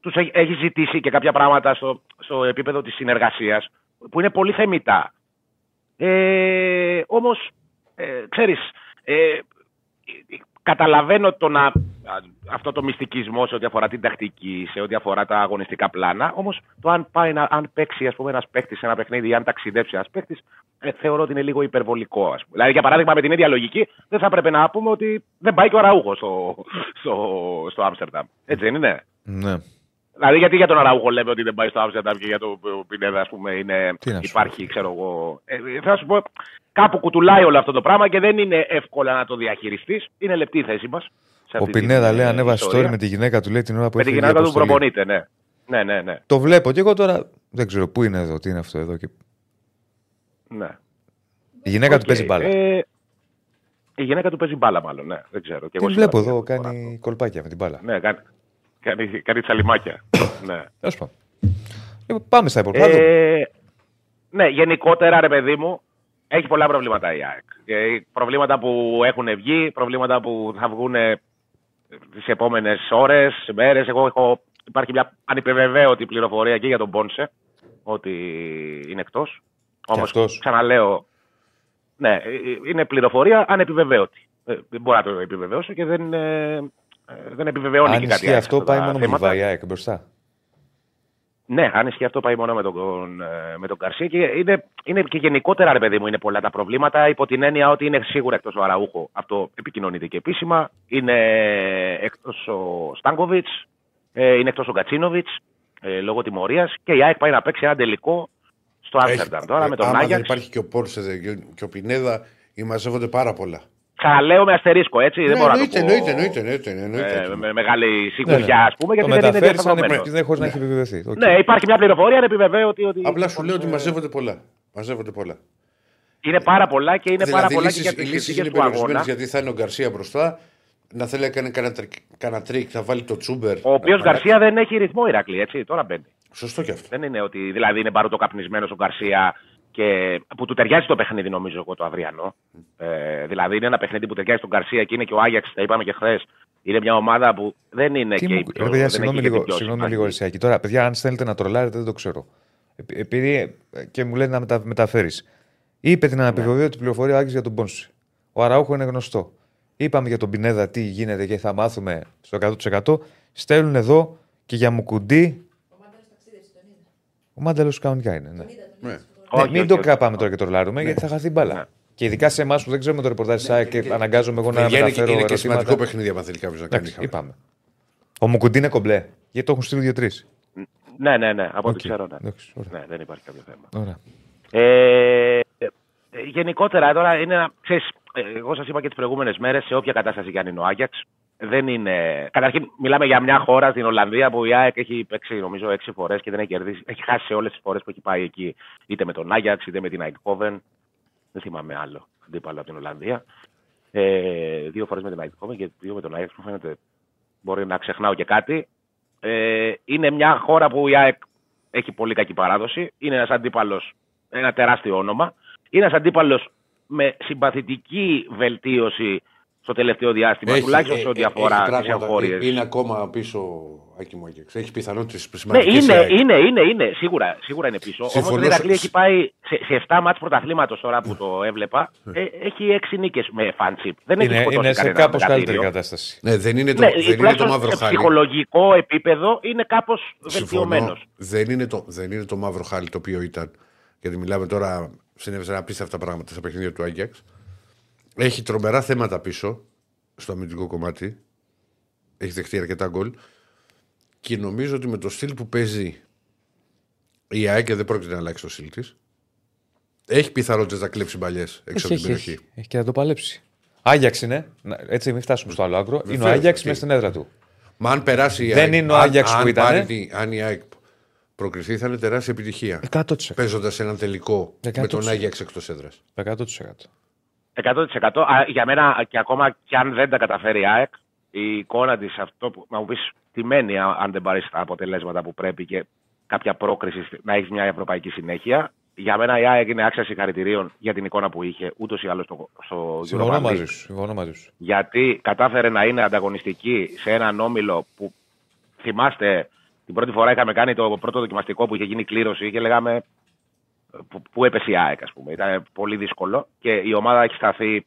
Τους έχει ζητήσει και κάποια πράγματα στο, στο επίπεδο της συνεργασίας που είναι πολύ θεμητά. Ε, Όμως, ε, ξέρεις, ε, καταλαβαίνω το να, α, αυτό το μυστικισμό σε ό,τι αφορά την τακτική, σε ό,τι αφορά τα αγωνιστικά πλάνα. Όμως το αν, πάει να, αν παίξει ας πούμε, ένας παίκτης σε ένα παιχνίδι ή αν ταξιδέψει ένας παίκτης, ε, θεωρώ ότι είναι λίγο υπερβολικό. Ας πούμε. Δηλαδή, για παράδειγμα, με την ίδια λογική, δεν θα έπρεπε να πούμε ότι δεν πάει και ο Ραούχο στο, στο, στο Άμστερνταμ. Έτσι δεν είναι; Ναι. Δηλαδή, γιατί για τον Αραούχο λέμε ότι δεν πάει στο Άμστερνταμ και για τον Πινέδα, ας πούμε, είναι, Τι να σου υπάρχει, ξέρω εγώ. Ε, θα σου πω, κάπου κουτουλάει όλο αυτό το πράγμα και δεν είναι εύκολα να το διαχειριστείς. Είναι λεπτή η θέση μας. Ο Πινέδα λέει ανέβασε story με τη γυναίκα του λέει την ώρα που Με τη έφυγε. γυναίκα του αποστολή. προπονείται, ναι. Ναι, ναι, ναι. Το βλέπω και εγώ τώρα δεν ξέρω πού είναι εδώ, τι είναι αυτό εδώ. Και... ναι. Η γυναίκα του Οκ. παίζει μπάλα. Ε, η γυναίκα του παίζει μπάλα, μάλλον. Ναι, δεν ξέρω. Και Την εγώ βλέπω σήμερα εδώ, δεν μπορώ να κάνει κολπάκια με την μπάλα. το- Ναι, κάνει, κάνει, κάνει τσαλιμάκια. [COUGHS] ναι. Τέλος πάντων. Λοιπόν, πάμε στα υπόλοιπα. Ε, ναι, γενικότερα, ρε παιδί μου, έχει πολλά προβλήματα η ΑΕΚ. Ε, προβλήματα που έχουν βγει, προβλήματα που θα βγουν τις επόμενες ώρες, μέρες. Εγώ έχω, υπάρχει μια ανυπεβεβαίωτη πληροφορία και για τον Πόνσε, ότι είναι εκτός. Όμως, αυτός. ξαναλέω, ναι, ε, είναι πληροφορία ανεπιβεβαίωτη. Ε, δεν μπορώ να το επιβεβαιώσω και δεν, ε, ε, δεν επιβεβαιώνει Αν και κάτι ισχύει άλλο. αυτό, αυτά πάει τα μόνο με τη θέματα. Βαϊάκ μπροστά. Ναι, αν ισχύει αυτό πάει μόνο με τον, ε, με τον Καρσία και είναι, είναι και γενικότερα, ρε παιδί μου, είναι πολλά τα προβλήματα υπό την έννοια ότι είναι σίγουρα εκτός ο Αραούχο. Αυτό επικοινωνείται και επίσημα. Είναι εκτός ο Στάνκοβιτς, ε, είναι εκτός ο Γκατσίνοβιτ ε, λόγω τιμωρίας και η ΑΕΚ πάει να παίξει ένα τελικό στο Άμστερνταμ. Τώρα ε, με τον άμα δεν Άγιαξ. υπάρχει και ο Πόνσε δε, και ο- και ο Πινέδα, ή μαζεύονται πάρα πολλά. Ξαναλέω με αστερίσκο, έτσι. δεν Ναι, μπορώ να το εννοείται, πω. εννοείται, εννοείται, εννοείται, εννοείται. ε, με μεγάλη Ναι, ναι. σιγουριά, ας πούμε, Το γιατί δεν είναι μεταφέρεις σαν διασταυρωμένο. δεν χωρίς να έχει επιβεβαιωθεί. Οκ. Ναι, υπάρχει μια πληροφορία, ανεπιβεβαίωτη ότι. Απλά σου λέω ε, ότι μαζεύονται πολλά. Μαζεύονται πολλά. Είναι πάρα πολλά και είναι πάρα δηλαδή, πολλά λύσεις, και για οι τις λύσεις συνθήκες είναι του αγώνα. περιορισμένες γιατί θα είναι ο Γκαρσία μπροστά. Να θέλει να κάνει κανένα τρικ- κανένα τρικ, θα βάλει το Τσούμπερ. Ο οποίος Να Γκαρσία δεν έχει ρυθμό Ηρακλή, έτσι. Τώρα μπαίνει. Σωστό κι αυτό. Δεν είναι ότι δηλαδή είναι μπαρουτοκαπνισμένο ο Γκαρσία και που του ταιριάζει το παιχνίδι, νομίζω εγώ, το αυριανό. Ε, δηλαδή είναι ένα παιχνίδι που ταιριάζει στον Γκαρσία και είναι και ο Άγιαξ, τα είπαμε και χθες. Είναι μια ομάδα που δεν είναι Τι και μου... η πιο. Ρε παιδιά, δεν συγγνώμη έχει και λίγο, την πιο συγγνώμη συμπαγή. λίγο Ρησιάκη. Τώρα, παιδιά, αν θέλετε να τρολάρετε, δεν το ξέρω. Επει- Επειδή ε, και μου λένε να μετα... μεταφέρεις. Είπε την αναπιβεβαίωτη πληροφορία ο Άκης για τον Πόνση. Ο Αραούχο είναι γνωστό. Είπαμε για τον Πινέδα τι γίνεται και θα μάθουμε στο 100%. Στέλνουν εδώ και για Μουκουντή. Ο Μάνταλος ταξίδευσε, τον είδα. Ο Μάνταλος κανονικά είναι. Ναι. Τον είδα, τον Ναι. είδα. στο φωτογραφία. Ναι, Όχι, μην όχι, το όχι. τραβάμε τώρα και τρολάρουμε, γιατί θα χαθεί μπάλα. Ναι. Και ειδικά σε εμάς που δεν ξέρουμε το ρεπορτάζ της ΑΕΚ και αναγκάζομαι εγώ να είναι, μεταφέρω είναι και ερωτήματα. σημαντικό παιχνίδι άμα θέλει κάποιος να κάνει. Εντάξει, είπαμε. Ο Μουκουντή είναι κομπλέ. Γιατί το έχουν στείλει δύο-τρεις. Ναι, ναι, ναι. Από ό,τι Οκ. ξέρω, ναι. Εντάξει, ωραία. ναι. Δεν υπάρχει κάποιο θέμα. Ωραία. Ε, ε, γενικότερα τώρα είναι ένα. Ξέρεις, ε, εγώ σας είπα και τις προηγούμενες μέρες, σε όποια κατάσταση και αν είναι ο Άγιαξ, δεν είναι. Καταρχήν, μιλάμε για μια χώρα στην Ολλανδία που η ΑΕΚ έχει παίξει νομίζω έξι φορές και δεν έχει κερδίσει. Έχει χάσει σε όλες τις φορές που έχει πάει εκεί, είτε με τον Άγιαξ είτε με την Eindhoven. Δεν θυμάμαι άλλο αντίπαλο από την Ολλανδία. Ε, δύο φορές με την Eindhoven και δύο με τον Άγιαξ. Μου φαίνεται μπορεί να ξεχνάω και κάτι. Ε, είναι μια χώρα που η ΑΕΚ έχει πολύ κακή παράδοση. Είναι ένας αντίπαλος, ένα τεράστιο όνομα. Είναι ένας αντίπαλος με συμπαθητική βελτίωση στο τελευταίο διάστημα, τουλάχιστον σε ό,τι αφορά τις πράγματα. εγχώριε. Είναι ακόμα πίσω, Άκη μου, Άγιαξ. Έχει πιθανότητες Ναι, σημαντικές. είναι, είναι, είναι, είναι. Σίγουρα, σίγουρα είναι πίσω. Όμως Συμφωνώ η Ηρακλή σε- έχει πάει σε, σε 7 μάτς πρωταθλήματος τώρα που το έβλεπα. Ε, έχει 6 νίκες με φάντσιπ. Δεν έχει Είναι, σκοτώσει είναι σε κανένα κάπως καλύτερη μεγατήριο. κατάσταση. Ναι, δεν είναι το, Ναι, δεν είναι το τουλάχιστον μαύρο σε χάλι. ψυχολογικό επίπεδο είναι κάπως Συμφωνώ. βελτιωμένος. Δεν είναι, το, δεν είναι το μαύρο χάλι το οποίο ήταν. Γιατί μιλάμε τώρα, συνέβησαν απίστευτα πράγματα στα παιχνίδια του Άγιαξ. Έχει τρομερά θέματα πίσω στο αμυντικό κομμάτι. Έχει δεχτεί αρκετά γκολ. Και νομίζω ότι με το στυλ που παίζει η ΑΕΚ δεν πρόκειται να αλλάξει το στυλ της. Έχει πιθανότητες να κλέψει μπαλιές έξω από την έχει, περιοχή. έχει, έχει και να το παλέψει. Άγιαξ είναι. Να- Έτσι, μην φτάσουμε στο άλλο άκρο. Είναι ο Βεβαίως, Άγιαξ αυτή. μέσα στην έδρα του. Μα αν περάσει η Δεν ΑΕΚ, είναι ο αν- Άγιαξ που αν ήτανε. πάρει τη- Αν η ΑΕΚ προκριθεί, θα είναι τεράστια επιτυχία. 100%. Παίζοντας έναν τελικό με 100%. τον Άγιαξ εκτός έδρας. 100%. 100%. Α, για μένα και ακόμα και αν δεν τα καταφέρει η ΑΕΚ, η εικόνα της αυτό που να μου πεις τι μένει α- αν δεν πάρεις τα αποτελέσματα που πρέπει και κάποια πρόκριση στη- να έχεις μια ευρωπαϊκή συνέχεια. Για μένα η ΑΕΚ είναι άξια συγχαρητηρίων για την εικόνα που είχε ούτως ή άλλως στο, στο Συμφωνώ Europa League. μαζί σου. συμφωνώ μαζί σου. γιατί κατάφερε να είναι ανταγωνιστική σε έναν όμιλο που θυμάστε την πρώτη φορά είχαμε κάνει το πρώτο δοκιμαστικό που είχε γίνει κλήρωση και λέγαμε που, που έπεσε η ΑΕΚ, ας πούμε. Ήταν πολύ δύσκολο και η ομάδα έχει σταθεί.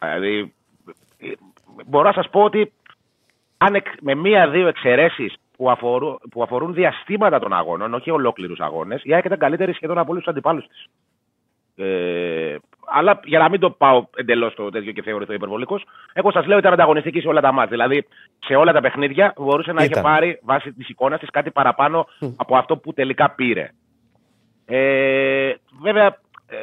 Δηλαδή, μπορώ να σας πω ότι αν εκ- με μία-δύο εξαιρέσεις που, αφορούν, που αφορούν διαστήματα των αγώνων, όχι ολόκληρους αγώνες, η ΑΕΚ ήταν καλύτερη σχεδόν από όλους τους αντιπάλους της. Ε, αλλά για να μην το πάω εντελώς το τέτοιο και θεωρηθώ υπερβολικός, εγώ σας λέω ήταν ανταγωνιστική σε όλα τα μάτια. Δηλαδή σε όλα τα παιχνίδια μπορούσε να Ήταν. έχει πάρει βάσει της εικόνας της κάτι παραπάνω από αυτό που τελικά πήρε. Ε, βέβαια, ε,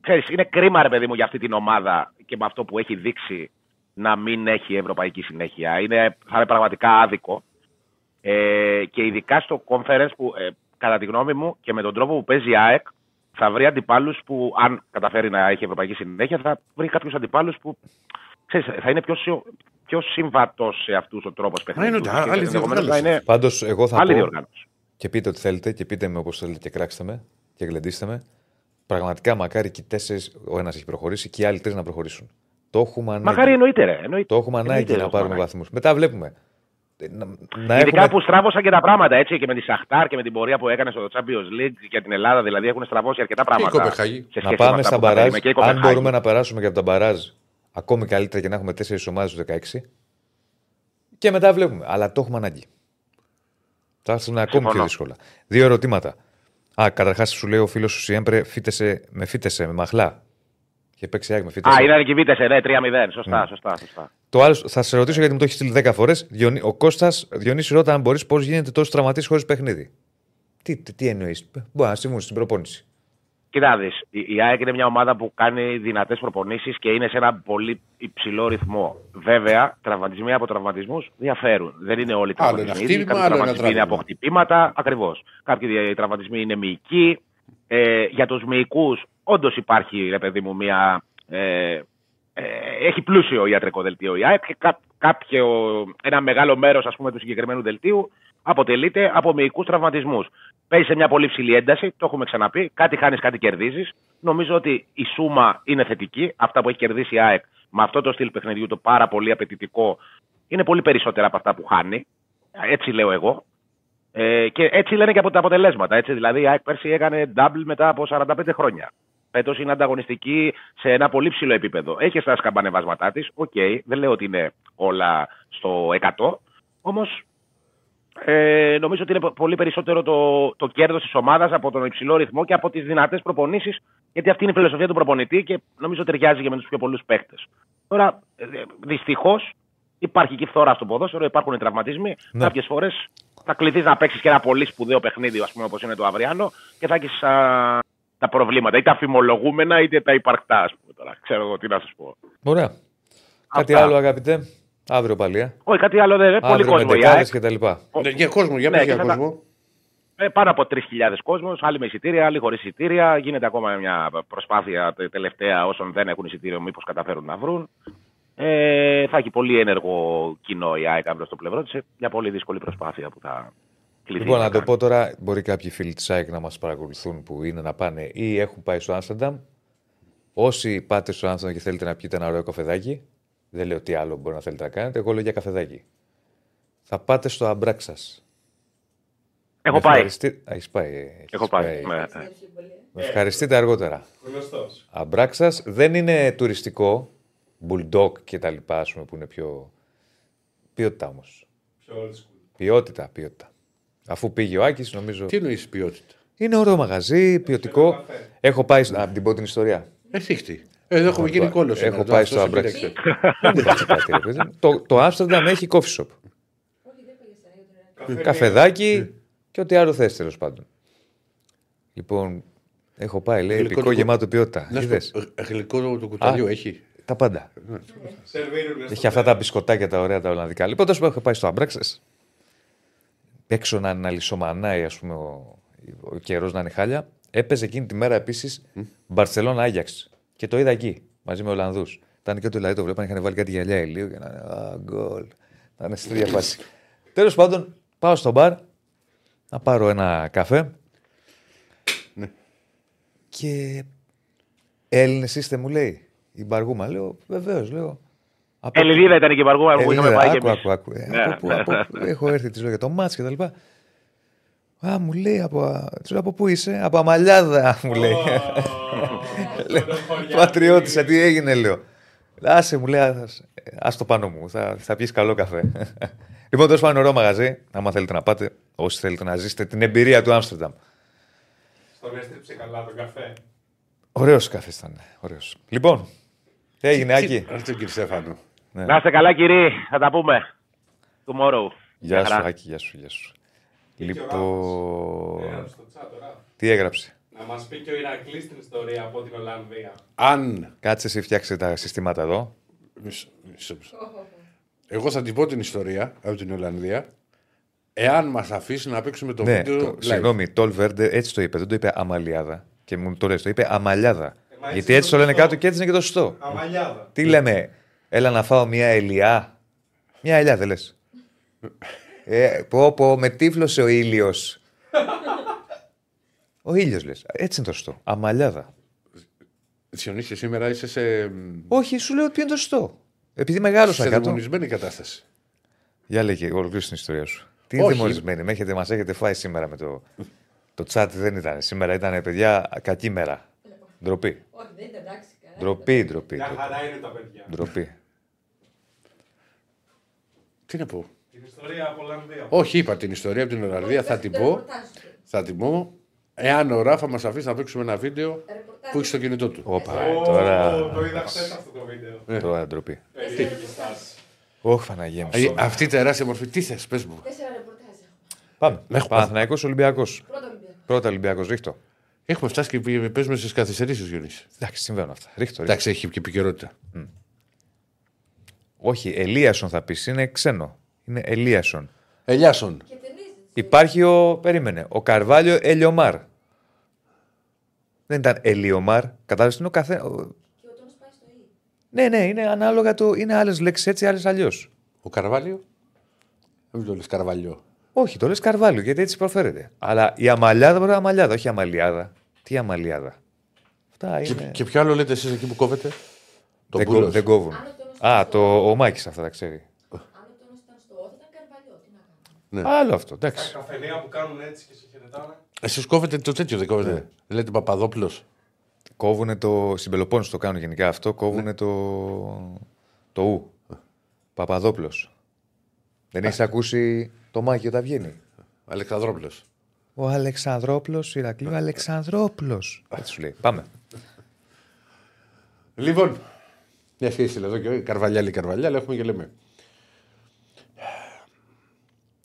ξέρεις, είναι κρίμα ρε παιδί μου για αυτή την ομάδα και με αυτό που έχει δείξει να μην έχει ευρωπαϊκή συνέχεια. Είναι, θα είναι πραγματικά άδικο. Ε, και ειδικά στο conference που ε, κατά τη γνώμη μου και με τον τρόπο που παίζει η ΑΕΚ θα βρει αντιπάλους που αν καταφέρει να έχει ευρωπαϊκή συνέχεια θα βρει κάποιους αντιπάλους που ξέρεις, θα είναι πιο, σιο- πιο συμβατός σε αυτούς ο τρόπος παιχνιδιού. είναι τους ότι και άλλη ενδεχομένως να διοργάνωση. είναι Πάντως, εγώ θα άλλη πω διοργάνωση. και πείτε ό,τι θέλετε και πείτε με όπως θέλετε και κράξτε με και γλεντήστε με. Πραγματικά μακάρι και οι τέσσερις, ο ένας έχει προχωρήσει και οι άλλοι τρεις να προχωρήσουν. Το έχουμε ανάγκη. Μακάρι εννοείται ρε. Εννοείται. Το έχουμε ανάγκη Εννοείται, να έχουμε πάρουμε ανάγκη. βαθμούς. Μετά βλέπουμε. Ε, Να, να Ειδικά έχουμε... που στράβωσαν και τα πράγματα έτσι και με τη Σαχτάρ και με την πορεία που έκανε στο Champions League για την Ελλάδα. Δηλαδή έχουν στραβώσει αρκετά Και η πράγματα. Κοπεχάγη. σε σχέση να με πάμε αυτά στα που τα μπαράζ. περίμενε και η Αν Κοπεχάγη. μπορούμε να περάσουμε και από τα μπαράζ ακόμη καλύτερα και να έχουμε τέσσερις ομάδες του 16. Και μετά βλέπουμε. Αλλά το έχουμε ανάγκη. Θα έρθουν ακόμη Συμφωνώ. πιο δύσκολα. Δύο ερωτήματα. Α, καταρχάς σου λέει ο φίλος σου Σιέμπρε, φύτεσε, με φύτεσε, με μαχλά. Και παίξει άκρη με φύτεσε. Α, ήταν και βίτεσε, ναι, 3-0. Σωστά, σωστά, σωστά. Το άλλο, θα σε ρωτήσω γιατί μου το έχεις στείλει 10 φορές. Ο Κώστας Διονύσης ρώτα αν μπορείς πώς γίνεται τόσο τραυματής χωρίς παιχνίδι. Τι, τι, τι εννοείς; Μπορεί να συμβούν στην προπόνηση. Κοίτα να δεις, η η ΑΕΚ είναι μια ομάδα που κάνει δυνατές προπονήσεις και είναι σε ένα πολύ υψηλό ρυθμό. Βέβαια, τραυματισμοί από τραυματισμούς διαφέρουν. Δεν είναι όλοι οι Άλλο τραυματισμοί. ένα ίδιοι. χτύπημα, Κάποιοι άλλο ένα τραυματισμοί είναι από τραύμα. χτυπήματα, ακριβώς. Κάποιοι τραυματισμοί είναι μυϊκοί. Ε, για τους μυϊκούς, όντως υπάρχει, ρε παιδί μου, μια... Ε, ε, έχει πλούσιο ιατρικό δελτίο η ΑΕΚ και κά, κάποιο, ένα μεγάλο μέρος ας πούμε, του συγκεκριμένου δελτίου αποτελείται από μυϊκούς τραυματισμούς. Παίζει σε μια πολύ ψηλή ένταση, το έχουμε ξαναπεί. Κάτι χάνεις, κάτι κερδίζεις. Νομίζω ότι η σούμα είναι θετική. Αυτά που έχει κερδίσει η ΑΕΚ με αυτό το στυλ παιχνιδιού, το πάρα πολύ απαιτητικό, είναι πολύ περισσότερα από αυτά που χάνει. Έτσι λέω εγώ. Ε, και έτσι λένε και από τα αποτελέσματα. Έτσι, δηλαδή η ΑΕΚ πέρσι έκανε double μετά από 45 χρόνια. Φέτος είναι ανταγωνιστική σε ένα πολύ ψηλό επίπεδο. Έχει στα σκαμπανεβάσματά της. Οκ, δεν λέω ότι είναι όλα στο 100. Όμως ε, νομίζω ότι είναι πο- πολύ περισσότερο το, το κέρδος της ομάδας από τον υψηλό ρυθμό και από τις δυνατές προπονήσεις. Γιατί αυτή είναι η φιλοσοφία του προπονητή και νομίζω ταιριάζει και με τους πιο πολλούς παίχτε. Τώρα, δυστυχώς, υπάρχει και φθορά στο ποδόσφαιρο, υπάρχουν οι τραυματισμοί. Ναι. Κάποιες φορές θα κληθείς να παίξεις και ένα πολύ σπουδαίο παιχνίδι, ας πούμε, όπως είναι το αυριανό, και θα έχεις τα προβλήματα, είτε αφημολογούμενα είτε τα υπαρκτά, ας πούμε. Τώρα. Ξέρω εγώ τι να σας πω. Ωραία. Κάτι Αυτά. άλλο, αγαπητέ; Αύριο πάλι. Ε. Όχι, κάτι άλλο δεν είναι. Πολύ Αύριο με κόσμο η δεκάδε ΑΕΚ. και τα λοιπά. Ναι, Για κόσμο, για Ναι, πες και για θα τα- κόσμο. Ε, πάνω από 3.000 κόσμος, άλλοι με εισιτήρια, άλλοι χωρίς εισιτήρια. Γίνεται ακόμα μια προσπάθεια τε- τελευταία όσων δεν έχουν εισιτήριο, μήπως καταφέρουν να βρουν. Ε, θα έχει πολύ ένεργο κοινό η ΑΕΚ αύριο στο πλευρό της. Μια πολύ δύσκολη προσπάθεια που θα κληθεί. Λοιπόν, να το κάνει. πω τώρα, μπορεί κάποιοι φίλοι της ΑΕΚ να μας παρακολουθούν που είναι να πάνε ή έχουν πάει στο Άμστερνταμ. Όσοι πάτε στο Άμστερνταμ και θέλετε να πιείτε ένα ωραίο καφεδάκι, δεν λέω τι άλλο μπορεί να θέλετε να κάνετε, εγώ λέω για καφεδάκι. Θα πάτε στο Αμπράκ σας. Έχω πάει. Έχεις πάει. ε, έχεις Έχω πάει. Ναι, ναι. Με ευχαριστείτε αργότερα. Γνωστός. Αμπράξα δεν είναι τουριστικό. Bulldog και τα λοιπά, ας πούμε, που είναι πιο. Ποιότητα όμως. Πιο old school. Ποιότητα, ποιότητα. Αφού πήγε ο Άκης, νομίζω. Τι εννοείς ποιότητα; Είναι ωραίο μαγαζί, ποιοτικό. καφέ. Έχω πάει. Να την πω την ιστορία. Εσύ χτυ. Εδώ έχουμε γίνει κόλλο. Έχω πάει στο Αμπράξ. Δεν υπάρχει κάτι, ρε παιδί μου. Το, το Άμστερνταμ έχει coffee shop. Καφεδάκι και ό,τι άλλο θες τέλος πάντων. Λοιπόν, έχω πάει, λέει, Γλυκό επικό το- γεμάτο ποιότητα. Να σου Είδες, πω, ε, γλυκό του κουταλιού έχει. τα πάντα. Σερβίρουνε στο Έχει αυτά τα μπισκοτάκια τα ωραία τα Ολλανδικά. Λοιπόν, τόσο που έχω πάει στο Αμπράξε. Έξω να, να λισομανάει, ας πούμε, ο, ο καιρός να είναι χάλια. Έπαιζε εκείνη τη μέρα επίσης Μπαρσελόνα Άγιαξ. Και το είδα εκεί, μαζί με Ολλανδούς. Ήταν και το δηλαδή το βλέπαν, είχαν βάλει κάτι γυαλιά ηλίου και να είναι. Α, γκολ. Να είναι στην ίδια φάση. Τέλος πάντων, πάω στο μπαρ να πάρω ένα καφέ. Ναι. Και Έλληνες είστε, μου λέει. Η μπαργούμα. Λέω, βεβαίως, λέω. Από- Ελληνίδα ήταν και η Βαργούμα που είχαμε Ελληνίδα, πάει και άκου, εμείς. άκου, άκου. Ε, Ναι, από πού- ναι. από πού- έχω έρθει, της λέω για το μάτς και τα λοιπά. Α, μου λέει, από, της λέω, από πού είσαι, από Αμαλιάδα, [LAUGHS] μου λέει. [LAUGHS] Πατριώτησα, τι έγινε, λέω. Άσε μου λέει, ας το πάνω μου, θα, θα πιεις καλό καφέ. [LAUGHS] λοιπόν, τέλος πάντων, ωραίο μαγαζί. Άμα θέλετε να πάτε, όσοι θέλετε να ζήσετε την εμπειρία του Άμστερνταμ. Στον έστριψε καλά τον καφέ. Ωραίος καφές ήταν. Ωραίος. Λοιπόν, τι έγινε, Άκη; Αυτό τον κύριο Στέφανο. Να είστε καλά, κύριε. Θα τα πούμε. Tomorrow. Γεια σου, χαρά. Άκη, γεια σου, γεια σου. Και ο Λοιπόν, Έγραψε στο chat τώρα. τι έγραψε; Να μας πει και ο Ηρακλής την ιστορία από την Ολλανδία. Αν. Κάτσε εσύ φτιάξε τα συστήματα εδώ. μισό- μισό- μισό. Εγώ θα την πω την ιστορία από την Ολλανδία. Εάν μας αφήσει να παίξουμε το ναι, βίντεο. το, live. συγγνώμη, Τόλ Βέρντε έτσι το είπε. Δεν το είπε Αμαλιάδα. Και μου το λες, το είπε Αμαλιάδα. Ε, μα έτσι Γιατί είναι έτσι το το λένε σωστό. κάτω και έτσι είναι και το σωστό. Αμαλιάδα. Τι λέμε, έλα να φάω μια ελιά. Μια ελιά δεν λες. [LAUGHS] Ε, πω, πω, με τύφλωσε ο ήλιος. ο ήλιος λες. Έτσι είναι το σωστό. Αμαλιάδα. Διονύση, σήμερα είσαι σε Όχι, σου λέω ποιο είναι το σωστό. Επειδή μεγάλωσα σε κάτω. δαιμονισμένη κατάσταση. Για λέγε, ολοκλήρωσε την ιστορία σου. Τι Όχι. δημορισμένη, με έχετε, μας έχετε φάει σήμερα με το. Το chat δεν ήταν. Σήμερα ήταν, παιδιά, κακή μέρα. Ντροπή. Όχι, δεν ήταν εντάξει. καλά. Ντροπή, ντροπή. Μια ντροπή. χαρά είναι τα παιδιά. Ντροπή. Τι να πω. Την ιστορία από Ολλανδία. Όχι, είπα την ιστορία από την Ολλανδία, θα την Το πω. ρεπορτάζ του. Θα την πω. Εάν ο Ράφα μας αφήσει να παίξουμε ένα βίντεο Ρεπορτάζ που έχει στο κινητό του. Όπα, Ω, τώρα. Το είδα χθες αυτό το βίντεο. Τώρα ντροπή. Περίεργη στάση. Όχι, Φαναγία μου. Ε, Αυτή η τεράστια μορφή, τι θες, πες μου. Τέσσερα ρεπορτάζ έχουμε. Πάμε. Έχω Παναθυναϊκό Ολυμπιακός. Πρώτο Ολυμπιακό. Πρώτα Ολυμπιακός, ρίχτω. Έχουμε φτάσει και πη- παίζουμε στις καθυστερήσεις, Γιονύση. Εντάξει, συμβαίνουν αυτά. Ρίχτω. ρίχτω. Εντάξει, έχει και επικαιρότητα. Όχι, Ελίασον θα πεις. Είναι ξένο. Είναι Ελίασον. Ελιάσον. Και ταινίζεται. Υπάρχει ο. Περίμενε. Ο Καρβάλιο Ελιομάρ. Δεν ήταν Ελιομάρ. Κατάλαβες τι είναι ο καθένα. Και ο τόνος πάει στο Ι. Ναι, ναι, είναι ανάλογα το. Είναι άλλες λέξεις έτσι, άλλες αλλιώς. Ο Καρβάλιο; Δεν το λες Καρβαλιό. Όχι, το λες Καρβάλιο γιατί έτσι προφέρεται. Αλλά η αμαλιάδα μπορεί να είναι αμαλιάδα, όχι αμαλιάδα. Τι αμαλιάδα. Αυτά Και, είναι. και ποιο άλλο λέτε εσείς εκεί που κόβετε; Το δεν, κο- μπούλος. δεν κόβουν. Αν ο τόνος Α, ήταν στο- το, ο Μάκης αυτά τα ξέρει. Αν ο τόνος ήταν στο Ω, θα ήταν καρβαλιό. Τι να κάνουμε. Άλλο αυτό, Τα εντάξει. καφενεία που κάνουν έτσι και σε χαιρετάνε. Εσείς κόβετε το τέτοιο, δεν κόβετε. Λέτε Παπαδόπουλος. Κόβουνε το. Στην Πελοπόννησο το κάνουν γενικά αυτό. Κόβουνε το. Το Ου. Παπαδόπουλος. Δεν έχεις ακούσει το Μάκη όταν βγαίνει; Αλεξανδρόπουλος. Ο Αλεξανδρόπουλος, Ηρακλείου Αλεξανδρόπουλος. Έτσι σου λέει. Πάμε. Λοιπόν, μια σχέση εδώ και καρβαλιά λέει καρβαλιά, αλλά έχουμε και λέμε.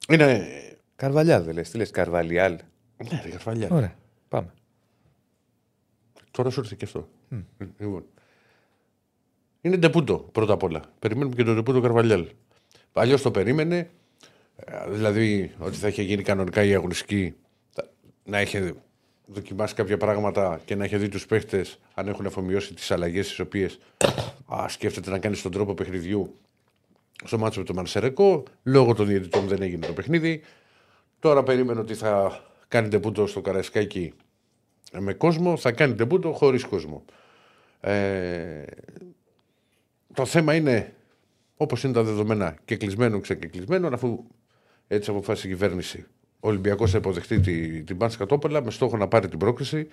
Είναι. Καρβαλιάλ δεν λες. Τι λες, Καρβαλιάλ. Ναι, ρε, καρβαλιά. Ωραία. Πάμε. Τώρα σου ήρθε και αυτό. Λοιπόν. Είναι ντεπούτο πρώτα απ' όλα. Περιμένουμε και το ντεπούτο Καρβαλιάλ. Αλλιώς το περίμενε. ε, Δηλαδή ότι θα είχε γίνει κανονικά η αγωνιστική. θα- Να είχε δοκιμάσει κάποια πράγματα και να είχε δει τους παίχτες αν έχουν αφομοιώσει τις αλλαγές τις οποίες σκέφτεται να κάνει στον τρόπο παιχνιδιού στο μάτσο με τον Μαρσερεκό. Λόγω των διαιτητών δεν έγινε το παιχνίδι. Τώρα περίμενε ότι θα κάνει ντεπούτο στο Καραϊσκάκι με κόσμο, θα κάνει τεμπούτο χωρίς κόσμο. Ε, το θέμα είναι, όπως είναι τα δεδομένα, και κλεισμένο ξεκεκλεισμένο, αφού έτσι αποφάσισε η κυβέρνηση. Ο Ολυμπιακός θα υποδεχτεί τη, την Πάνση Κατόπολα με στόχο να πάρει την πρόκριση.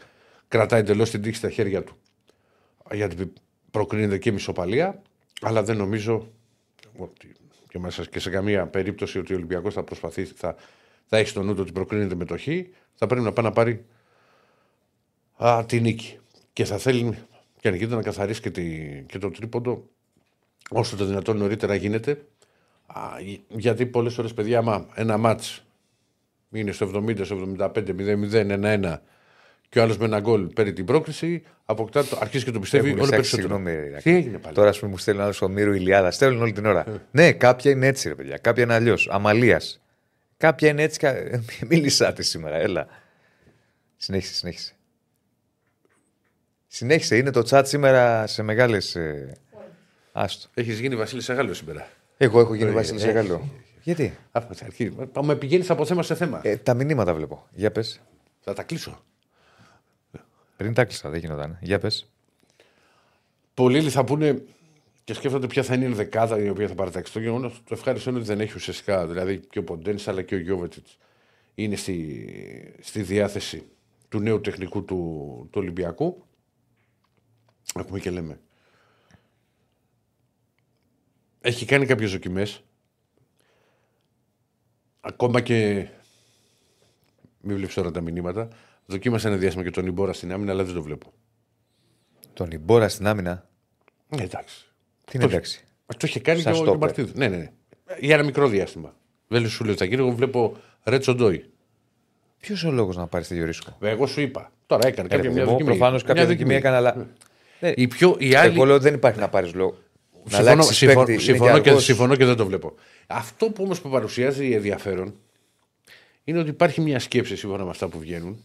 Κρατάει εντελώς την τύχη στα χέρια του. Γιατί προκρίνεται και μισοπαλία, αλλά δεν νομίζω ότι και μέσα και σε καμία περίπτωση ότι ο Ολυμπιακός θα προσπαθήσει, θα, θα έχει στο νου του ότι προκρίνεται με το χ. Θα πρέπει να πάει να πάρει α, τη νίκη. Και θα θέλει και αν γίνεται να καθαρίσει και, τη, και το τρίποντο όσο το δυνατόν νωρίτερα γίνεται. Α, γιατί πολλές φορές, παιδιά, άμα ένα μάτς είναι στο 70, στο 75, 0-0, 1-1 και ο άλλος με ένα γκολ παίρνει την πρόκριση, αποκτά το, αρχίζει και το πιστεύει Έχουν όλο ψάξει, περισσότερο. συγγνώμη, Ηρακλή. Τι έγινε πάλι; Τώρα, ας πούμε, μου στέλνει άλλο ο Μύρου Ηλιάδα. Στέλνουν όλη την ώρα. ναι, κάποια είναι έτσι, ρε παιδιά. Κάποια είναι αλλιώς. Αμαλίας. Κάποια είναι έτσι. κα- [LAUGHS] Μίλησά τη σήμερα. Έλα. Συνέχισε, συνέχισε. Συνέχισε. Είναι το chat σήμερα σε μεγάλες. Άστο. Έχεις γίνει Βασίλης Σεγάλο σήμερα; Εγώ έχω γίνει Ε, Βασίλη ε, Σεγαλό. Γιατί; Από την αρχή. Πάμε, πηγαίνεις από θέμα σε θέμα. Ε, τα μηνύματα βλέπω. Για πες. Θα τα κλείσω. Πριν τα κλειστά, δεν γινόταν. Για πες. Πολλοί θα πούνε και σκέφτονται ποια θα είναι η δεκάδα η οποία θα παρατάξει. Το γεγονός το ευχάριστο είναι ότι δεν έχει ουσιαστικά. Δηλαδή και ο Ποντένс αλλά και ο Γιώβετιτς είναι στη, στη διάθεση του νέου τεχνικού του, του Ολυμπιακού. Ακούμε και λέμε. έχει κάνει κάποιες δοκιμές. Ακόμα και. Μην βλέπει τώρα τα μηνύματα. Δοκίμασε ένα διάστημα και τον Ιμπόρα στην άμυνα, αλλά δεν το βλέπω. Τον Ιμπόρα στην άμυνα; Ε, εντάξει. Τι είναι εντάξει; Το είχε κάνει Σαν και ο στόπερ. Μαρτίδη. Ναι, ναι, ναι. Για ένα μικρό διάστημα. Δεν σου λέω θα γίνει, εγώ βλέπω Ρέτσο Ντόι. Ποιος ο λόγος να πάρεις τέτοιο ρίσκο; Εγώ σου είπα. Τώρα έκανε κάποια μια δοκιμή. Προφανώς Μια κάποια δοκιμή έκανε, αλλά. Ναι. Η, πιο, η άλλη. Εγώ λέω ότι δεν υπάρχει να πάρεις λόγο. Να Συμφωνώ, αλλάξεις συμφωνώ, παίκτη, είναι συμφωνώ, και, αργός. συμφωνώ και δεν το βλέπω. Αυτό που όμως που παρουσιάζει ενδιαφέρον είναι ότι υπάρχει μια σκέψη σύμφωνα με αυτά που βγαίνουν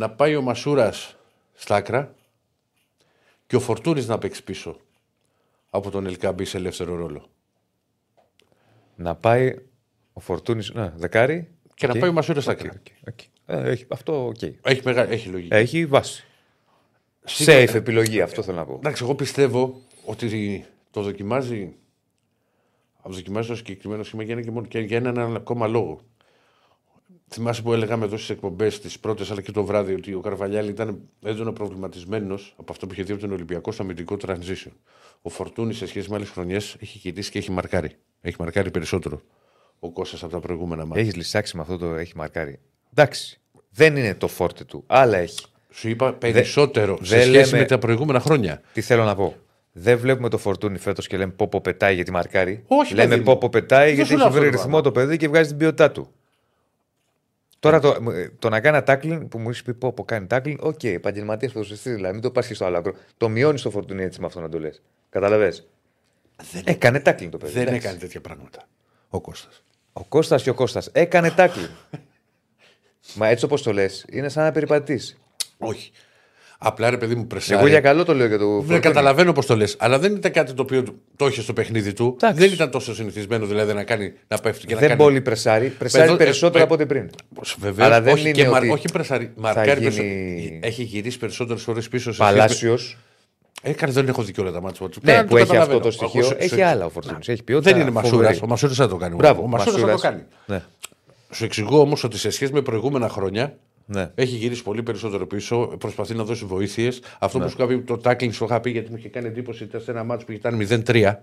να πάει ο Μασούρας στα άκρα και ο Φορτούνη να παίξει πίσω από τον Ελκάμπη σε ελεύθερο ρόλο. Να πάει ο Φορτούνης. Ναι, δεκάρι. Και να Οκ. πάει ο Μασούρας στα Οκ, άκρα. OK, OK. Ε, έχει- Αυτό οκ. Έχει, μεγάλη, έχει λογική. Έχει βάση. Σίγουρα- Safe επιλογή, αυτό θέλω να πω. Εντάξει, εγώ πιστεύω ότι το δοκιμάζει. Δοκιμάζει το συγκεκριμένο σχήμα για ένα και, μόνο, και για έναν ακόμα λόγο. Θυμάσαι που έλεγαμε εδώ στις εκπομπές, τις πρώτες αλλά και το βράδυ, ότι ο Καρβαλιάλ ήταν έντονα προβληματισμένος από αυτό που είχε δει από τον Ολυμπιακό στο αμυντικό transition. Ο Φορτούνη σε σχέση με άλλες χρονιές έχει κοιτήσει και έχει μαρκάρει. Έχει μαρκάρει περισσότερο ο Κώστας από τα προηγούμενα μάτια. Έχεις λησάξει με αυτό το έχει μαρκάρει. Εντάξει. Δεν είναι το φόρτε του. Άλλα έχει. Σου είπα περισσότερο σε δεν σχέση λέμε- με τα προηγούμενα χρόνια. Τι θέλω να πω. Δεν βλέπουμε το Φορτούνη φέτος και λέμε πόπο πετάει γιατί μαρκάρει. Όχι, λέμε παιδί μου. πόπο πετάει Δεν γιατί σου λέω έχει αυτό βρει το ρυθμό πράγμα. το παιδί και βγάζει την ποιότητά του. Τώρα το, το να κάνει ένα tackling που μου έχεις πει πω, πω κάνει tackling, OK, okay, επαγγελματίας ποδοσφαιριστής, δηλαδή μην το πας και στο άλλο άκρο. Το μειώνεις το Φορτούνη έτσι με αυτό να το λες. Καταλαβέ. Έκανε tackling το παιδί. Δεν εντάξει. έκανε τέτοια πράγματα ο Κώστας. Ο Κώστας και ο Κώστας έκανε tackling. [LAUGHS] Μα έτσι όπως το λες, είναι σαν να περιπατήσει. Όχι. Απλά ρε παιδί μου πρεσάρει. Εγώ για καλό το λέω για το Δεν φορτούνι. καταλαβαίνω πώς το λες. Αλλά δεν ήταν κάτι το οποίο το είχε στο παιχνίδι του. Εντάξει. Δεν ήταν τόσο συνηθισμένο δηλαδή να, κάνει, να πέφτει και να Δεν κάνει. πολύ πρεσάρει. Πρεσάρει Εδώ- περισσότερο ε, από ό,τι πριν. Βεβαίως, Αλλά δεν όχι, είναι και μαρ- ότι όχι πρεσάρει. θα Μαρκάρει γίνει- περισσότερο. Έχει γυρίσει περισσότερε φορέ πίσω σε Παλάσιος. σχέση με- Έκανε, δεν έχω δει και όλα τα μάτια του. Ναι, Πέρα που το έχει αυτό καταλαβαίνω. το στοιχείο. Έχω- Έχει σου- άλλα ο Φορτούνης. Έχει ποιότητα. Δεν είναι Μασούρας. φοβερή. Ο Μασούρας θα το κάνει. Μπράβο, ο Μασούρας θα το Μασούρας. κάνει. Ναι, Σου εξηγώ όμως ότι σε σχέση με προηγούμενα χρόνια ναι. έχει γυρίσει πολύ περισσότερο πίσω, προσπαθεί να δώσει βοήθειες. Αυτό Ναι. που σου είχα πει, το tackling σου είχα πει γιατί μου είχε κάνει εντύπωση ήταν σε ένα μάτσο που ήταν 0-3.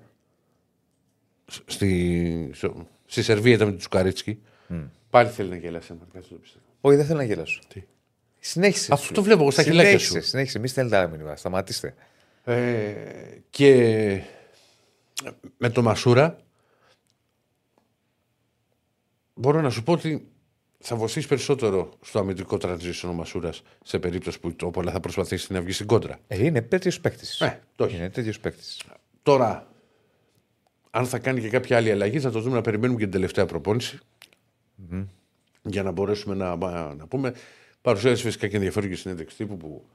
Στη, στο- στη Σερβία ήταν με τον Τσουκαρίτσκι. Πάλι θέλει να γελάσει. άμα κάτσε το πιστεύω. Όχι, δεν θέλω να γελάσω. Τι; Συνέχισε. Αυτό σου. το βλέπω εγώ στα χιλάκια Συνέχισε, σου. Συνέχισε. Μη στέλνετε άλλα μήνυμα. Σταματήστε. Ε, και με το Μασούρα μπορώ να σου πω ότι θα βοηθήσει περισσότερο στο αμυντικό transition ο Μασούρας σε περίπτωση που το Πόλα θα προσπαθήσει να βγει στην κόντρα. Ε, είναι τέτοιος παίκτης. Ε, το έχει. Είναι τέτοιος παίκτης. Τώρα, αν θα κάνει και κάποια άλλη αλλαγή, θα το δούμε να περιμένουμε και την τελευταία προπόνηση. Για να μπορέσουμε να, να πούμε. Παρουσίασε φυσικά και ενδιαφέρον και συνέντευξη τύπου που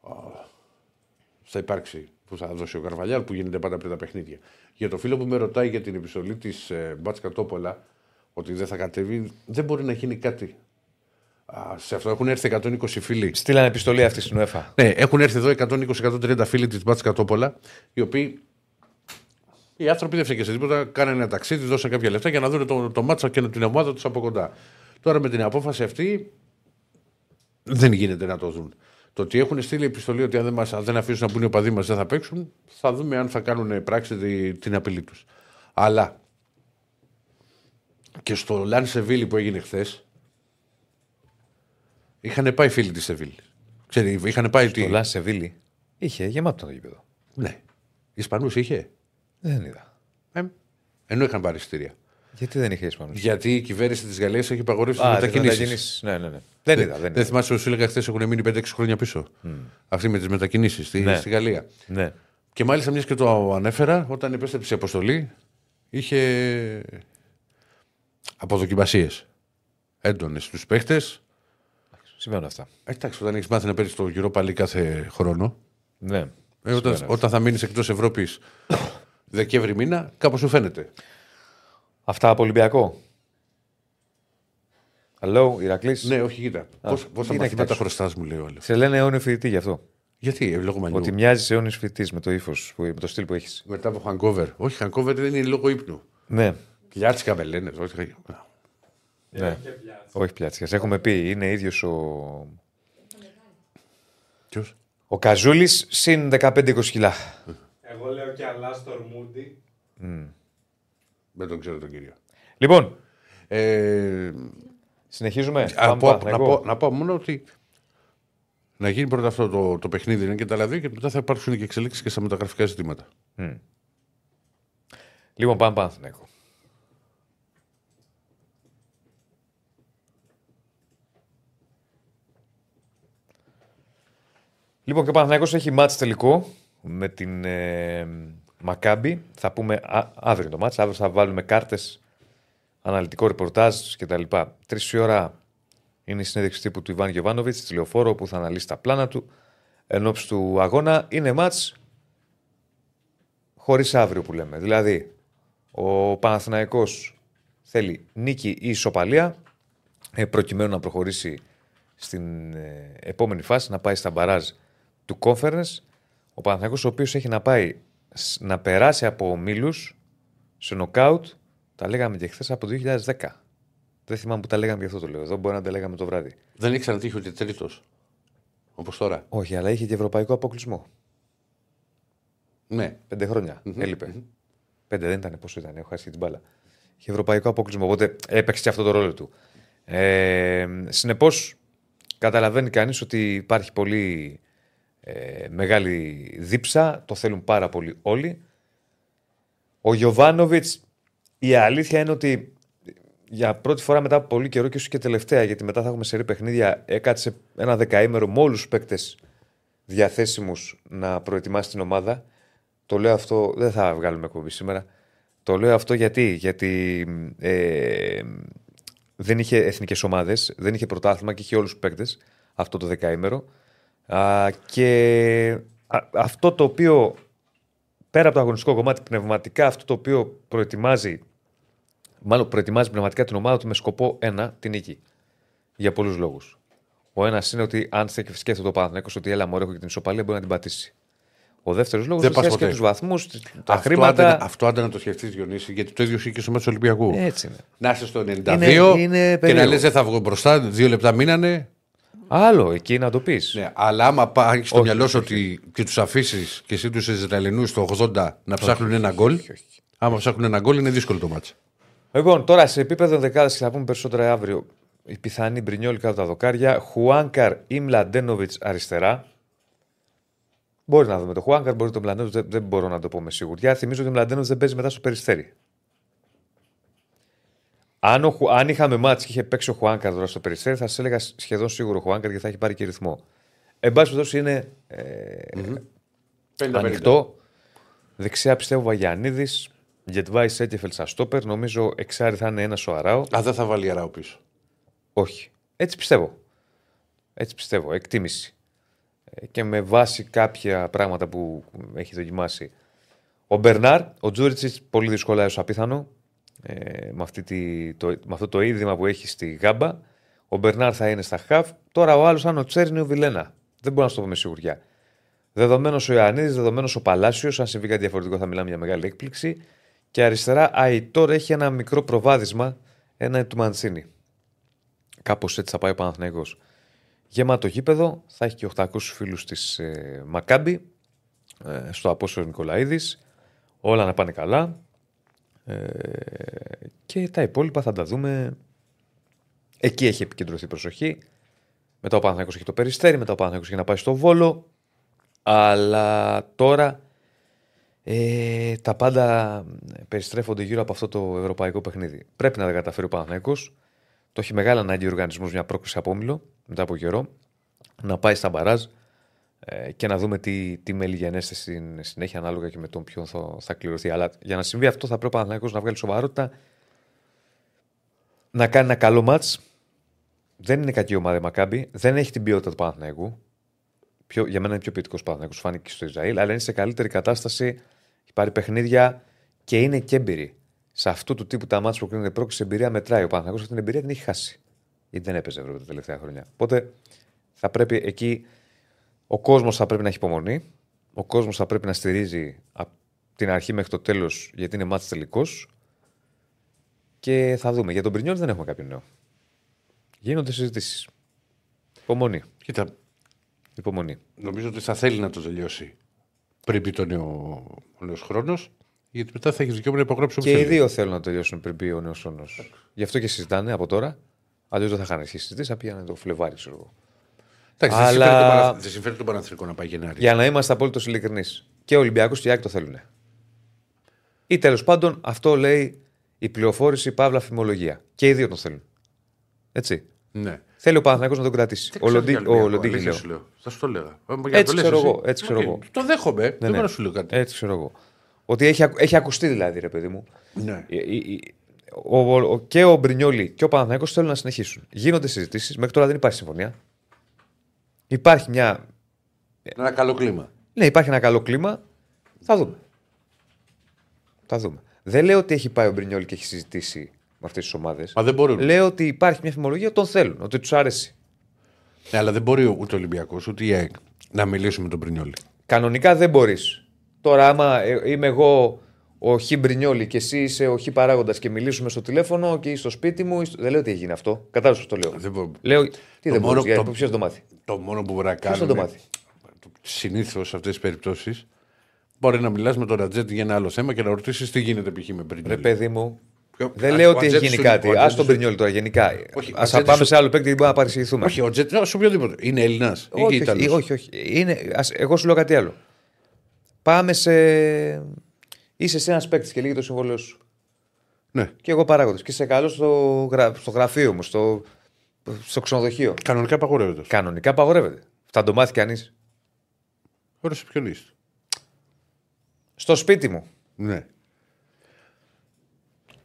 α, θα υπάρξει, που θα δώσει ο Καρβαλιάλ, που γίνεται πάντα πριν τα παιχνίδια. Για το φίλο που με ρωτάει για την επιστολή της ε, Μπάτσκα Τόπολα, ότι δεν θα κατεβεί, δεν μπορεί να γίνει κάτι. Α, σε αυτό έχουν έρθει 120 φίλοι Στείλανε επιστολή αυτή στην UEFA. ναι, έχουν έρθει εδώ 120-130 φίλοι της Μπάτση Κατόπολα, οι οποίοι. Οι άνθρωποι δεν φταίχε σε τίποτα, κάνανε ένα ταξίδι, δώσαν κάποια λεφτά για να δουν το, το μάτσα και την ομάδα τους από κοντά. Τώρα με την απόφαση αυτή δεν γίνεται να το δουν. Το ότι έχουν στείλει επιστολή ότι αν δεν, μας, αν δεν αφήσουν να μπουν οι οπαδοί μας δεν θα παίξουν, θα δούμε αν θα κάνουν πράξη τη- την απειλή τους. Αλλά και στο Λαν Σεβίλη που έγινε χθες, είχαν πάει φίλοι της Σεβίλης. Ξέρει, είχαν πάει. Το Λαν Σεβίλη είχε γεμάτο το γήπεδο. Ναι. Ισπανούς είχε; Δεν είδα. Ε, ενώ είχαν πάρει εισιτήρια. Γιατί δεν είχε Ισπανούς; Γιατί η κυβέρνηση της Γαλλίας έχει απαγορεύσει τις Α, μετακινήσεις. μετακινήσεις. Ναι, ναι, ναι. Δεν είδα. Δεν Δεν είδα. θυμάσαι ότι σου έλεγα χθες έχουν μείνει 5-6 χρόνια πίσω; Αυτοί με τις μετακινήσεις στη, Ναι. στη Γαλλία. Ναι. Και μάλιστα μιας και το ανέφερα, όταν επέστρεψε η αποστολή, είχε αποδοκιμασίε έντονες στους παίχτες. Συμβαίνουν αυτά. Εντάξει, όταν έχεις μάθει να παίρνεις το γύρο πάλι κάθε χρόνο, Ναι. ε, όταν, Συμβαίνουν όταν θα μείνεις εκτός Ευρώπης [COUGHS] Δεκέμβρη μήνα, κάπως σου φαίνεται. Αυτά από Ολυμπιακό. Hello, Ηρακλής. Ναι, όχι, κοίτα. Πόσα, πόσα τι να μαθήματα κοιτάξω. χρωστάς μου λέει ο άλλος. Σε λένε αιώνιος φοιτητή γι' αυτό. Γιατί, ε, λόγω μαλλιού. Ότι μοιάζει αιώνιος φοιτητής με το ύφος, με το στυλ που έχεις. Μετά από hangover. Όχι, hangover δεν είναι λόγω ύπνου. Ναι. Πλιάτσικα με λένε. Όχι, ναι. Όχι πλάτσια. Έχουμε πει, είναι ίδιος ο. Ποιος; Ο Καζούλης συν 15-20 κιλά. Εγώ λέω και Αλάστορ Μούντι. Δεν τον ξέρω τον κύριο. Λοιπόν, Ε, συνεχίζουμε. Α, Πάμε πω- να, Παναθηναϊκό. πω, να πω μόνο ότι να γίνει πρώτα αυτό το, το παιχνίδι είναι και τα λαδί και μετά θα υπάρξουν και εξελίξεις και στα μεταγραφικά ζητήματα. Λοιπόν, πάμε Παναθηναϊκό. Λοιπόν, και ο Παναθηναϊκός έχει μάτς τελικό με την ε, Μακάμπη. Θα πούμε α, αύριο το μάτς. Αύριο θα βάλουμε κάρτες, αναλυτικό ρεπορτάζ κτλ. Τρεις η ώρα είναι η συνέντευξη τύπου του Ιβάν Γεβάνοβιτς, στη Λεωφόρο, που θα αναλύσει τα πλάνα του εν ώψη του αγώνα. Είναι μάτς χωρίς αύριο που λέμε. Δηλαδή, ο Παναθηναϊκός θέλει νίκη ή ισοπαλία ε, προκειμένου να προχωρήσει στην ε, επόμενη φάση, να πάει στα μπαράζ του conference. Ο Παναθηναϊκός ο οποίος έχει να πάει σ- να περάσει από ομίλους σε νοκάουτ, τα λέγαμε και χθες από το 2010. Δεν θυμάμαι που τα λέγαμε γι' αυτό το λέω. Εδώ μπορεί να τα λέγαμε το βράδυ. Δεν έχει ξανατύχει ούτε τρίτος. Όπως τώρα. Όχι, αλλά είχε και ευρωπαϊκό αποκλεισμό. Ναι. Πέντε χρόνια. Έλειπε. Πέντε δεν ήταν, πόσο ήταν, έχω χάσει και την μπάλα. Είχε ευρωπαϊκό αποκλεισμό, οπότε έπαιξε και αυτό το ρόλο του. Ε, Συνεπώς, καταλαβαίνει κανείς ότι υπάρχει πολύ ε, μεγάλη δίψα. Το θέλουν πάρα πολύ όλοι. Ο Γιωβάνοβιτς, η αλήθεια είναι ότι για πρώτη φορά μετά από πολύ καιρό και ίσως και τελευταία, γιατί μετά θα έχουμε σερή παιχνίδια, έκατσε ένα δεκαήμερο με όλους τους παίκτες διαθέσιμους να προετοιμάσει την ομάδα. Το λέω αυτό, δεν θα βγάλουμε εκπομπή σήμερα. Το λέω αυτό γιατί, γιατί ε, δεν είχε εθνικές ομάδες, δεν είχε πρωτάθλημα και είχε όλους τους παίκτες αυτό το δεκαήμερο. Α, και α- αυτό το οποίο πέρα από το αγωνιστικό κομμάτι, πνευματικά αυτό το οποίο προετοιμάζει, μάλλον προετοιμάζει πνευματικά την ομάδα του με σκοπό ένα, την νίκη. Για πολλούς λόγους. Ο ένας είναι ότι αν σκέφτεται το Παναθηναϊκός ότι έλα μωρέ έχω και την ισοπαλία μπορεί να την πατήσει. Ο δεύτερος λόγος Δεν είναι πας και ποτέ. τους βαθμούς, τα αυτό, χρήματα. άντε, αυτό άντε να το σκεφτείς, Διονύση, γιατί το ίδιο ισχύει και στο μάτι του Ολυμπιακού. Έτσι είναι. Να είσαι στο 92 Είναι- είναι και περίεργο. να λες δεν θα βγω μπροστά, δύο λεπτά μείνανε. Άλλο εκεί να το πεις. Ναι, αλλά άμα πάει στο Όχι, μυαλό όχι, σου ότι και τους αφήσεις και εσύ τους Ισραηλινού το 80 να ψάχνουν ένα γκολ. Άμα ψάχνουν ένα γκολ είναι δύσκολο το μάτσο. Λοιπόν, τώρα σε επίπεδο δεκάδε και θα πούμε περισσότερα αύριο. Η πιθανή Μπρινιόλ κάτω τα δοκάρια. Χουάνκαρ ή Μλαντένοβιτ αριστερά. Μπορείς να δούμε το Χουάνκαρ, μπορείς το Μλαντένοβιτ, δεν, δεν μπορώ να το πω με σιγουριά. Θυμίζω ότι ο Μλαντένοβιτ δεν παίζει μετά στο περιστέρι. Αν, ο, Χου- αν είχαμε μάτς και είχε παίξει ο Χουάνκαρ τώρα στο περιστέρι, θα σας έλεγα σχεδόν σίγουρο ο Χουάνκαρ γιατί θα έχει πάρει και ρυθμό. Εν πάση περιπτώσει είναι ε, ανοιχτό. Δεξιά πιστεύω Βαγιανίδης. Γετβάης Σέκεφελ στα στόπερ. Νομίζω εξάρι θα είναι ένας ο Αράο. Α, δεν θα βάλει αράο πίσω. Όχι. Έτσι πιστεύω. Έτσι πιστεύω. Εκτίμηση. Ε, Και με βάση κάποια πράγματα που έχει δοκιμάσει. Ο Μπερνάρ, ο Τζούριτσιτς, πολύ δύσκολα έως απίθανο. Ε, με, αυτή τη, το, με αυτό το οίδημα που έχει στη γάμπα. Ο Μπερνάρ θα είναι στα χαφ. Τώρα ο άλλος, αν ο Τσέριν ή ο Βιλένα. Δεν μπορώ να σου το πω με σιγουριά. Δεδομένος ο Ιωαννίδης, δεδομένος ο Παλάσιος. Αν συμβεί κάτι διαφορετικό, θα μιλάμε για μεγάλη έκπληξη. Και αριστερά, ο Αϊτόρ έχει ένα μικρό προβάδισμα. Ένα του Μαντσίνη. Κάπως έτσι θα πάει ο Παναθηναϊκός. Γεμάτο γήπεδο, θα έχει και 800 φίλους της ε, Μακάμπη ε, στο Απόσιο Νικολαίδης. Όλα να πάνε καλά. Ε, και τα υπόλοιπα θα τα δούμε. Εκεί έχει επικεντρωθεί η προσοχή. Μετά ο Παναθηναϊκός έχει το περιστέρι, μετά ο Παναθηναϊκός έχει να πάει στο Βόλο. Αλλά τώρα ε, τα πάντα περιστρέφονται γύρω από αυτό το ευρωπαϊκό παιχνίδι. Πρέπει να τα καταφέρει ο Παναθηναϊκός. Το έχει μεγάλη ανάγκη ο οργανισμός μια πρόκληση από όμιλο μετά από καιρό. Να πάει στα μπαράζ ε, και να δούμε τι, τι μέλη γενέστε στην συνέχεια ανάλογα και με τον ποιον θα, θα κληρωθεί. Αλλά για να συμβεί αυτό θα πρέπει ο Παναθηναϊκός να βγάλει σοβαρότητα, να κάνει ένα καλό μάτς. Δεν είναι κακή ομάδα η Μακάμπη, δεν έχει την ποιότητα του Παναθηναϊκού. Πιο, για μένα είναι πιο ποιητικός Παναθηναϊκός, φάνηκε και στο Ισραήλ, αλλά είναι σε καλύτερη κατάσταση. Έχει πάρει παιχνίδια και είναι και έμπειρη. Σε αυτού του τύπου τα μάτια που κρίνονται πρόκληση εμπειρία μετράει. Ο Παναθηναϊκός αυτή την εμπειρία την έχει χάσει. Γιατί δεν έπαιζε Ευρώπη τα τελευταία χρόνια. Οπότε θα πρέπει εκεί ο κόσμος θα πρέπει να έχει υπομονή. Ο κόσμος θα πρέπει να στηρίζει από την αρχή μέχρι το τέλος γιατί είναι μάτς τελικός. Και θα δούμε. Για τον Πρινιόλ δεν έχουμε κάποιο νέο. Γίνονται συζητήσεις. Υπομονή. Κοίτα, Υπομονή. νομίζω ότι θα θέλει να το τελειώσει πριν μπει το νέο, ο νέος χρόνος. Γιατί μετά θα έχεις δικαίωμα να υπογράψεις όπου Και οι θέλεις. δύο θέλουν να τελειώσουν πριν πει ο νέος όνο. Γι' αυτό και συζητάνε από τώρα. Αλλιώς δεν θα είχαν αρχίσει συζητήσεις, θα πήγαινε το Φλεβάρι, ξέρω εγώ. Εντάξει, δεν Αλλά- συμφέρει το Παναθ- δεν συμφέρει το Παναθηνικό να πάει Γενάρη. Για να είμαστε απόλυτος ειλικρινείς. Και ο Ολυμπιακός και η Άκη το θέλουν. Ή τέλος πάντων, αυτό λέει η πληροφόρηση παύλα φημολογία. Και οι δύο τον θέλουν. Έτσι. Ναι. Θέλει ο Παναθηναϊκός να τον κρατήσει. Ο, Λοντί, ο Λοντίγι Αλήθεια λέω. σου λέω. Θα σου το 'λεγα. Ε, για να Έτσι το λες ξέρω εσύ. εγώ, έτσι ξέρω Οκ, εγώ. Το δέχομαι. Δεν ναι. μπορώ να σου λέω κάτι. Έτσι ξέρω εγώ. Ότι έχει, ακου- έχει ακουστεί δηλαδή, ρε παιδί μου. Ναι. Ε, ε, ε, Ο, ο- ο- και ο Μπρινιόλη και ο Παναθηναϊκός θέλουν να συνεχίσουν. Γίνονται συζητήσεις. Μέχρι τώρα δεν υπάρχει συμφωνία. Υπάρχει μια. Ένα καλό κλίμα. Ναι, υπάρχει ένα καλό κλίμα. Θα δούμε. Θα δούμε. Δεν λέω ότι έχει πάει ο Μπρινιόλη και έχει συζητήσει με αυτές τις ομάδες. Μα δεν μπορούν. Λέω ότι υπάρχει μια φημολογία ότι τον θέλουν, ότι τους άρεσε. Ναι, αλλά δεν μπορεί ούτε ο Ολυμπιακός ούτε η ΑΕΚ να μιλήσουν με τον Πρινιόλη. Κανονικά δεν μπορείς. Τώρα, άμα ε, είμαι εγώ ο Χ Μπρινιόλη και εσύ είσαι ο Χ παράγοντας και μιλήσουμε στο τηλέφωνο και είσαι στο σπίτι μου. ή στο- Δεν λέω ότι έγινε αυτό. Κατάλαβες το λέω. Δεν μπορώ. Λέω. Τι Το δεν μόνο- μπορείς, το- ποιος δεν το μάθει; Το μόνο που μπορεί να Ποιος θα κάνουν. το μάθει; Συνήθως σε αυτές τις περιπτώσεις μπορεί να μιλάς με τον Ρατζέτη για ένα άλλο θέμα και να ρωτήσεις τι γίνεται π.χ. με Πρινιόλη. Ρε παιδί μου, Ποιο- δεν Α, λέω ο ότι έχει Ατζέτης γίνει σου- κάτι. ο Α Ατζέτης τον σου- Μπρινιόλη τώρα γενικά. Όχι, ο Α Ατζέτης πάμε σου- σε άλλο παίκτη και μπορούμε να παρεξηγηθούμε. Όχι, ο Τζέτ, σε οποιοδήποτε. Είναι Έλληνας ή όχι, Ιταλός. όχι, όχι, όχι. Είναι, ας, εγώ σου λέω κάτι άλλο. Πάμε σε. Είσαι σε ένας παίκτης και λύγει το συμβόλαιο σου. Ναι. Και εγώ παράγοντας. Και σε καλός στο, γρα... στο γραφείο μου, στο, στο ξενοδοχείο. Κανονικά απαγορεύεται. Κανονικά απαγορεύεται. Θα το μάθει κανείς. Ωραία, σε ποιον είσαι. Στο σπίτι μου. Ναι.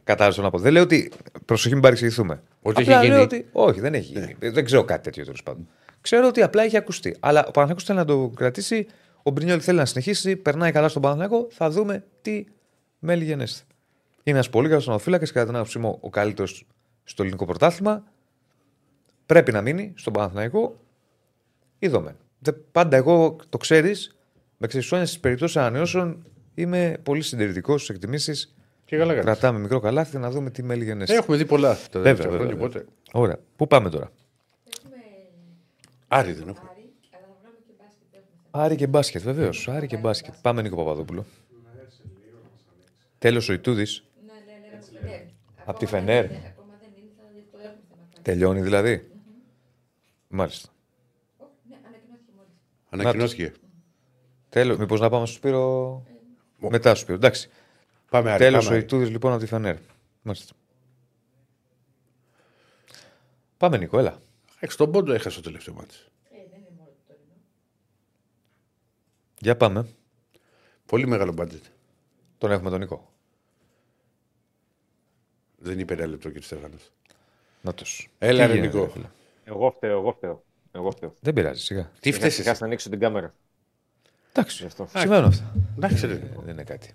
Κατάλαβες να πω. Δεν λέω ότι. Προσοχή, μην παρεξηγηθούμε. Ότι Απλά έχει λέω γίνει. Ναι. Ότι... Όχι, δεν έχει γίνει. Δεν ξέρω κάτι τέτοιο τέλος πάντων. Ξέρω ότι απλά έχει ακουστεί. Αλλά ο Παναθηναϊκός θέλει να το κρατήσει. Ο Μπρινιόλ θέλει να συνεχίσει. Περνάει καλά στον Παναθηναϊκό. Θα δούμε τι μέλη γενέστε. Είναι ένας πολύ καλός ονοφύλακα και κατά την άποψή μου ο καλύτερος στο ελληνικό πρωτάθλημα. Πρέπει να μείνει στον Παναθηναϊκό. Είδαμε. Πάντα εγώ το ξέρεις. Με ξεσώνια στις περιπτώσεις ανανεώσεων είμαι πολύ συντηρητικός στις εκτιμήσεις. Και καλά κάνεις. Κρατάμε μικρό καλάθι να δούμε τι μέλη γενέστε. Έχουμε δει πολλά τα Βέβαια, τελευταία βέβαια, χρόνια. βέβαια. Οπότε. Ωραία. Πού πάμε τώρα; Έχουμε Άρη δεν έχουμε. Άρη, αλλά θα βρούμε και μπάσκετ. έχουμε. Άρη και μπάσκετ, βεβαίως. Άρη και μπάσκετ. Πάμε Νίκο Παπαδόπουλο. Τέλος ο Ιτούδης. Ναι, ναι, ναι, από τη Φενέρ. Απ' τη Ακόμα Φενέρ. δεν είναι, Ακόμα δεν είναι, θα το έχουμε θεματάκι. Τελειώνει δηλαδή. Μάλιστα. Ω, Ναι, ανακοινώθηκε μόλις. Ανακοινώθηκε. Τέλος. Μήπως να πάμε στο Σπύρο. Μετά στο Σπύρο. Εντάξει. Πάμε Άρη. Τέλος πάμε ο Άρη. Ιτούδης λοιπόν από τη Φενέρ. Μάλιστα. Πάμε Νίκο, έλα. Εντάξει, τον πόντο έχασε το τελευταίο μάτι. Ε, δεν είναι μόνο το τωρινό. Για πάμε. Πολύ μεγάλο μπάτζετ. Τον έχουμε τον Νίκο. Δεν είπε ένα λεπτό, κύριε Στέφανος. Να τους. Έλα, ρε, Νικό. Εγώ φταίω, εγώ φταίω. Εγώ φταίω. Δεν πειράζει, σιγά. Τι Σιγά φταίει. να ανοίξω την κάμερα. Εντάξει. Γι' αυτό. Συμβαίνουν αυτά. Εντάξει, ρε. Ε, Δεν είναι κάτι.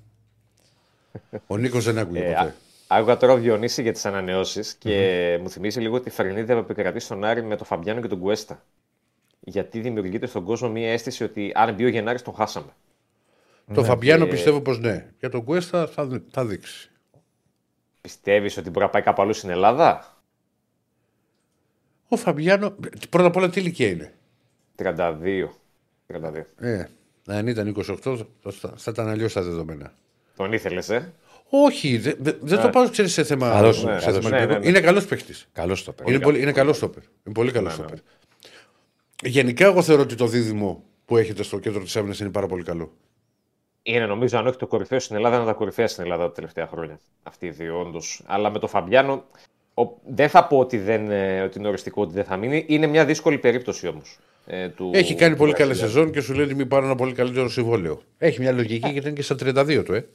Ο Νίκος δεν άκουγε Ε, ποτέ. α- Άκουγα τώρα ο Διονύσης για τις ανανεώσεις και μου θυμίζει λίγο τη φρενίδα που επικρατεί στον Άρη με τον Φαμπιάνο και τον Κουέστα. Γιατί δημιουργείται στον κόσμο μία αίσθηση ότι αν μπει ο Γενάρης τον χάσαμε. Το Φαμπιάνο Ε, πιστεύω πως ναι. Για τον Κουέστα θα, δει- θα δείξει. Πιστεύεις ότι μπορεί να πάει κάπου αλλού στην Ελλάδα; Ο Φαμπιάνο, πρώτα απ' όλα τι ηλικία είναι; 32. 32. Ε, αν ήταν 28 θα, θα ήταν αλλιώς τα δεδομένα. Τον ήθελες, ε; Όχι, δε- δε- δεν το πάω ξέρεις σε θέμα. Καλός σε είναι, θέμα καλός είναι. επίπεδο. Ναι, ναι, ναι. Είναι καλός παίχτη. Καλώ το Είναι, πολύ, είναι καλός στόπερ. Είναι πολύ καλός στόπερ. Γενικά, εγώ θεωρώ ότι το δίδυμο που έχετε στο κέντρο της άμυνας είναι πάρα πολύ καλό. Είναι νομίζω, αν όχι το κορυφαίο στην Ελλάδα, είναι τα κορυφαία στην Ελλάδα τα τελευταία χρόνια. Αυτοί οι δύο, όντως. Αλλά με το Φαμπιάνο, ο, δεν θα πω ότι, δεν, ε, ότι είναι οριστικό ότι δεν θα μείνει. Είναι μια δύσκολη περίπτωση όμως. Ε, του, Έχει κάνει του πολύ καλή Βραζιλιάνου. σεζόν και σου λέει ότι μην πάρω ένα πολύ καλύτερο συμβόλαιο. Έχει μια λογική γιατί είναι και στα 32 του, ε.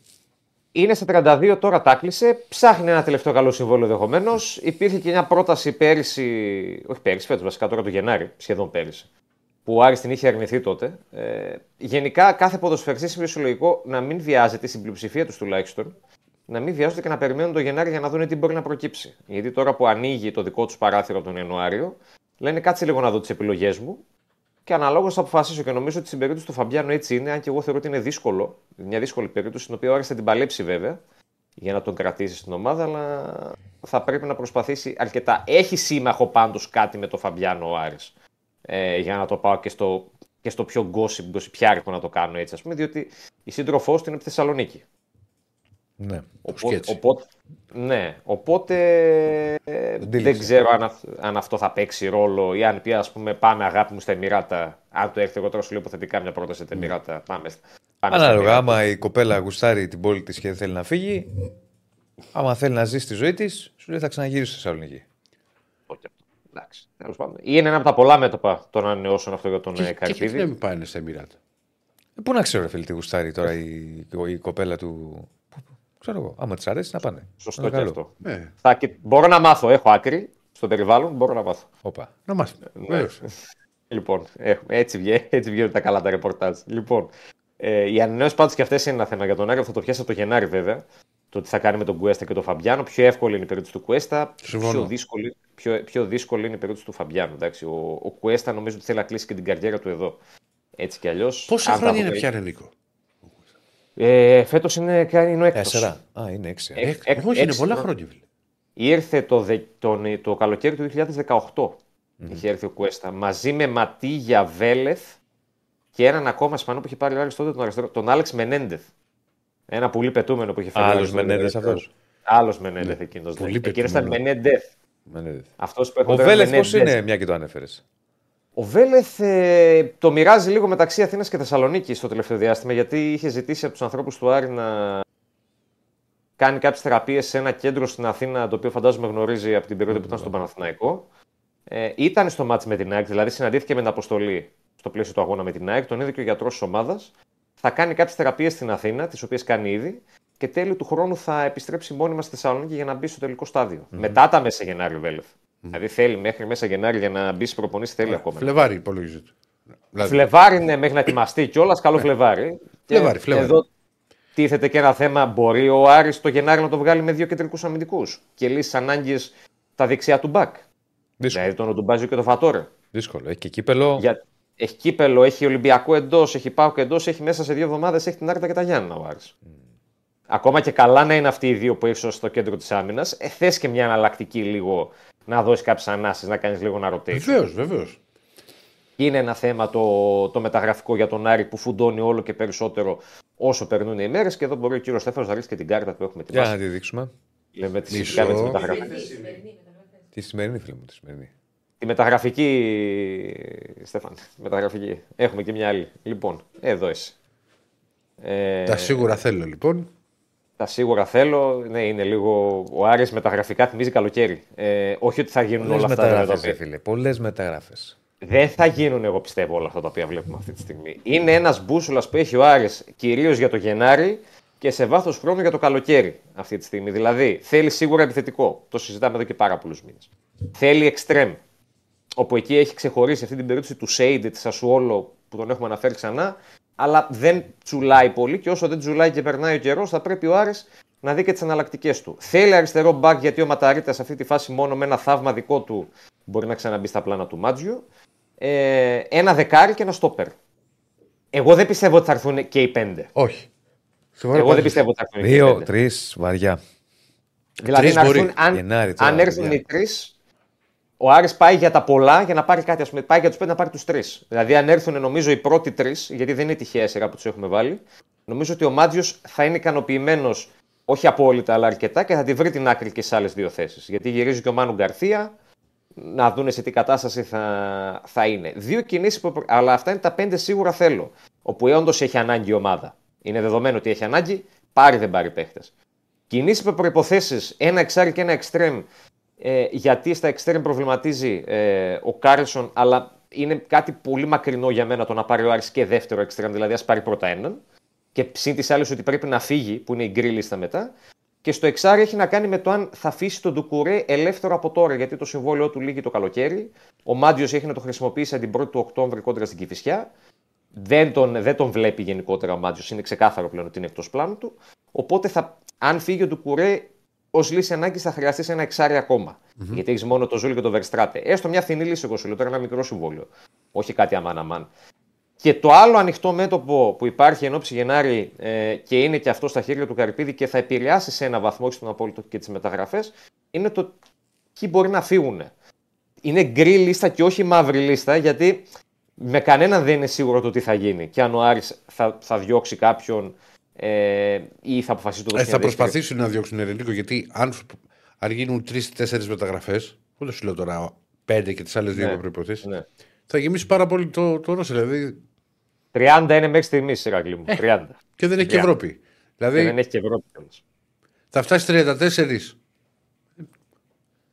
Είναι στα 32 τώρα, τα κλείσε. Ψάχνει ένα τελευταίο καλό συμβόλαιο ενδεχομένως. Υπήρχε και μια πρόταση πέρυσι, όχι πέρυσι, φέτος βασικά τώρα το Γενάρη, σχεδόν πέρυσι, που ο Άρης την είχε αρνηθεί τότε. Ε, γενικά, κάθε ποδοσφαιριστή είναι φυσιολογικό να μην βιάζεται, στην πλειοψηφία τους τουλάχιστον, να μην βιάζονται και να περιμένουν το Γενάρη για να δουν τι μπορεί να προκύψει. Γιατί τώρα που ανοίγει το δικό τους παράθυρο τον Ιανουάριο, λένε κάτσε λίγο να δω τις επιλογές μου και αναλόγως θα αποφασίσω. Και νομίζω ότι στην περίπτωση του Φαμπιάνου έτσι είναι, αν και εγώ θεωρώ ότι είναι δύσκολο. Μια δύσκολη περίπτωση, στην οποία ο Άρης θα την παλέψει βέβαια για να τον κρατήσει στην ομάδα, αλλά θα πρέπει να προσπαθήσει αρκετά. Έχει σύμμαχο πάντως κάτι με το Φαμπιάνο ο Άρης. Ε, για να το πάω και στο, και στο πιο gossip, gossipιάρικο να το κάνω έτσι, ας πούμε, διότι η σύντροφός του είναι από τη Θεσσαλονίκη. Ναι. Οπότε, έτσι. οπότε, ναι, οπότε ε, δεν τύλιξε. ξέρω αν, αυ- αν αυτό θα παίξει ρόλο ή αν πει ας πούμε πάμε αγάπη μου στα Εμμυράτα. Αν το έρθει εγώ τώρα σου λέω υποθετικά μια πρόταση στα Εμμυράτα. Πάμε, πάμε στα Ανάλογα, Εμμυράτα. άμα η κοπέλα γουστάρει την πόλη της και δεν θέλει να φύγει, άμα θέλει να ζήσει τη ζωή της, σου λέει θα ξαναγυρίσει στη Θεσσαλονίκη. Όχι αυτό. Εντάξει, τέλος πάντων. Είναι ένα από τα πολλά μέτωπα των ανανεώσεων αυτό για τον Και, ε, και γιατί Καρυπίδη. να μην πάνε στα Εμμυράτα. Ε, πού να ξέρω, ρε φίλε, τι γουστάρει τώρα η, η κοπέλα του. Πού- πού- Ξέρω εγώ, άμα της αρέσει να πάνε. Σωστό Είναι και καλό. αυτό. Ναι, Θα, και- μπορώ να μάθω, έχω άκρη στο περιβάλλον, μπορώ να μάθω. Όπα. να μάθουμε. Βεβαίως. Λοιπόν, έχουμε, έτσι, βγαίνει, [LAUGHS] έτσι βγαίνουν τα καλά τα ρεπορτάζ. Λοιπόν, ε, οι ανανεώσεις πάντως και αυτές είναι ένα θέμα για τον Άρη. Θα το πιάσει από το Γενάρη βέβαια. Το τι θα κάνει με τον Κουέστα και τον Φαμπιάνο. Πιο εύκολη είναι η περίπτωση του Κουέστα. Συμφωνώ. Πιο δύσκολη, πιο, πιο δύσκολη είναι η περίπτωση του Φαμπιάνου. Εντάξει. Ο, ο Κουέστα νομίζω ότι θέλει να κλείσει και την καριέρα του εδώ. Έτσι κι αλλιώς. Πόσα χρόνια είναι πια, ρε Νίκο; Ε, Φέτος είναι, κάνει είναι ο έκτος. Τέσσερα. Α, είναι έξι. Ε, Ε, εκ- όχι, είναι έξι πολλά χρόνια. χρόνια. φίλε. Ήρθε το, δε, τον, το καλοκαίρι του 2018. Είχε έρθει ο Κουέστα μαζί με Ματίγια Βέλεθ και έναν ακόμα Ισπανό που είχε πάρει ο Άρης τότε τον, αριστερό, τον Άλεξ Μενέντεθ. Ένα πολύ πετούμενο που είχε φέρει. ο Άλλος Άρης τότε, Μενέντε αριστερός. αυτός. Άλλος Μενέντεθ εκείνος. πολύ Εκείνος ήταν πετούμενο. Μενέντεθ. Αυτός που Ο έρχονταν Βέλεθ πώς Μενέντεθ. είναι, μια και το ανέφερες. Ο Βέλεθ ε, το μοιράζει λίγο μεταξύ Αθήνας και Θεσσαλονίκη στο τελευταίο διάστημα γιατί είχε ζητήσει από τους ανθρώπους του Άρη να κάνει κάποιες θεραπείες σε ένα κέντρο στην Αθήνα, το οποίο φαντάζομαι γνωρίζει από την περίοδο που ήταν στον Παναθηναϊκό. Ε, ήταν στο μάτς με την ΑΕΚ, δηλαδή συναντήθηκε με την αποστολή στο πλαίσιο του αγώνα με την ΑΕΚ, τον είδε και ο γιατρός της ομάδας. Θα κάνει κάποιες θεραπείες στην Αθήνα, τις οποίες κάνει ήδη, και τέλη του χρόνου θα επιστρέψει μόνιμα στη Θεσσαλονίκη για να μπει στο τελικό στάδιο. Μετά τα μέσα Γενάρη ο Βέλεθ. Δηλαδή θέλει μέχρι μέσα Γενάρη για να μπει στις προπονήσεις, θέλει ακόμα. Φλεβάρι υπολογίζεται. Δηλαδή, Φλεβάρι είναι μέχρι να ετοιμαστεί κιόλας. Καλό Φλεβάρι. Και Φλεβάρι, Φλεβάρι. Εδώ τίθεται και ένα θέμα. Μπορεί ο Άρης το Γενάρη να το βγάλει με δύο κεντρικούς αμυντικούς και λύσει ανάγκες τα δεξιά του μπακ. Δύσκολο. Δηλαδή τον Οντουμπάζιο και τον Φατόρε. Δύσκολο. Έχει και κύπελο. Για... Έχει κύπελο, έχει Ολυμπιακό εντός, έχει Πάο και εντός, έχει μέσα σε δύο εβδομάδες έχει την Άρτα και τα Γιάννα ο Άρης. Ακόμα και καλά να είναι αυτοί οι δύο που έχει στο κέντρο της άμυνας, ε, θες και μια εναλλακτική λίγο να δώσεις κάποιες ανάσεις, να κάνεις λίγο να ρωτήσεις. Βεβαίως, βεβαίως. Είναι ένα θέμα το, το μεταγραφικό για τον Άρη που φουντώνει όλο και περισσότερο όσο περνούν οι μέρες. Και εδώ μπορεί ο κύριος Στέφανος να ρίξει και την κάρτα που έχουμε Για ετοιμάσει. να τη δείξουμε. Λέμε τη Μισό. σχετικά με τι μεταγραφέ. Τη σημερινή, φίλε μου, τη σημερινή. Τη μεταγραφική, Στέφαν. Μεταγραφική. Έχουμε και μια άλλη. Λοιπόν, εδώ είσαι. Ε, Τα σίγουρα θέλω λοιπόν. Τα σίγουρα θέλω. Ναι, είναι λίγο. Ο Άρης μεταγραφικά θυμίζει καλοκαίρι. Ε, όχι ότι θα γίνουν Πολλές όλα αυτά. βέβαια, τα μεταγραφέ, οποία- φίλε. Πολλές μεταγραφέ. Δεν θα γίνουν, εγώ πιστεύω, όλα αυτά τα οποία βλέπουμε αυτή τη στιγμή. Είναι ένας μπούσουλας που έχει ο Άρης κυρίως για το Γενάρη και σε βάθος χρόνου για το καλοκαίρι αυτή τη στιγμή. Δηλαδή, θέλει σίγουρα επιθετικό. Το συζητάμε εδώ και πάρα πολλούς μήνες. Θέλει extreme. Όπου εκεί έχει ξεχωρίσει αυτή την περίπτωση του Σέιντε της Ασουόλο που τον έχουμε αναφέρει ξανά. Αλλά δεν τσουλάει πολύ και όσο δεν τσουλάει και περνάει ο καιρός, θα πρέπει ο Άρης να δει και τις εναλλακτικές του. Θέλει αριστερό μπακ γιατί ο Ματαρίτα σε αυτή τη φάση μόνο με ένα θαύμα δικό του μπορεί να ξαναμπεί στα πλάνα του Μάτζιο. Ε, ένα δεκάρι και ένα στόπερ. Εγώ δεν πιστεύω ότι θα έρθουν και οι πέντε. Όχι. Σοβαρά Εγώ δεν πάντως. πιστεύω ότι θα έρθουν και οι Δύο, πέντε. τρεις, βαριά. Δηλαδή, Τρεις να μπορεί. έρθουν, αν, Γενάρη τώρα, αν έρθουν παιδιά. οι τρεις, ο Άρης πάει για τα πολλά για να πάρει κάτι. Ας πούμε, πάει για τους πέντε να πάρει τους τρεις. Δηλαδή, αν έρθουν νομίζω οι πρώτοι τρεις, γιατί δεν είναι τυχαία σειρά που τους έχουμε βάλει, νομίζω ότι ο Μάντζιος θα είναι ικανοποιημένος όχι απόλυτα, αλλά αρκετά και θα τη βρει την άκρη και στις άλλες δύο θέσεις. Γιατί γυρίζει και ο Μάνου Γκαρθία, να δούνε σε τι κατάσταση θα, θα είναι. Δύο κινήσεις, που... αλλά αυτά είναι τα πέντε σίγουρα θέλω. Όπου όντως έχει ανάγκη η ομάδα. Είναι δεδομένο ότι έχει ανάγκη, πάρει δεν πάρει παίχτες. Κινήσεις με προϋποθέσεις, ένα εξάρι και ένα εξτρέμ, ε, γιατί στα εξτρέμ προβληματίζει ε, ο Κάρλσον, αλλά είναι κάτι πολύ μακρινό για μένα το να πάρει ο Άρης και δεύτερο εξτρέμ, δηλαδή ας πάρει πρώτα έναν. Και συν της άλλης ότι πρέπει να φύγει, που είναι η γκρι λίστα μετά. Και στο εξάρι έχει να κάνει με το αν θα αφήσει τον Ντουκουρέ ελεύθερο από τώρα, γιατί το συμβόλαιό του λύγει το καλοκαίρι. Ο Μάντιος έχει να το χρησιμοποιήσει την 1η του Οκτώβρη κόντρα στην Κυφυσιά. Δεν τον, δεν τον βλέπει γενικότερα ο Μάτζιο. Είναι ξεκάθαρο πλέον ότι είναι εκτός πλάνου του. Οπότε, θα, αν φύγει ο Ντουκουρέ, ως λύση ανάγκης θα χρειαστείς ένα εξάρι ακόμα. Γιατί έχεις μόνο το Ζούλη και το Βερστράτε. Έστω μια φθηνή λύση, εγώ σου λέω τώρα ένα μικρό συμβόλαιο. Όχι κάτι αμάν αμάν. Και το άλλο ανοιχτό μέτωπο που υπάρχει εν ώψη Γενάρη ε, και είναι και αυτό στα χέρια του Καρυπίδη και θα επηρεάσει σε ένα βαθμό όχι στον απόλυτο και τις μεταγραφές, είναι το ποιοι μπορεί να φύγουν. Είναι γκρι λίστα και όχι μαύρη λίστα, γιατί με κανέναν δεν είναι σίγουρο το τι θα γίνει. Και αν ο Άρης θα, θα διώξει κάποιον Ε, ή θα αποφασίσουν το Ε, θα δεύτερη- προσπαθήσουν να διώξουν Ερενίκο γιατί αν, αν γίνουν τρει-τέσσερι μεταγραφές, δεν σου λέω τώρα πέντε και τις άλλες δύο Ναι, με προποθέσει, ναι. θα γεμίσει πάρα πολύ το, το Ρώσο. Δηλαδή 30 είναι μέχρι στιγμής, Ηρακλή μου. 30. και δεν έχει και 30. Ευρώπη. Και Δηλαδή δεν έχει και Ευρώπη κιόλας. θα φτάσει 34.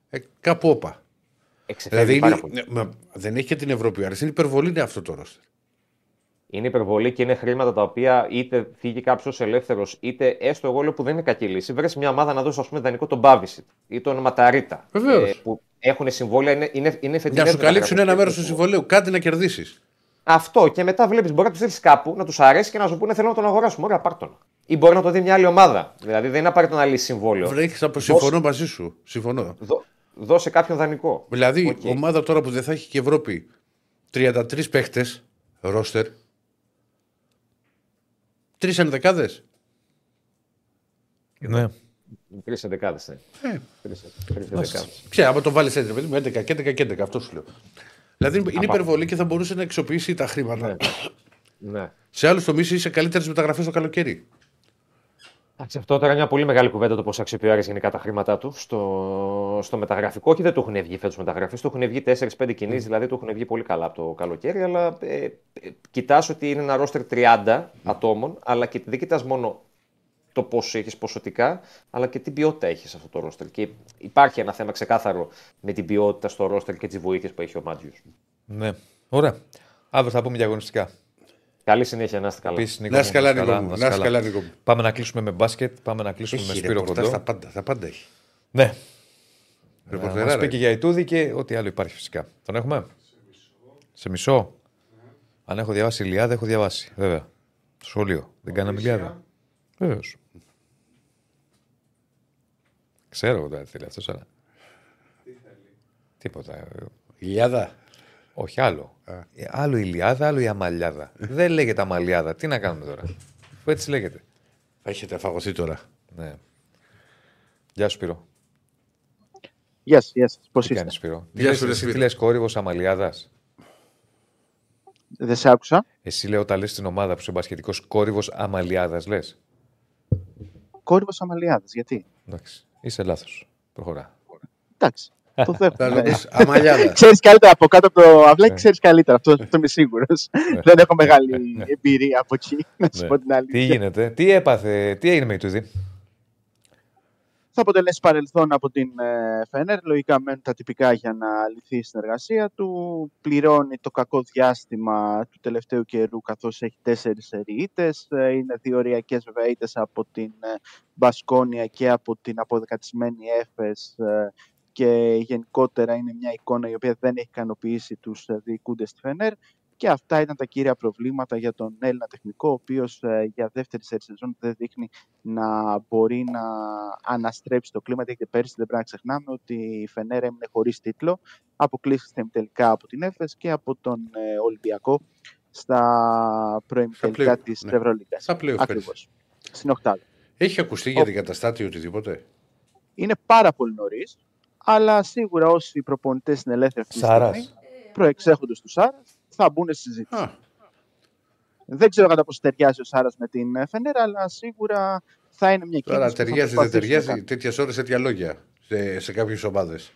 Ε, κάπου όπα. Εξεφεύγει Δηλαδή πάρα είναι, πολύ. ναι, μα δεν έχει και την Ευρώπη. Άρα είναι υπερβολή είναι αυτό το ρόστερ. Είναι υπερβολή και είναι χρήματα τα οποία είτε φύγει κάποιος ελεύθερος, είτε έστω εγώ λέω που δεν είναι κακή λύση. Βρες μια ομάδα να δώσει ας πούμε δανεικό τον Μπάβισιτ ή τον Ματαρίτα. Βεβαίως. που έχουν συμβόλαια, είναι, είναι, είναι Για φετινές να σου καλύψουν ένα μέρος του μεταγραφές. συμβολαίου, κάτι να κερδίσεις. Αυτό και μετά βλέπεις, μπορεί να τους στείλεις κάπου, να τους αρέσει και να σου πούνε θέλω να τον αγοράσουμε. Ωραία, πάρ' τον. Ή μπορεί να το δει μια άλλη ομάδα. Δηλαδή δεν είναι απαραίτητο να λύσει συμβόλαιο. Βρέχει από συμφωνώ μαζί σου. Συμφωνώ. Δώ- δώσε κάποιον δανεικό. Δηλαδή, Οκ. ομάδα τώρα που δεν θα έχει και Ευρώπη 33 παίχτες, ρόστερ. Τρεις ενδεκάδες. Ναι. Τρεις εντεκάδες. Ναι. Ε, Τρεις- τρεις εντεκάδες. Ξέρω, άμα το βάλεις έτσι, ρε παιδί μου, 11 και 11 και 11, αυτό σου λέω. Δηλαδή είναι υπερβολή και θα μπορούσε να εξοπλίσει τα χρήματα. Ναι. Σε άλλους τομείς είσαι καλύτερε μεταγραφέ το καλοκαίρι. Εντάξει, αυτό τώρα είναι μια πολύ μεγάλη κουβέντα το πώς αξιοποιεί γενικά τα χρήματά του στο, στο μεταγραφικό. Και δεν του έχουν βγει φέτος μεταγραφές. Του έχουν βγει 4-5 κινήσεις, δηλαδή του έχουν βγει πολύ καλά από το καλοκαίρι. Αλλά ε, ε, κοιτάς ότι είναι ένα ρόστερ 30 ατόμων, αλλά και δεν κοιτάς μόνο το πόσο έχεις ποσοτικά, αλλά και την ποιότητα έχεις αυτό το ρόστερ. Και υπάρχει ένα θέμα ξεκάθαρο με την ποιότητα στο ρόστερ και τις βοήθειες που έχει ο Μάτζιου. ναι. Ωραία. Αύριο θα πούμε για αγωνιστικά. Καλή συνέχεια, να είστε καλά. Επίσης, Νίκο Να μου, είσαι καλά, να είσαι Νίκο μου. να Να είσαι είσαι καλά, Νίκο μου. Πάμε να κλείσουμε με μπάσκετ, πάμε να κλείσουμε με Έχει Σπύρο ρεπορτάζ, Κοντό. τα πάντα, τα πάντα έχει. Ναι. Να Ρεπορτεράρα. μας πει και για Ιτούδη και ό,τι άλλο υπάρχει φυσικά. Τον έχουμε; Σε μισό. Αν έχω διαβάσει Ηλιάδα, έχω διαβάσει. Βέβαια. Στο σχολείο. Δεν κάναμε Ηλιάδα. Βεβαίως. Ξέρω εγώ τώρα τι θέλει αυτός, αλλά. Τίποτα. ε, Ηλιάδα. Όχι άλλο. Ε, Άλλο η Ηλιάδα, άλλο η Αμαλιάδα. [LAUGHS] Δεν λέγεται Αμαλιάδα. Τι να κάνουμε τώρα; Αφού έτσι λέγεται. Θα έχετε φαγωθεί τώρα. Ναι. Γεια σου, Σπύρο. Γεια σας, γεια σας. Πώς Τι είστε; κάνεις, Σπύρο. Γεια Τι σου, ρε, λες, Σπύρο. τι λες κόρυβος Αμαλιάδας; Δεν σε άκουσα. Εσύ λέω όταν λες στην ομάδα που είσαι μπασχετικός κόρυβος Αμαλιάδας λες; Κόρυβος Αμαλιάδας. Γιατί; Εντάξει. Είσαι λάθος. Προχωρά. Εντάξει. Το Θα δέχομαι. το πεις Αμαλιάδα. Ξέρεις καλύτερα από κάτω από το αυλάκι, Ναι. ξέρεις καλύτερα. Αυτό, αυτό είμαι σίγουρος. Δεν έχω μεγάλη εμπειρία από εκεί, να σου Ναι. πω την Τι αλήθεια. γίνεται, τι έπαθε, τι έγινε με η Τούδη. Θα αποτελέσει παρελθόν από την ε, Φενέρ. Λογικά μένουν τα τυπικά για να λυθεί η συνεργασία του. Πληρώνει το κακό διάστημα του τελευταίου καιρού, καθώς έχει τέσσερις ήττε. Είναι δύο οριακέ βέβαια ήττες από την ε, Μπασκόνια και από την αποδεκατισμένη Έφες ε, και γενικότερα είναι μια εικόνα η οποία δεν έχει ικανοποιήσει τους ε, διοικούντες στη Φενέρ και αυτά ήταν τα κύρια προβλήματα για τον Έλληνα τεχνικό, ο οποίος ε, για δεύτερη σερή σεζόν δεν δείχνει να μπορεί να αναστρέψει το κλίμα, γιατί πέρσι δεν πρέπει να ξεχνάμε ότι η Φενέρ έμεινε χωρίς τίτλο, αποκλείστηκε τελικά από την Έφες και από τον ε, Ολυμπιακό στα προημιτελικά play-off, της ναι. Ευρωλίγκας. Στα play-off Ακριβώς. Στην οκτάδα. Έχει ακουστεί για την καταστάτη οτιδήποτε; είναι πάρα πολύ νωρίς, αλλά σίγουρα όσοι προπονητές είναι ελεύθεροι αυτή τη Σάρας. στιγμή, προεξέχοντα τους Σάρας, θα μπουν στη συζήτηση. Α, Δεν ξέρω κατά πόσο ταιριάζει ο Σάρας με την ε, Φενέρα, αλλά σίγουρα θα είναι μια κίνηση. τώρα που θα ταιριάζει, δεν προσπαθήσουν να ταιριάζει. κάνουν. Τέτοιες ώρες, τέτοια λόγια σε, σε κάποιες ομάδες.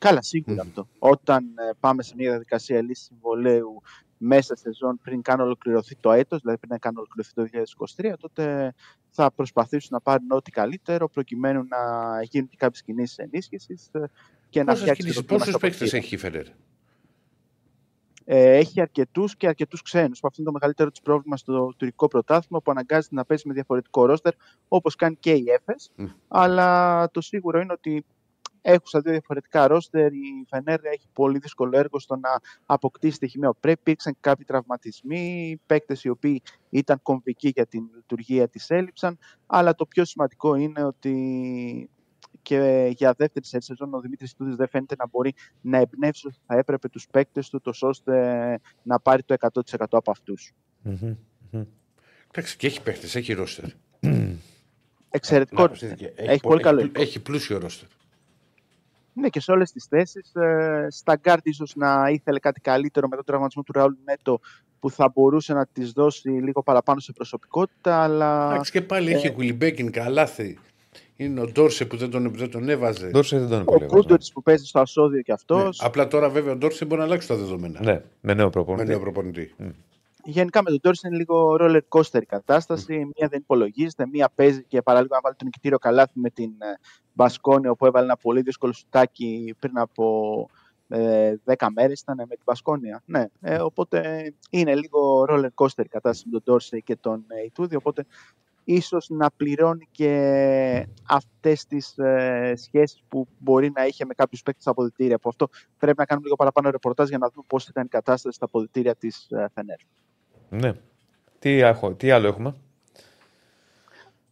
Καλά, σίγουρα αυτό. Όταν ε, πάμε σε μια διαδικασία λύσης συμβολέου μέσα σε σεζόν πριν καν ολοκληρωθεί το έτος, δηλαδή πριν καν ολοκληρωθεί το 2023, τότε θα προσπαθήσουν να πάρουν ό,τι καλύτερο προκειμένου να γίνουν και κάποιες κινήσεις ενίσχυσης ε, και να φτιάξει και το κλίμα Πόσους στο παίκτες αποδητήριο. έχει η Φενέρ; Ε, έχει αρκετούς και αρκετούς ξένους. Αυτό είναι το μεγαλύτερο της πρόβλημα στο τουρκικό πρωτάθλημα που αναγκάζεται να παίζει με διαφορετικό ρόστερ όπως κάνει και η ΕΦΕΣ. Μμ. Αλλά το σίγουρο είναι ότι έχουν στα δύο διαφορετικά ρόστερ. Η Φενέρ έχει πολύ δύσκολο έργο στο να αποκτήσει τη χημεία. Πρέπει υπήρξαν κάποιοι τραυματισμοί, παίκτες οι οποίοι ήταν κομβικοί για την λειτουργία της έλειψαν. Αλλά το πιο σημαντικό είναι ότι και για δεύτερη σε σεζόν ο Δημήτρης Τούδης δεν φαίνεται να μπορεί να εμπνεύσει όσο θα έπρεπε τους παίκτες του, τόσο ώστε να πάρει το 100% από αυτούς. Εντάξει, και έχει παίκτες, έχει ρόστερ. Εξαιρετικό. Να, ρόστερ. έχει, Έχει πολύ καλό έχει, υλικό. έχει πλούσιο ρόστερ. Ναι, και σε όλες τις θέσεις. Ε, στα γκάρτ ίσως να ήθελε κάτι καλύτερο με τον τραυματισμό του Ραούλ Νέτο που θα μπορούσε να της δώσει λίγο παραπάνω σε προσωπικότητα. Αλλά... Εντάξει, και πάλι έχει Γουίλμπεκιν, καλάθι. Είναι ο Ντόρσε που δεν τον, δεν τον έβαζε. Ντόρσε δεν τον Ο πολύ Κούντορης που παίζει στο ασώδιο κι αυτός. Ναι. Απλά τώρα βέβαια ο Ντόρσε μπορεί να αλλάξει τα δεδομένα. Ναι, με νέο Με προπονητή. νέο προπονητή. Γενικά με τον Ντόρση είναι λίγο roller coaster η κατάσταση. Μία δεν υπολογίζεται, μία παίζει και παραλίγο να βάλει το νικητήριο καλάθι με την ε, Μπασκόνια, όπου έβαλε ένα πολύ δύσκολο σουτάκι πριν από ε, 10 μέρες ήταν με την Μπασκόνια. Ναι, ε, οπότε είναι λίγο roller coaster η κατάσταση με τον Ντόρση και τον ε, Ιτούδη, οπότε ίσως να πληρώνει και αυτές τις ε, σχέσεις που μπορεί να είχε με κάποιους παίκτες στα αποδητήρια. Από αυτό πρέπει να κάνουμε λίγο παραπάνω ρεπορτάζ για να δούμε πώς ήταν η κατάσταση στα αποδητήρια της ε, Φενέρ. Ναι. Τι, έχω, τι άλλο έχουμε;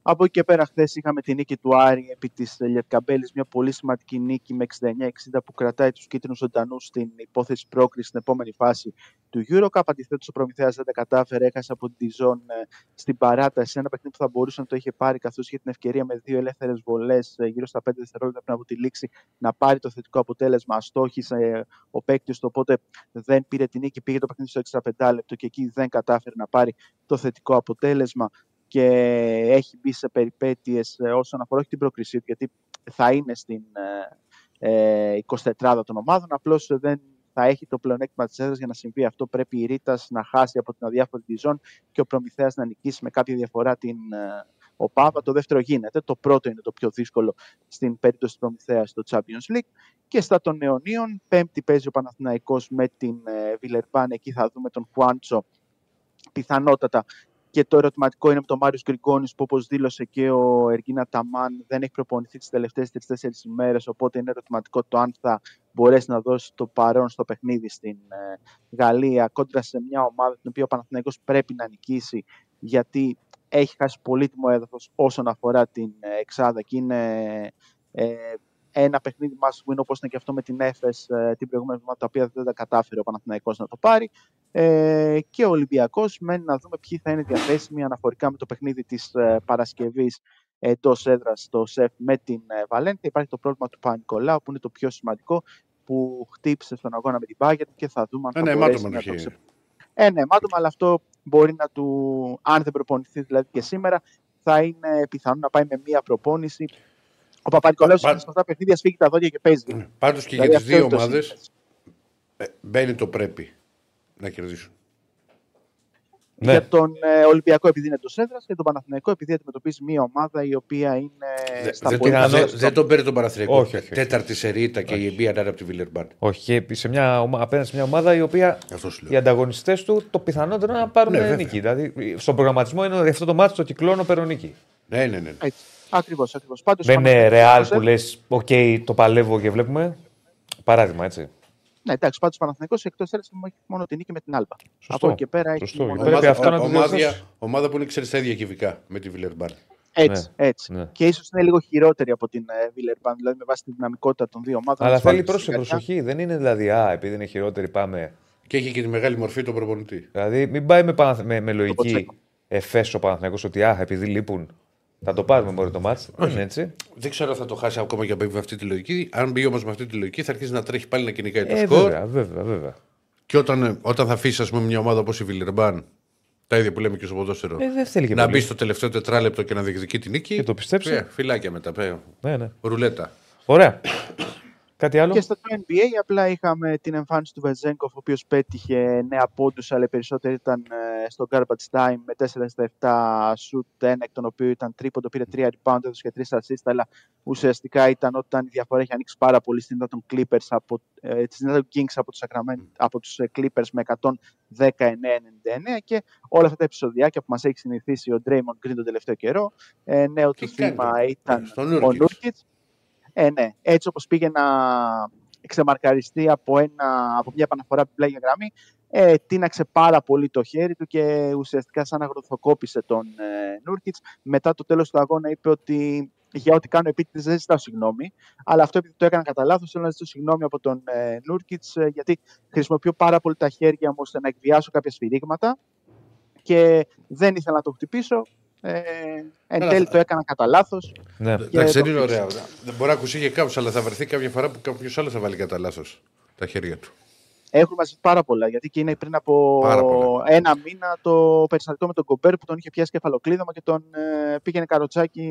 Από εκεί και πέρα, χθες είχαμε τη νίκη του Άρη επί της Λευκαμπέλης. Μια πολύ σημαντική νίκη με 69-60 που κρατάει τους κίτρινους ζωντανούς στην υπόθεση πρόκριση στην επόμενη φάση του Eurocup. Αντιθέτως, ο Προμηθέας δεν τα κατάφερε, έχασε από τη Ζων στην παράταση. Ένα παιχνίδι που θα μπορούσε να το είχε πάρει, καθώς είχε την ευκαιρία με δύο ελεύθερες βολές γύρω στα 5 δευτερόλεπτα πριν από τη λήξη να πάρει το θετικό αποτέλεσμα. Αστόχησε ο παίκτης του, οπότε δεν πήρε την νίκη. Πήγε το παιχνίδι στο 65 λεπτό και εκεί δεν κατάφερε να πάρει το θετικό αποτέλεσμα και έχει μπει σε περιπέτειες ε, όσον αφορά όχι την πρόκρισή του, γιατί θα είναι στην ε, 24 των ομάδων, απλώς δεν θα έχει το πλεονέκτημα της έδρας για να συμβεί αυτό. Πρέπει η Ρήτας να χάσει από την αδιάφορη τη ζώνη και ο Προμηθέας να νικήσει με κάποια διαφορά την ε, ΟΠΑΒΑ. Το δεύτερο γίνεται. Το πρώτο είναι το πιο δύσκολο στην περίπτωση του Προμηθέας στο Champions League. Και στα των αιωνίων, πέμπτη παίζει ο Παναθηναϊκός με την ε, Βιλερμπάν. Εκεί θα δούμε τον Χουάντσο πιθανότατα και το ερωτηματικό είναι με τον Μάριος Γκριγκόνης, που όπως δήλωσε και ο Εργίνα Ταμάν, δεν έχει προπονηθεί τις τελευταίες τρει-τέσσερι ημέρες. Οπότε είναι ερωτηματικό το αν θα μπορέσει να δώσει το παρόν στο παιχνίδι στην ε, Γαλλία κόντρα σε μια ομάδα την οποία ο Παναθηναϊκός πρέπει να νικήσει, γιατί έχει χάσει πολύτιμο έδαφος όσον αφορά την ε, εξάδα και είναι ε, ένα παιχνίδι must win όπως ήταν και αυτό με την ΕΦΕΣ ε, την προηγούμενη εβδομάδα τα οποία δεν τα κατάφερε ο Παναθηναϊκός να το πάρει ε, και ο Ολυμπιακός μένει να δούμε ποιοι θα είναι διαθέσιμοι αναφορικά με το παιχνίδι της ε, Παρασκευής εντός έδρας στο ΣΕΦ με την ε, Βαλένθια. Υπάρχει το πρόβλημα του Πανικολάου που είναι το πιο σημαντικό που χτύπησε στον αγώνα με την Bayern και θα δούμε αν Ε, θα ναι, μπορέσει μάτωμα να να το έχει. ξε... Ε, ναι, μάτωμα, αλλά αυτό μπορεί να του, αν δεν προπονηθεί δηλαδή και σήμερα, θα είναι πιθανό να πάει με μία προπόνηση. Ο Παπα-Νικολάου Πα- σε αυτά τα παιχνίδια σφίγγει τα δόντια και παίζει. Πάντως και Δηλαδή, για τις αυτό δύο είναι το ομάδες σύμφωνο. ε, μπαίνει το πρέπει να κερδίσουν. Ναι. Για τον ε, Ολυμπιακό επειδή είναι το έδρας και τον Παναθηναϊκό επειδή αντιμετωπίζει μία ομάδα η οποία είναι Δε- στα δεν, πολύ τον, πιθανό- δεν, ψηλά. δεν τον παίρνει τον Παναθηναϊκό. Όχι, όχι, όχι. Τέταρτη σερίτα και η μία να είναι από τη Βιλερμπάν. Όχι, και σε μια, ομα- απέναντι σε μια ομάδα η οποία Αυτό σου οι λέω. ανταγωνιστές του το πιθανότερο είναι να πάρουν Ναι, βέβαια. νίκη. Δηλαδή, στον προγραμματισμό είναι αυτό το μάτι το κυκλώνω παίρνω νίκη. Ναι, ναι, ναι. Έτσι. Ακριβώς, ακριβώς. Πάντως, Δεν ο είναι Παναθηναϊκός, Ρεάλ που ε, λες: Οκ, το παλεύω και βλέπουμε. Παράδειγμα, έτσι. Ναι, εντάξει, πάντως ο Παναθηναϊκός εκτός έδρας έχει μόνο την νίκη με την Άλμπα. Σωστό. Από εκεί και πέρα έχει Σωστό. μόνο- Πρέπει Ομάδα, αυτό να το ομάδια- διορθώσεις. ομάδα που είναι ξέρεις, τα ίδια κυβικά με τη Βιλερμπάν. Έτσι, έτσι. ναι. Και ίσως είναι λίγο χειρότερη από την ε, Βιλερμπάν, δηλαδή με βάση τη δυναμικότητα των δύο ομάδων. Αλλά Τις βάλεις θέλει στη πρόσεχε, ζυγαριά. προσοχή. Δεν είναι δηλαδή, α, επειδή είναι χειρότερη, πάμε. Και έχει και τη μεγάλη μορφή τον προπονητή. Δηλαδή, μην πάει με, Παναθ- με, με λογική Ποτσέκο. εφέσο ο Παναθηναϊκός ότι α, επειδή λείπουν, θα το πάρουμε μόνο το μάτς. Δεν είναι έτσι. Δεν ξέρω αν θα το χάσει ακόμα και με αυτή τη λογική. Αν μπει όμως με αυτή τη λογική, θα αρχίσει να τρέχει πάλι να κυνηγάει το Ε, σκορ. βέβαια, βέβαια, βέβαια. Και όταν, όταν θα αφήσει, ας πούμε, μια ομάδα όπως η Βιλερμπάν, τα ίδια που λέμε και στο ποδόσφαιρο, Ε, δεν θέλει και να πολύ. μπει στο τελευταίο τετράλεπτο και να διεκδικεί την νίκη. Και το πιστέψει. Ε, φυλάκια μετά. πέ, Ναι, ναι. ρουλέτα. Ωραία. Κάτι άλλο; Και στο NBA απλά είχαμε την εμφάνιση του Βεζέγκοφ, ο οποίος πέτυχε 9 πόντους, αλλά οι περισσότεροι ήταν ε, στο garbage time με 4 στα 7 shoot, ένα εκ των οποίων ήταν τρίποντο, πήρε 3 rebound, έδωσε και 3 assist, αλλά ουσιαστικά ήταν όταν η διαφορά είχε ανοίξει πάρα πολύ στην των Clippers από, ε, της Nintendo Kings από τους, Sacramento, από τους ε, Clippers με 119-99 και όλα αυτά τα επεισοδιάκια που μας έχει συνηθίσει ο Draymond Green τον τελευταίο καιρό. Ε, νέο Τι του κάνει θύμα τώρα, ήταν στον ο Nurkic. Νούρκιτς. Ε, ναι, έτσι όπως πήγε να ξεμαρκαριστεί από, ένα, από μια επαναφορά από την πλάγια γραμμή, ε, τίναξε πάρα πολύ το χέρι του και ουσιαστικά σαν αγροθοκόπησε τον ε, Νούρκιτς. Μετά το τέλος του αγώνα είπε ότι για ό,τι κάνω επίτηδες δεν ζητάω συγγνώμη, αλλά αυτό επειδή το έκανα κατά λάθος, θέλω να ζητήσω συγγνώμη από τον ε, Νούρκιτς, ε, γιατί χρησιμοποιώ πάρα πολύ τα χέρια μου ώστε να εκβιάσω κάποια σφυρίγματα και δεν ήθελα να το χτυπήσω Ε, εν τέλει το έκανα κατά λάθος. Ναι. Εντάξει, το δεν είναι πίσω. ωραία. Δεν μπορεί να ακουστεί και κάποιος, αλλά θα βρεθεί κάποια φορά που κάποιος άλλος θα βάλει κατά λάθος τα χέρια του. Έχουν μαζευτεί πάρα πολλά. Γιατί και είναι πριν από Πάρα πολλά. ένα μήνα το περιστατικό με τον Κομπέρ που τον είχε πιάσει κεφαλοκλείδωμα και τον ε, πήγαινε καροτσάκι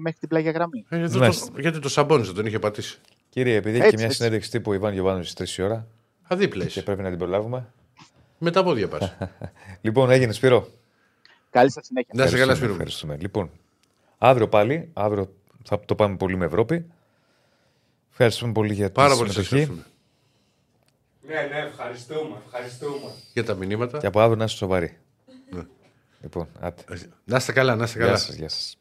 μέχρι την πλάγια γραμμή. Ε, γιατί, Μάλιστα. το, γιατί το σαμπόνιζε, τον είχε πατήσει. Κύριε, επειδή έχει Έτσι, και μια έτσι. συνέντευξη τύπου ο Ιβάν Γιοβάνοβιτ στις 3 η ώρα Αδίπλες. και πρέπει να την προλάβουμε. Με τα πόδια πας. [LAUGHS] Λοιπόν, έγινε Σπύρο. Καλή σας συνέχεια. Να σε καλά, Ευχαριστούμε, Σπύρο. ευχαριστούμε. Λοιπόν, αύριο πάλι, αύριο θα το πάμε πολύ με Ευρώπη. Ευχαριστούμε πολύ για τη Πάρα πολύ σας συμμετοχή. ευχαριστούμε Ναι, ναι, ευχαριστούμε, ευχαριστούμε. για τα μηνύματα. Και από αύριο να είστε σοβαροί. Ναι. Λοιπόν, άτε. Να είστε καλά, να είστε καλά. Γεια σας, γεια σας.